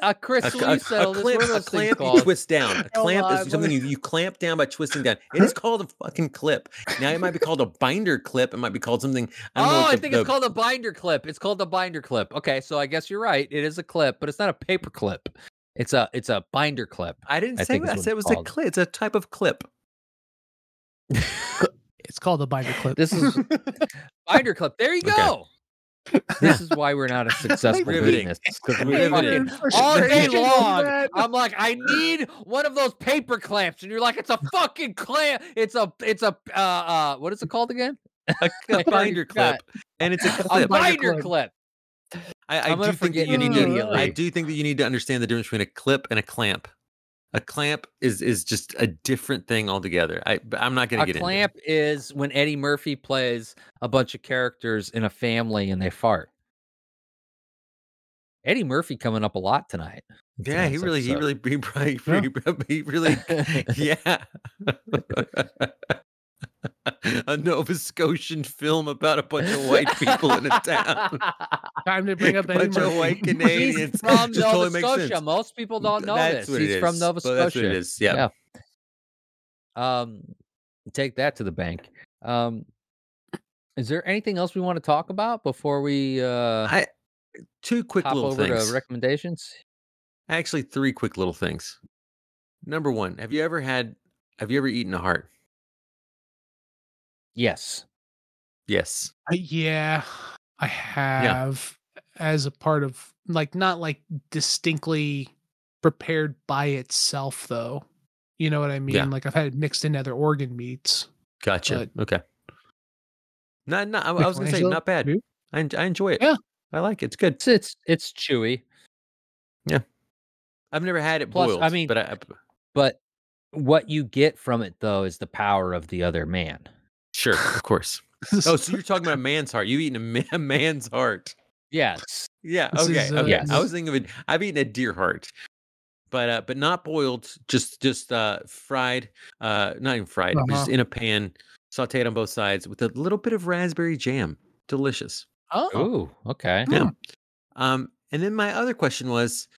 Uh, Chris,
A, a- a clamp, a clamp you twist down. A clamp
on,
is something you, you clamp down by twisting down. It is called a fucking clip. Now it might be called a binder clip. It might be called something. I don't know
oh, I
the-
think
the-
it's called a binder clip. It's called a binder clip. Okay, so I guess you're right. It is a clip, but it's not a paper clip. It's a it's a binder clip.
I didn't
I
say that. I said it
it's
was a clip. It's a type of clip.
It's called a binder clip.
This is binder clip. There you
Okay.
go. This is why we're not a successful
Riveting.
business. 'cause
Riveting.
we're fucking all day long. I'm like, I need one of those paper clamps, and you're like, it's a fucking clamp. It's a, it's a, uh, uh, what is it called again?
a,
I
a
already
binder clip, and it's a clip.
A binder
clip.
Clip.
I, I do think that you need to. I do think that you need to understand the difference between a clip and a clamp. A clamp is is just a different thing altogether. I but I'm not going to get
A
get
clamp is when Eddie Murphy plays a bunch of characters in a family and they fart. Eddie Murphy coming up a lot tonight.
Yeah, he really, he really, he, probably- he, really, yeah. a Nova Scotian film about a bunch of white people in a town.
Time to bring up
a bunch of white Canadians.
He's from Nova
totally
Scotia. Most people don't know
That's
this. He's from. Nova
Well,
Scotia.
That's what it is. Yeah.
Um, take that to the bank. Um, is there anything else we want to talk about before we uh
I two quick little
over
things.
to recommendations?
Actually, three quick little things. Number one, have you ever had? Have you ever eaten a heart?
Yes.
Yes.
Uh, yeah, I have as a part of like not like distinctly prepared by itself though. You know what I mean?
Yeah.
Like I've had it mixed in other organ meats.
Gotcha. okay. Not, not. I, I was gonna say not bad. I, I enjoy it.
Yeah.
I like it. It's good.
It's it's, it's chewy, Yeah,
I've never had it
Plus,
boiled.
I mean-
but I,
but what you get from it though is the power of the other man.
Sure, of course. Oh, so you're talking about a man's heart? You've eaten a, ma- a man's heart?
Yes.
Yeah.
This
Okay.
is, uh,
okay.
Yes.
I was thinking of it. I've eaten a deer heart, but uh, but not boiled. Just just uh, fried. Uh, not even fried. Just
Uh-huh.
in a pan, sautéed on both sides with a little bit of raspberry jam. Delicious.
oh,
Ooh, okay.
Yeah. Um, and then my other question was,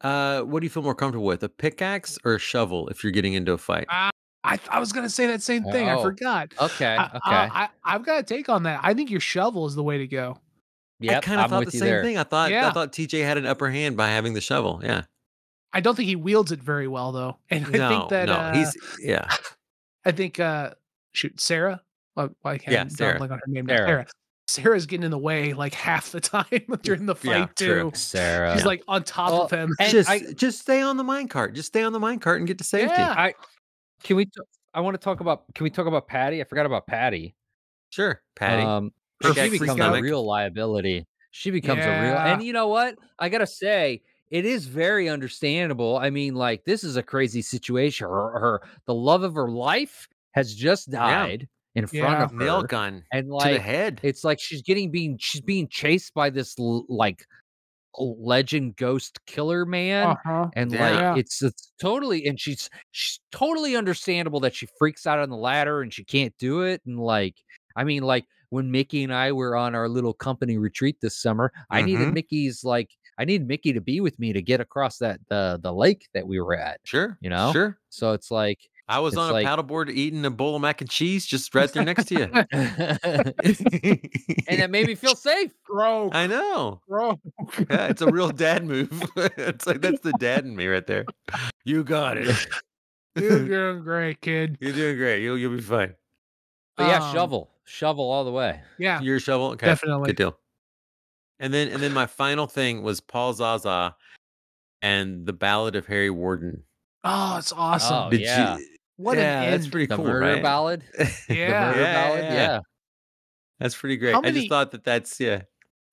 uh, what do you feel more comfortable with, a pickaxe or a shovel if you're getting into a fight?
I, I was gonna say that same thing. I
Oh,
forgot.
Okay.
I,
Okay.
I, I, have got a take on that. I think your shovel is the way to go.
Yeah.
I kind of thought the same
there.
thing. I thought
yeah.
I thought TJ had an upper hand by having the shovel. Yeah.
I don't think he wields it very well though, and I
no,
think that
no,
uh,
he's yeah.
I think uh shoot Sarah. I can't
Yeah,
yeah,
Sarah.
on her name.
Sarah.
Sarah. Sarah's getting in the way like half the time during the
Yeah,
fight
true.
too.
Sarah.
She's like on top
Well,
of him.
and
just
I-
just stay on the minecart. Just stay on the minecart and get to safety.
Yeah.
I can we t- I want to talk about can we talk about Patty? I forgot about Patty.
Sure, Patty.
Um she becomes
stomach.
a real liability. She becomes a real and you know what? I gotta say, it is very understandable. I mean, like this is a crazy situation. Her, her the love of her life has just died in front
Yeah.
of her.
Nail gun
and
to the
like
head.
it's like she's getting being she's being chased by this like legend ghost killer man
Uh-huh.
and
Yeah.
like it's it's totally and she's she's totally understandable that she freaks out on the ladder and she can't do it and like i mean like when mickey and i were on our little company retreat this summer i needed
Mhm.
mickey's like i needed mickey to be with me to get across that the the lake that we were at
Sure,
you know?
Sure.
so it's like
I was
It's
on a
like-
paddleboard eating a bowl of mac and cheese just right there next to you.
and that made me feel safe
Bro,
I know.
bro.
Yeah, it's a real dad move. it's like that's the dad in me right there. You got it.
You're doing great, kid.
You're doing great. You'll you'll be fine.
but yeah
Um,
shovel shovel all the way
Yeah,
Your shovel, okay,
definitely.
good deal. And then and then my final thing was Paul Zaza and the Ballad of Harry Warden.
Oh, it's awesome.
Oh,
Did
yeah.
you?
What
yeah,
an
that's
end.
pretty
the
cool,
murder
right?
ballad
Yeah.
the murder
Yeah,
ballad
yeah.
yeah
That's pretty great.
How
I just thought that that's yeah,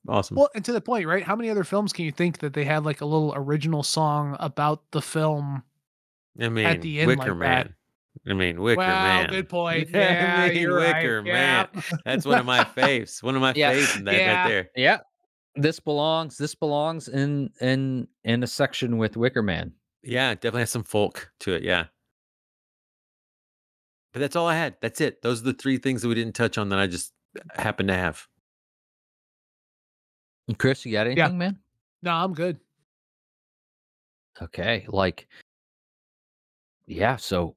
awesome.
Well, and to the point, right? How many other films can you think that they had like a little original song about the film?
I mean, at
the end
Wicker
like that.
Man. I mean, Wicker
well,
Man.
good point.
Yeah, I mean,
you're
Wicker
right.
Man.
Yeah.
That's one of my faves. One of my
Yeah.
faves in that
Yeah.
right there.
Yeah. This belongs this belongs in in in a section with Wicker Man.
Yeah, definitely has some folk to it. Yeah. But that's all I had. That's it. Those are the three things that we didn't touch on that I just happened to have.
Chris, you got anything,
Yeah.
man?
No, I'm good.
Okay. Like Yeah, so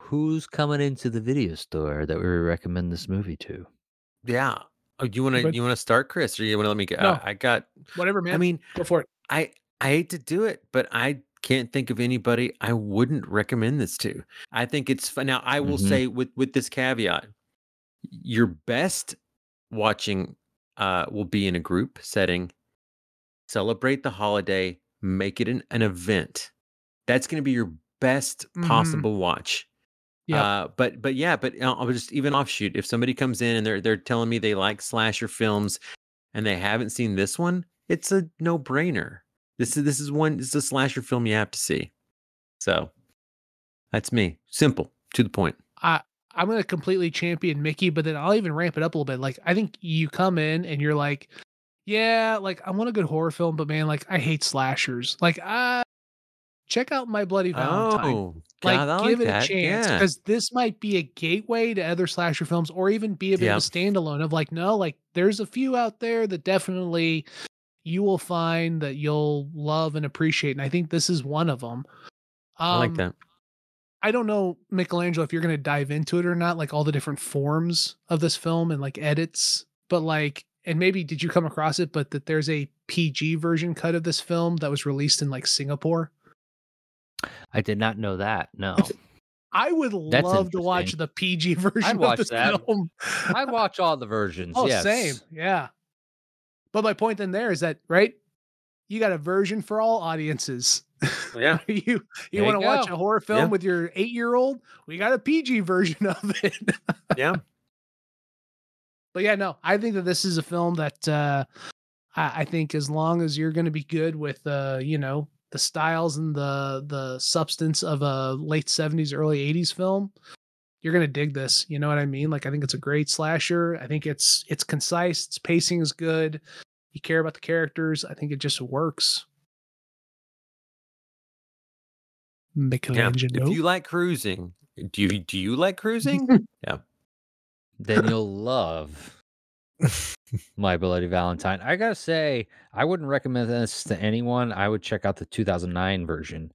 who's coming into the video store that we recommend this movie to?
Yeah. Oh, you want to you want to start, Chris, or you want to let me go?
No.
I, I got.
Whatever, man.
I mean,
go for it.
I I hate to do it, but I can't think of anybody I wouldn't recommend this to. I think it's fun. Now, I will
Mhm.
say with with this caveat, your best watching uh, will be in a group setting. Celebrate the holiday. Make it an, an event. That's going to be your best
Mhm.
possible watch.
Yep.
Uh, but but yeah, but uh, I'll just even offshoot. If somebody comes in and they're they're telling me they like slasher films and they haven't seen this one, it's a no brainer. This is this is one. This is a slasher film you have to see. So that's me. Simple to the point.
I I'm gonna completely champion Mickey, but then I'll even ramp it up a little bit. Like I think you come in and you're like, yeah, like I want a good horror film, but man, like I hate slashers. Like uh check out My Bloody Valentine.
Oh,
like
God,
give
like
it
that.
a chance
Yeah.
because this might be a gateway to other slasher films or even be a bit
Yep.
of a standalone of like no like there's a few out there that definitely you will find that you'll love and appreciate and i think this is one of them
I like
Um,
that.
i don't know michelangelo if you're going to dive into it or not like all the different forms of this film and like edits but like and maybe did you come across it but that there's a pg version cut of this film that was released in like singapore
I did not know that. No.
I would
That's
love to watch the PG version
watch
of this
that.
film.
I watch all the versions.
oh,
yes.
same, yeah. But my point then there is that right, you got a version for all audiences.
Yeah.
you you want to watch a horror film
Yeah.
with your eight year old? We got a PG version of it.
Yeah.
but yeah, no, I think that this is a film that uh, I, I think as long as you're going to be good with, uh, you know, the styles and the the substance of a late '70s, early '80s film, you're going to dig this. You know what I mean? Like, I think it's a great slasher. I think it's it's concise. Its pacing is good. You care about the characters. I think it just works.
Yeah.
Michelangelo.
If you like cruising, do you do you like cruising? Yeah.
Then you'll love My Bloody Valentine. I gotta say, I wouldn't recommend this to anyone. I would check out the 2009 version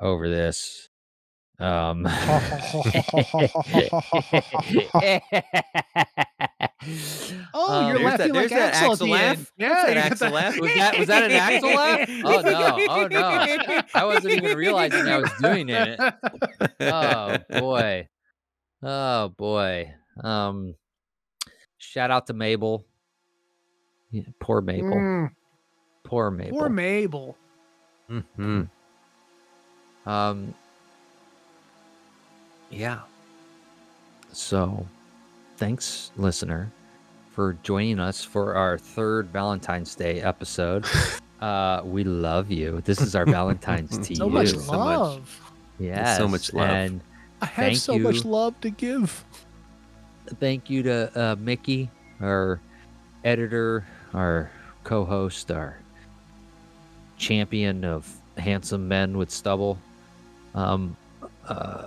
over this. Um,
Oh,
Um,
you're
there's
laughing
that-
like
that
Axel at
Axel laugh.
Yeah,
that Axel laugh.
Was that- was that an Axel laugh? Oh, no. Oh, no. I wasn't even realizing I was doing it. oh boy oh boy um shout out to mabel yeah, poor mabel
Mm,
poor mabel
poor Mabel.
hmm
um yeah so thanks listener for joining us for our third valentine's day episode uh we love you this is our valentine's to
So
you
much
so much.
love.
Yeah,
so much love.
and
I have
Thank
so much love to give.
thank you to uh, Mickey, our editor, our co-host, our champion of handsome men with stubble. Um, uh,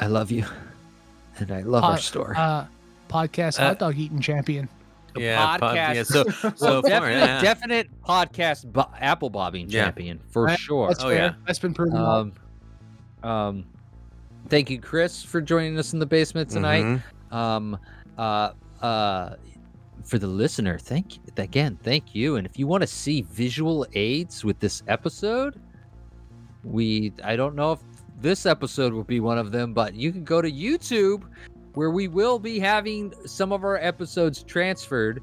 I love you, and I love our
Pod-
store.
Uh, podcast
Uh,
hot dog eating champion.
Yeah. pod-
podcast.
yeah. So
Well,
so far,
definite,
yeah.
definite podcast bo- apple bobbing
Yeah.
champion for
Right,
sure.
That's
Oh,
fair.
yeah.
That's been proven.
Um, um, thank you, Chris, for joining us in the basement tonight.
Mhm.
um uh uh for the listener thank you again thank you and if you want to see visual aids with this episode we i don't know if this episode will be one of them but you can go to youtube where we will be having some of our episodes transferred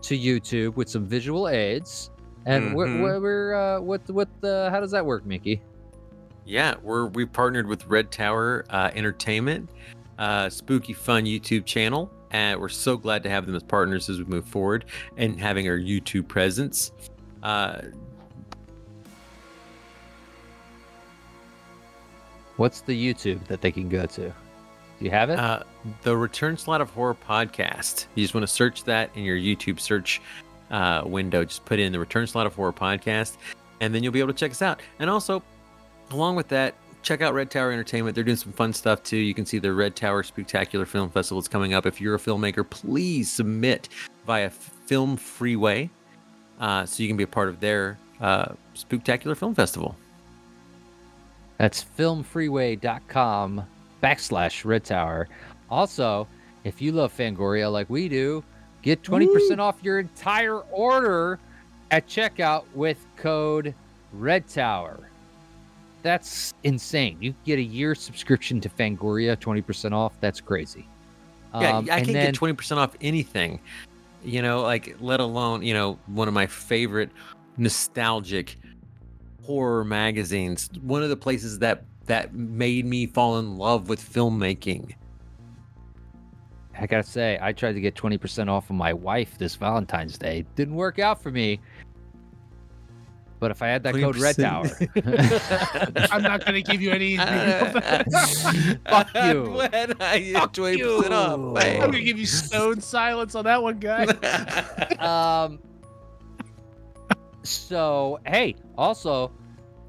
to youtube with some visual aids and we're,
Mhm.
we're, we're uh what what the how does that work mickey
Yeah, we're we partnered with Red Tower uh, Entertainment, uh, spooky fun YouTube channel, and we're so glad to have them as partners as we move forward and having our YouTube presence.
What's the youtube that they can go to do you have it
uh, the Return Slot of Horror podcast. You just want to search that in your YouTube search uh, window. Just put in the Return Slot of Horror podcast, and then you'll be able to check us out. And also, along with that, check out Red Tower Entertainment. They're doing some fun stuff too. You can see the Red Tower Spectacular Film Festival is coming up. If you're a filmmaker, please submit via Film Freeway uh, so you can be a part of their uh, Spectacular Film Festival.
That's filmfreeway.com backslash Red Tower. Also, if you love Fangoria like we do, get 20% off your entire order at checkout with code Red Tower. that's insane. You get a year subscription to Fangoria, twenty percent off. That's crazy.
Yeah,
Um,
I can't
then-
get twenty percent off anything. You know, like let alone you know one of my favorite nostalgic horror magazines. One of the places that that made me fall in love with filmmaking.
I gotta say, I tried to get 20% off of my wife this Valentine's Day. Didn't work out for me. But if I had that code Red Tower,
I'm not going to give you any.
Fuck you.
When I get
Fuck
20%
you.
off.
I'm going to give you stone silence on that one, guy.
um, so hey, also,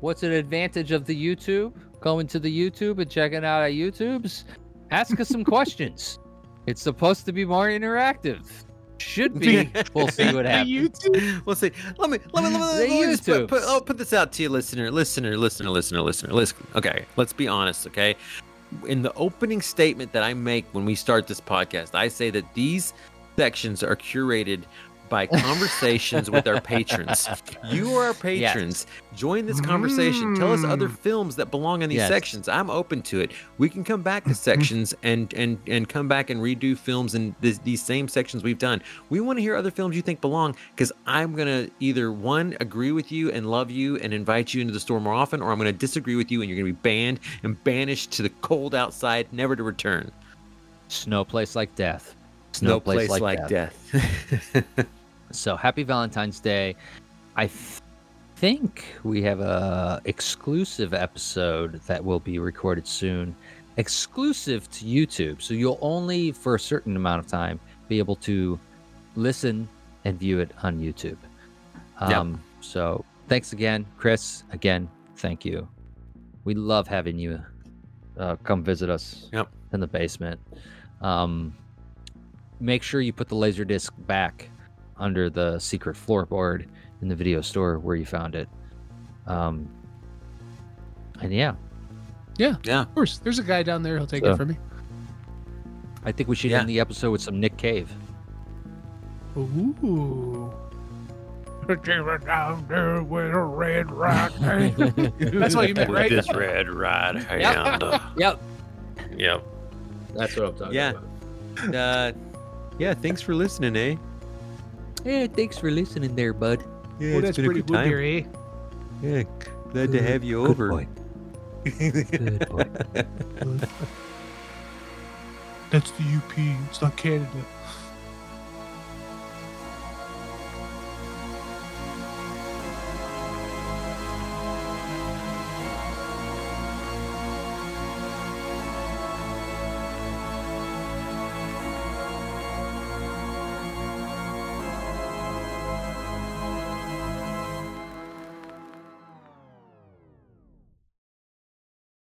what's an advantage of the YouTube? Going to the YouTube and checking out our YouTubes. Ask us some questions. It's supposed to be more interactive. Should be. We'll see what
The
happens.
YouTube.
We'll see. Let me let me let me, let me just put, put,
oh,
I'll put this out to you, listener, listener, listener, listener, listener. Listen. Okay, let's be honest. Okay, in the opening statement that I make when we start this podcast, I say that these sections are curated by conversations with our patrons. You are our patrons. Join this conversation. Tell us other
Mm.
films that belong in these
Yes.
sections. I'm open to it. We can come back to sections and and and come back and redo films in this, these same sections we've done. We want to hear other films you think belong because I'm gonna either one agree with you and love you and invite you into the store more often, or I'm gonna disagree with you and you're gonna be banned and banished to the cold outside, never to return.
Snow place like death.
No place like, death.
So happy Valentine's Day. I th- think we have a exclusive episode that will be recorded soon, exclusive to YouTube. So you'll only, for a certain amount of time, be able to listen and view it on YouTube.
Yep.
Um, So thanks again, Chris. Again, thank you. We love having you uh, come visit us
Yep.
in the basement. Um, make sure you put the laser disc back under the secret floorboard in the video store where you found it. Um, and yeah, yeah.
Yeah.
Of course. There's a guy down there. He'll take
So-
it from me.
I think we should
Yeah.
end the episode with some Nick Cave.
Ooh. down there with a red rock. That's what you meant, right?
red right
hand. Yep,
Yep.
that's what I'm talking
Yeah.
about.
Uh, yeah. Thanks for listening, eh?
Hey, thanks for listening there, bud.
Yeah,
Oh, that's pretty good there, eh?
Yeah, glad to have you over.
boy. Good boy.
That's the UP. It's not Canada.